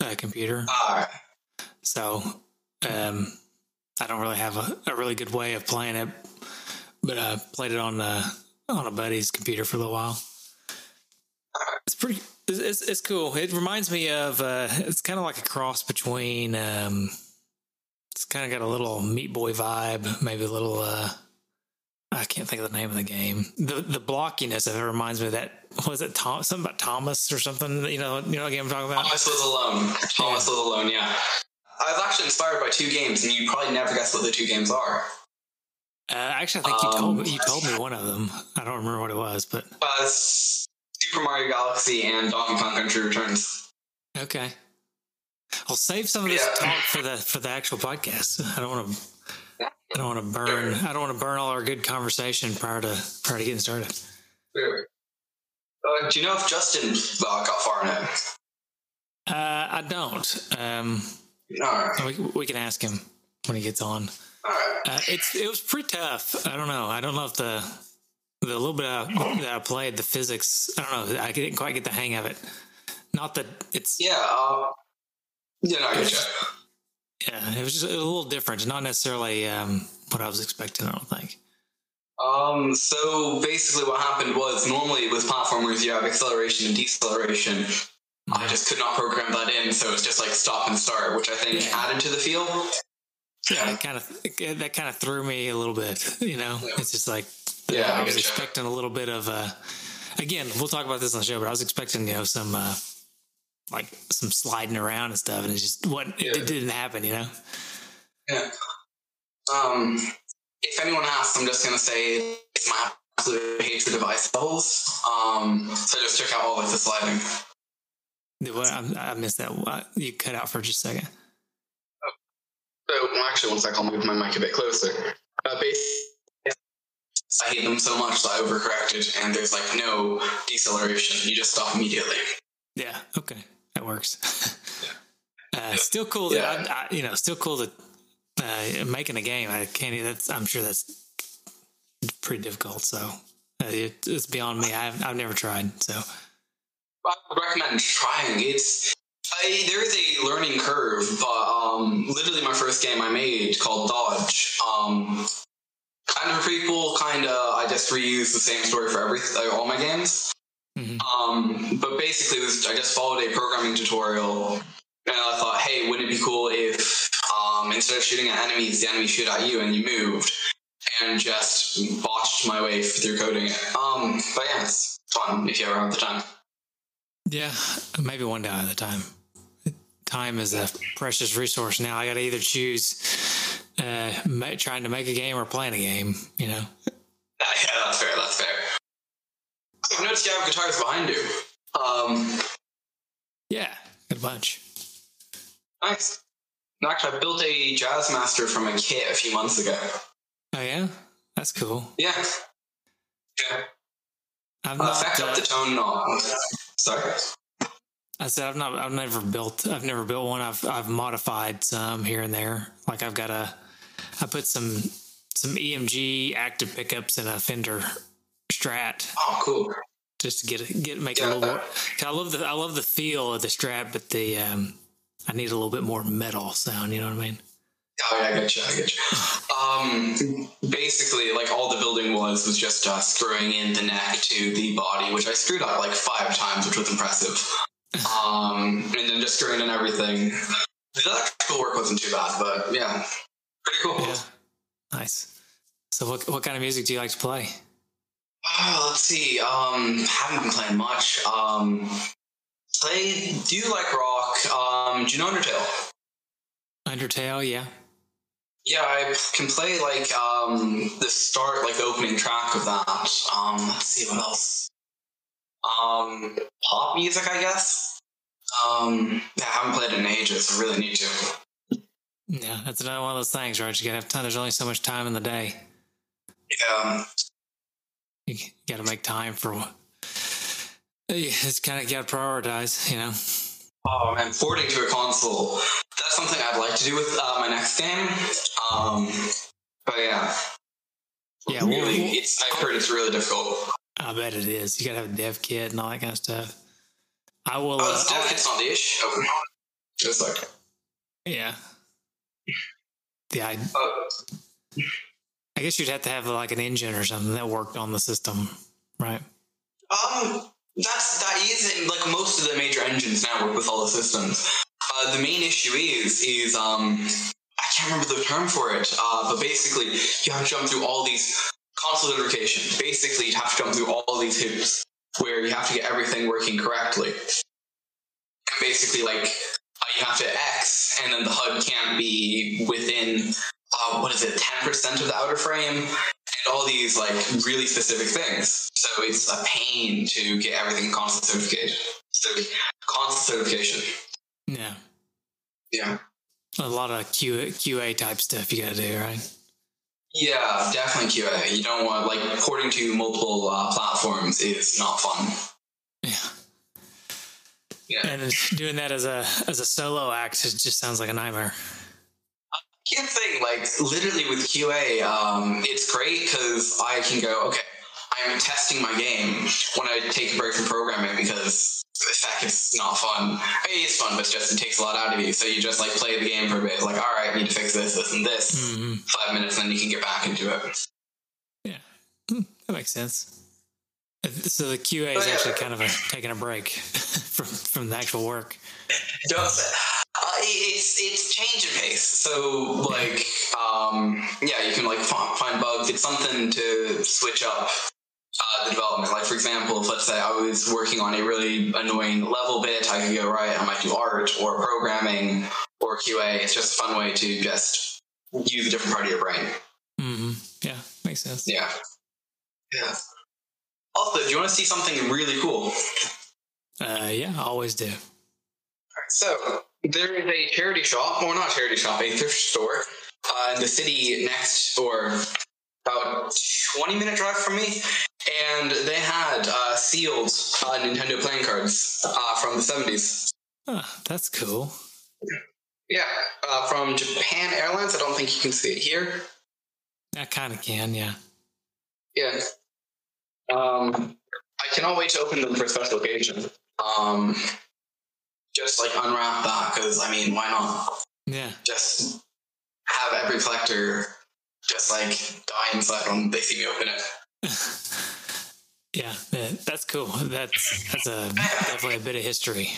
Speaker 1: uh, computer.
Speaker 4: All right.
Speaker 1: So um, I don't really have a, a, really good way of playing it, but I played it on uh, on a buddy's computer for a little while. It's pretty. It's, it's cool. It reminds me of. Uh, it's kind of like a cross between. Um, it's kind of got a little Meat Boy vibe, maybe a little. Uh, I can't think of the name of the game. The the blockiness of it reminds me of that. Was it Tom? Something about Thomas or something? You know, you know what game I'm talking about.
Speaker 4: Thomas was alone. Thomas yeah. was alone. Yeah. I was actually inspired by two games, and you probably never guess what the two games are.
Speaker 1: Uh, actually, I think you told me um, you told me one of them. I don't remember what it was, but
Speaker 4: uh, Super Mario Galaxy and Donkey Kong Country Returns.
Speaker 1: Okay, I'll save some of this yeah. talk for the for the actual podcast. I don't want to. I don't want to burn. I don't want to burn all our good conversation prior to prior to getting started.
Speaker 4: Uh, do you know if Justin uh, got far in it?
Speaker 1: Uh, I don't. Um, we, we can ask him when he gets on. Uh, it's it was pretty tough. I don't know. I don't know if the the little bit that I played, the physics. I don't know. I didn't quite get the hang of it. Not that it's
Speaker 4: yeah. Uh, yeah, no, I get you.
Speaker 1: Yeah, it was just a little different. Not necessarily um, what I was expecting. I don't think.
Speaker 4: Um, so basically, what happened was normally with platformers, you have acceleration and deceleration. I just could not program that in, so it's just like stop and start, which I think yeah. added to the feel.
Speaker 1: Yeah, it kind of that kind of threw me a little bit. You know, yeah. it's just like
Speaker 4: yeah,
Speaker 1: I, I was expecting you. a little bit of uh again, we'll talk about this on the show, but I was expecting you know some uh like some sliding around and stuff, and it just what yeah. it, didn't happen. You know.
Speaker 4: Yeah. Um. If anyone asks, I'm just gonna say it's my absolute hatred of ice levels. Um. So just check out all like the sliding.
Speaker 1: What I, I missed that. You cut out for just a second.
Speaker 4: Oh. So, well, actually, one sec. I'll move my mic a bit closer. Uh, basically, I hate them so much that I overcorrected, and there's like no deceleration. You just stop immediately.
Speaker 1: Yeah. Okay, that works. uh, still cool. Yeah. That I, I, you know, still cool that uh, making a game. I can't. That's. I'm sure that's pretty difficult. So uh, it, it's beyond me. I've I've never tried. So.
Speaker 4: I recommend trying. It's I, there is a learning curve, but um, literally my first game I made called Dodge. Um, kind of a prequel, kind of. I just reuse the same story for every like, all my games. Mm-hmm. Um, but basically, was, I just followed a programming tutorial, and I thought, hey, wouldn't it be cool if um, instead of shooting at enemies, the enemy shoot at you and you moved, and just botched my way through coding it. Um, but yeah, it's fun if you ever have the time.
Speaker 1: Yeah, maybe one day at a time. Time is a precious resource now. I got to either choose uh, trying to make a game or playing a game. You know.
Speaker 4: Yeah, that's fair. I've noticed you have guitars behind you. Um,
Speaker 1: yeah, a bunch.
Speaker 4: Nice. Actually, I built a Jazz Master from a kit a few months ago.
Speaker 1: Oh yeah, that's cool.
Speaker 4: Yeah. Yeah.
Speaker 1: I've
Speaker 4: Uh,
Speaker 1: not.
Speaker 4: back up
Speaker 1: uh,
Speaker 4: the tone. No. Sorry.
Speaker 1: I said I've not. I've never built. I've never built one. I've I've modified some here and there. Like I've got a. I put some some EMG active pickups in a Fender Strat
Speaker 4: Oh, cool.
Speaker 1: just to get it get make it a little more. I love the I love the feel of the Strat, but the um I need a little bit more metal sound. You know what I mean?
Speaker 4: Oh yeah, I get you. I get you. Um, basically, like all the building was was just uh, screwing in the neck to the body, which I screwed up like five times, which was impressive. Um, and then just screwing in everything. The electrical work wasn't too bad, but yeah, pretty cool.
Speaker 1: Yeah. Nice. So what what kind of music do you like to play?
Speaker 4: Oh, let's see. Um, haven't been playing much. Um, play. Do you like rock? Um, do you know Undertale?
Speaker 1: Undertale, yeah.
Speaker 4: Yeah, I can play like um the start, like opening track of that. Um, let's see what else. Um, pop music, I guess. Um, yeah, I haven't played in ages. I really need to.
Speaker 1: Yeah, that's another one of those things, right? You gotta have time. There's only so much time in the day.
Speaker 4: Yeah,
Speaker 1: You got to make time for. You just kind of got to prioritize, you know.
Speaker 4: Oh man, porting to a console. That's something I'd like to do with uh, my next game. Um, but yeah,
Speaker 1: Yeah,
Speaker 4: really,
Speaker 1: well-
Speaker 4: it's. I've heard it's really difficult.
Speaker 1: I bet it is. You got to have a dev kit and all that kind of stuff. I will.
Speaker 4: Oh,
Speaker 1: Uh,
Speaker 4: it's,
Speaker 1: I'll-
Speaker 4: it's not the issue. Oh, Just like,
Speaker 1: yeah. Yeah, I,
Speaker 4: uh,
Speaker 1: I guess you'd have to have like an engine or something that worked on the system, right?
Speaker 4: Um, that's that is like most of the major engines now work with all the systems. Uh, the main issue is is um I can't remember the term for it. Uh, but basically you have to jump through all these console notifications. Basically, you have to jump through all these hoops where you have to get everything working correctly. And basically, like uh, you have to X, and then the HUD can't be within uh, what is it, ten percent of the outer frame, and all these like really specific things. So it's a pain to get everything console certificated. So console certification.
Speaker 1: Yeah.
Speaker 4: Yeah.
Speaker 1: A lot of QA, QA type stuff you got to do, right?
Speaker 4: Yeah, definitely QA. You don't want like porting to multiple uh, platforms is not fun.
Speaker 1: Yeah.
Speaker 4: Yeah.
Speaker 1: And doing that as a as a solo act, it just sounds like a nightmare.
Speaker 4: Here's the thing, like literally with QA, um, it's great because I can go, okay, I'm testing my game when I take a break from programming because the fact it's not fun. I mean, it's fun, but it's just it takes a lot out of you. So you just like play the game for a bit. It's like, all right, I need to fix this, this, and this.
Speaker 1: hmm
Speaker 4: Five minutes, and then you can get back into it.
Speaker 1: Yeah, Hmm, that makes sense. Uh, So the QA is
Speaker 4: Oh,
Speaker 1: actually kind of a taking a break from from the actual work.
Speaker 4: Don't say. It's it's change of pace. So like, um, yeah, you can like find, find bugs. It's something to switch up uh, the development. Like for example, if let's say I was working on a really annoying level bit, I could go right. I might do art or programming or QA. It's just a fun way to just use a different part of your brain.
Speaker 1: hmm Yeah, makes sense.
Speaker 4: Yeah. Yeah. Also, do you want to see something really cool?
Speaker 1: Uh, yeah, I always do.
Speaker 4: So there is a charity shop, or not charity shop, a thrift store uh, in the city next, or about twenty minute drive from me, and they had uh, sealed uh, Nintendo playing cards uh, from the seventies.
Speaker 1: Ah, that's cool.
Speaker 4: Yeah, uh, from Japan Airlines. I don't think you can see it here.
Speaker 1: I kind of can, yeah.
Speaker 4: Yeah. Um, I cannot wait to open them for a special occasion. Um, just like unwrap that because I mean, why not?
Speaker 1: Yeah,
Speaker 4: just have every collector just like die inside when they see me open it.
Speaker 1: yeah, that's cool. That's that's a definitely a bit of history.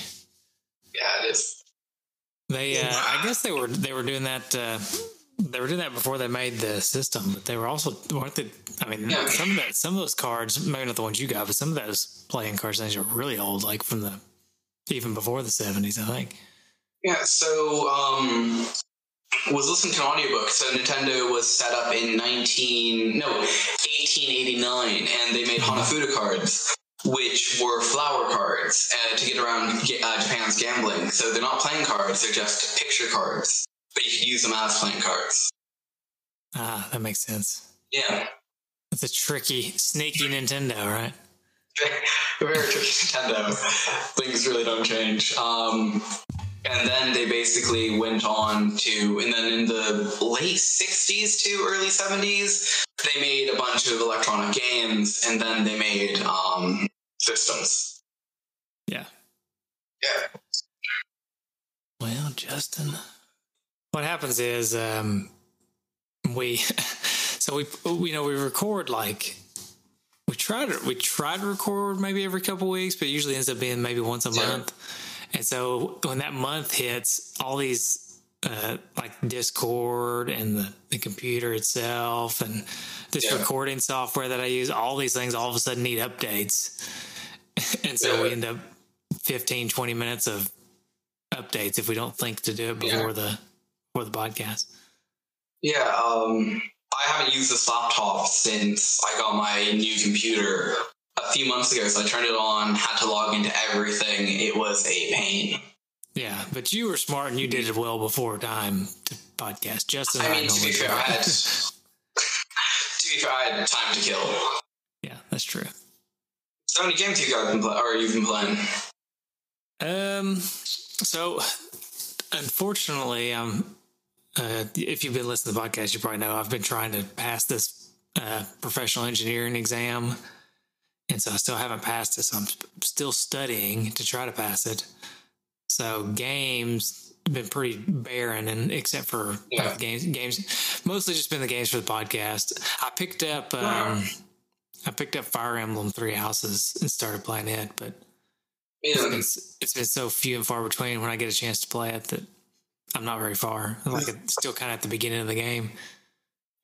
Speaker 4: Yeah, it is.
Speaker 1: They, uh, I guess they were they were doing that. Uh, they were doing that before they made the system, but they were also weren't they? I mean,
Speaker 4: Yeah.
Speaker 1: some of that, some of those cards, maybe not the ones you got, but some of those playing cards things are really old, like from the even before the seventies, I think.
Speaker 4: Yeah, so um was listening to an audiobook. So Nintendo was set up in 19 no 1889 and they made Hanafuda cards which were flower cards uh, to get around uh, Japan's gambling. So they're not playing cards, they're just picture cards, but you could use them as playing cards.
Speaker 1: Ah, that makes sense.
Speaker 4: Yeah.
Speaker 1: It's a tricky, sneaky Nintendo, right?
Speaker 4: Very tricky Nintendo. Things really don't change. Um, and then they basically went on to, and then in the late 60s to early 70s, they made a bunch of electronic games, and then they made um, systems.
Speaker 1: Yeah.
Speaker 4: Yeah.
Speaker 1: Well, Justin, what happens is um, we, so we, you know, we record like we try to we try to record maybe every couple weeks, but usually ends up being maybe once a yeah. month. And so when that month hits, all these uh, like Discord and the, the computer itself and this yeah. recording software that I use, all these things all of a sudden need updates. and so yeah. we end up 15, 20 minutes of updates if we don't think to do it before the before the podcast.
Speaker 4: Yeah, um, I haven't used this laptop since I got my new computer a few months ago. So I turned it on, had to log into everything. It was a pain.
Speaker 1: Yeah, but you were smart and you did it well before time to podcast. Justin, I mean,
Speaker 4: to be fair, I had to be fair, I had time to kill.
Speaker 1: Yeah, that's true.
Speaker 4: So many games you guys been playing, or you've been playing?
Speaker 1: Um, so unfortunately, um, uh, if you've been listening to the podcast, you probably know I've been trying to pass this uh, professional engineering exam, and so I still haven't passed it. So I'm still studying to try to pass it. So games been pretty barren, and except for yeah. games, games mostly just been the games for the podcast. I picked up, um, I picked up Fire Emblem Three Houses and started playing it, but it's been, it's been so few and far between when I get a chance to play it that I'm not very far. Like it still kind of at the beginning of the game.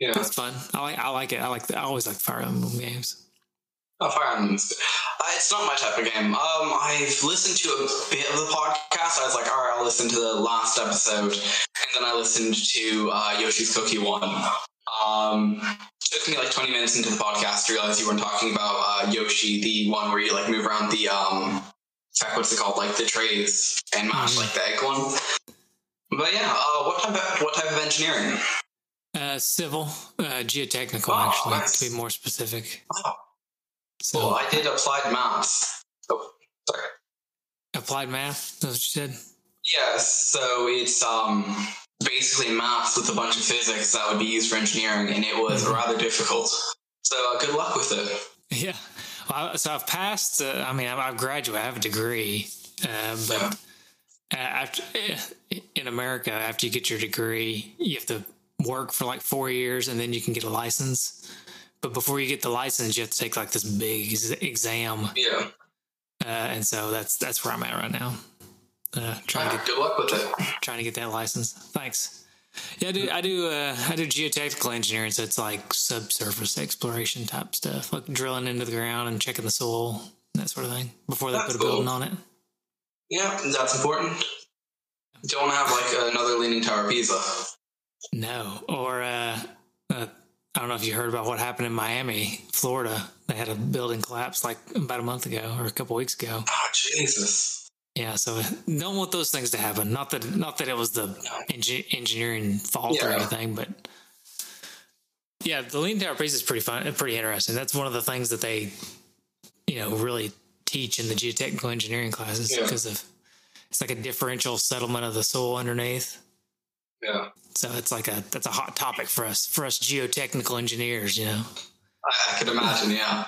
Speaker 1: Yeah, it's fun. I like I like it. I like the, I always like Fire Emblem games.
Speaker 4: Oh, Fire Emblem. Uh, it's not my type of game. Um, I've listened to a bit of the podcast. I was like, all right, I'll listen to the last episode, and then I listened to uh, Yoshi's Cookie one. Um, took me like 20 minutes into the podcast to realize you weren't talking about uh, Yoshi, the one where you like move around the um, what's it called? Like the trays and mash mm-hmm. like the egg one. But yeah, uh, what type of what type of engineering?
Speaker 1: Uh, civil, uh, geotechnical, oh, actually, nice. to be more specific.
Speaker 4: Oh. So well, I did applied math. Oh, sorry.
Speaker 1: Applied math. That's what you said.
Speaker 4: Yes. So it's um basically maths with a bunch of physics that would be used for engineering, and it was mm-hmm. rather difficult. So uh, good luck with it.
Speaker 1: Yeah. Well, so I've passed. Uh, I mean, I've graduated. I have a degree, uh, but. After in America, after you get your degree, you have to work for like four years and then you can get a license. But before you get the license, you have to take like this big exam.
Speaker 4: Yeah.
Speaker 1: Uh, and so that's that's where I'm at right now. Uh, trying to
Speaker 4: get, good luck with it.
Speaker 1: Trying to get that license. Thanks. Yeah, I do. I do. Uh, I do geotechnical engineering, so it's like subsurface exploration type stuff, like drilling into the ground and checking the soil, that sort of thing, before they that's put a building on it.
Speaker 4: Yeah, that's important. Don't have like another Leaning Tower Pisa.
Speaker 1: No, or uh, uh, I don't know if you heard about what happened in Miami, Florida. They had a building collapse like about a month ago or a couple weeks ago.
Speaker 4: Oh Jesus!
Speaker 1: Yeah, so don't want those things to happen. Not that not that it was the engineering fault yeah. or anything, but yeah, the Leaning Tower Pisa is pretty fun, pretty interesting. That's one of the things that they, you know, really teach in the geotechnical engineering classes yeah. because of it's like a differential settlement of the soil underneath.
Speaker 4: Yeah.
Speaker 1: So it's like a that's a hot topic for us for us geotechnical engineers, you know.
Speaker 4: I, I can imagine, yeah.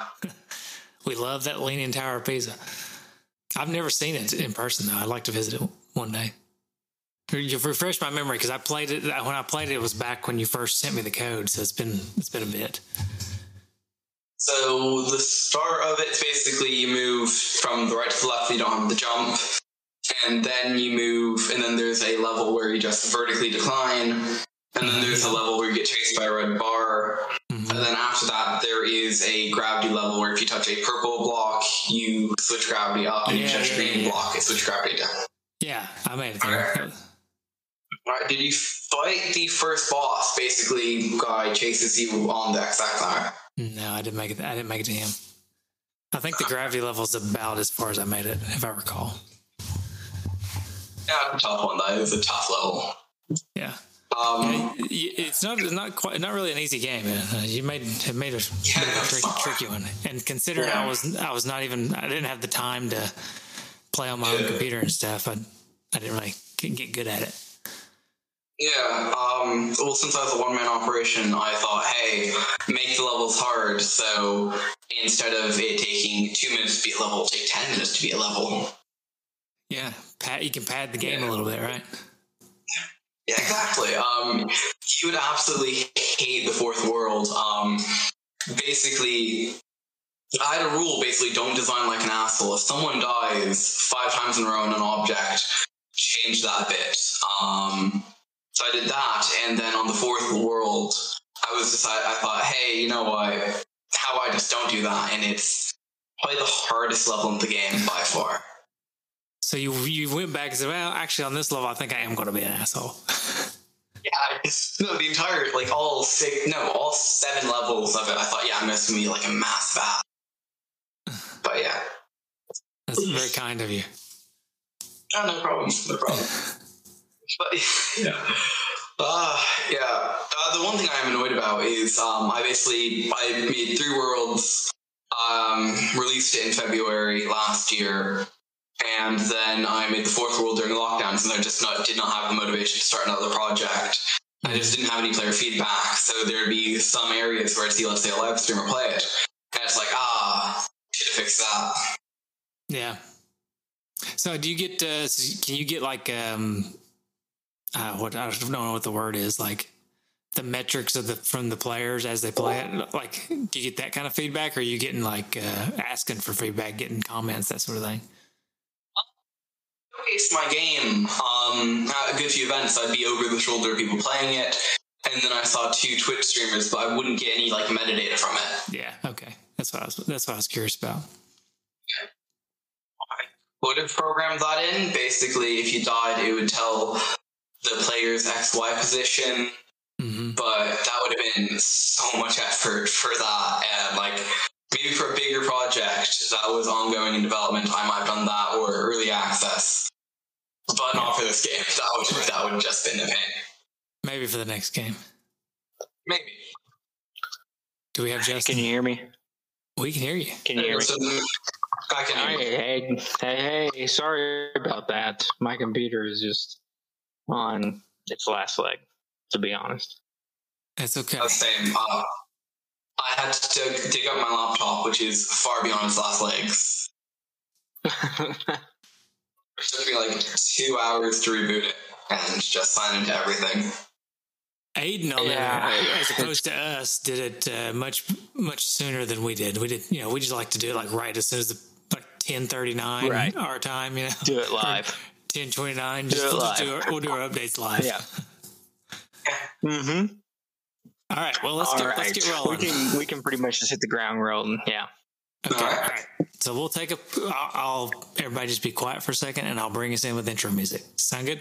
Speaker 1: we love that Leaning Tower of Pisa. I've never seen it in person though. I'd like to visit it one day. You've refreshed my memory because I played it when I played it, it was back when you first sent me the code, so it's been it's been a bit.
Speaker 4: So the start of it's basically you move from the right to the left, you don't have the jump, and then you move, and then there's a level where you just vertically decline, and then there's a level where you get chased by a red bar, mm-hmm. and then after that there is a gravity level where if you touch a purple block, you switch gravity up, and yeah, if you touch a green yeah. block, it switch gravity down.
Speaker 1: Yeah, I made it. There.
Speaker 4: Right. Did you fight the first boss? Basically, guy chases you on the exact
Speaker 1: no, I didn't make it. I didn't make it to him. I think the gravity level is about as far as I made it, if I recall.
Speaker 4: Yeah, tough one though. It's a tough level.
Speaker 1: Yeah. Um, it's not not quite not really an easy game. Uh, you made it made a, yeah, a trick, tricky one, and considering yeah. I was I was not even I didn't have the time to play on my own computer and stuff. I I didn't really get good at it.
Speaker 4: Yeah. Um, well, since I was a one man operation, I thought, hey, make the levels hard. So instead of it taking two minutes to be a level, take ten minutes to be a level.
Speaker 1: Yeah, pat. You can pad the game yeah. a little bit, right?
Speaker 4: Yeah, exactly. Um, you would absolutely hate the fourth world. Um, basically, I had a rule. Basically, don't design like an asshole. If someone dies five times in a row in an object, change that bit. Um, so I did that, and then on the fourth world, I was just I, I thought, hey, you know what? How I just don't do that, and it's probably the hardest level in the game by far.
Speaker 1: So you you went back and said, well, actually, on this level, I think I am going to be an asshole.
Speaker 4: yeah, it's, no, the entire like all six, no, all seven levels of it. I thought, yeah, I'm gonna be like a math ass. But yeah,
Speaker 1: that's very kind of you.
Speaker 4: Oh, no problem. No problem. But yeah. Uh, yeah. Uh, the one thing I'm annoyed about is um, I basically I made three worlds, um, released it in February last year, and then I made the fourth world during lockdowns, and I just not did not have the motivation to start another project. I just didn't have any player feedback, so there'd be some areas where I'd see, let's say, a live streamer play it, and it's like, ah, should have fixed that.
Speaker 1: Yeah. So, do you get? Uh, can you get like um, uh, what I don't know what the word is like the metrics of the from the players as they play it. Like, do you get that kind of feedback, or are you getting like uh, asking for feedback, getting comments, that sort of thing?
Speaker 4: Showcase my game um, at a good few events. I'd be over the shoulder of people playing it, and then I saw two Twitch streamers, but I wouldn't get any like metadata from it.
Speaker 1: Yeah, okay, that's what I was. That's what I was curious about. Okay.
Speaker 4: I would have programmed that in. Basically, if you died, it would tell the player's XY position. Mm-hmm. But that would have been so much effort for that. And like maybe for a bigger project that was ongoing in development, I might have done that or early access. But not for this game. That would right. that would have just been a pain.
Speaker 1: Maybe for the next game.
Speaker 4: Maybe.
Speaker 1: Do we have Justin?
Speaker 2: Can you hear me?
Speaker 1: We can hear you.
Speaker 2: Can you hear me? I can hear hey, hey, hey, hey, sorry about that. My computer is just on its last leg, to be honest.
Speaker 1: It's okay.
Speaker 4: The same. Uh, I had to dig up my laptop, which is far beyond its last legs. it took me like two hours to reboot it and just sign into everything.
Speaker 1: Aiden on yeah. there, as opposed to us, did it uh, much much sooner than we did. We did, you know, we just like to do it like right as soon as the like ten thirty nine right. our time. You know,
Speaker 2: do it live.
Speaker 1: 1029. Just, do we'll, do our, we'll do our updates live.
Speaker 2: Yeah. mm-hmm.
Speaker 1: All right. Well, let's get, right. let's get rolling.
Speaker 2: We can we can pretty much just hit the ground rolling. Yeah.
Speaker 1: Okay. All right. So we'll take a. I'll, I'll everybody just be quiet for a second, and I'll bring us in with intro music. Sound good?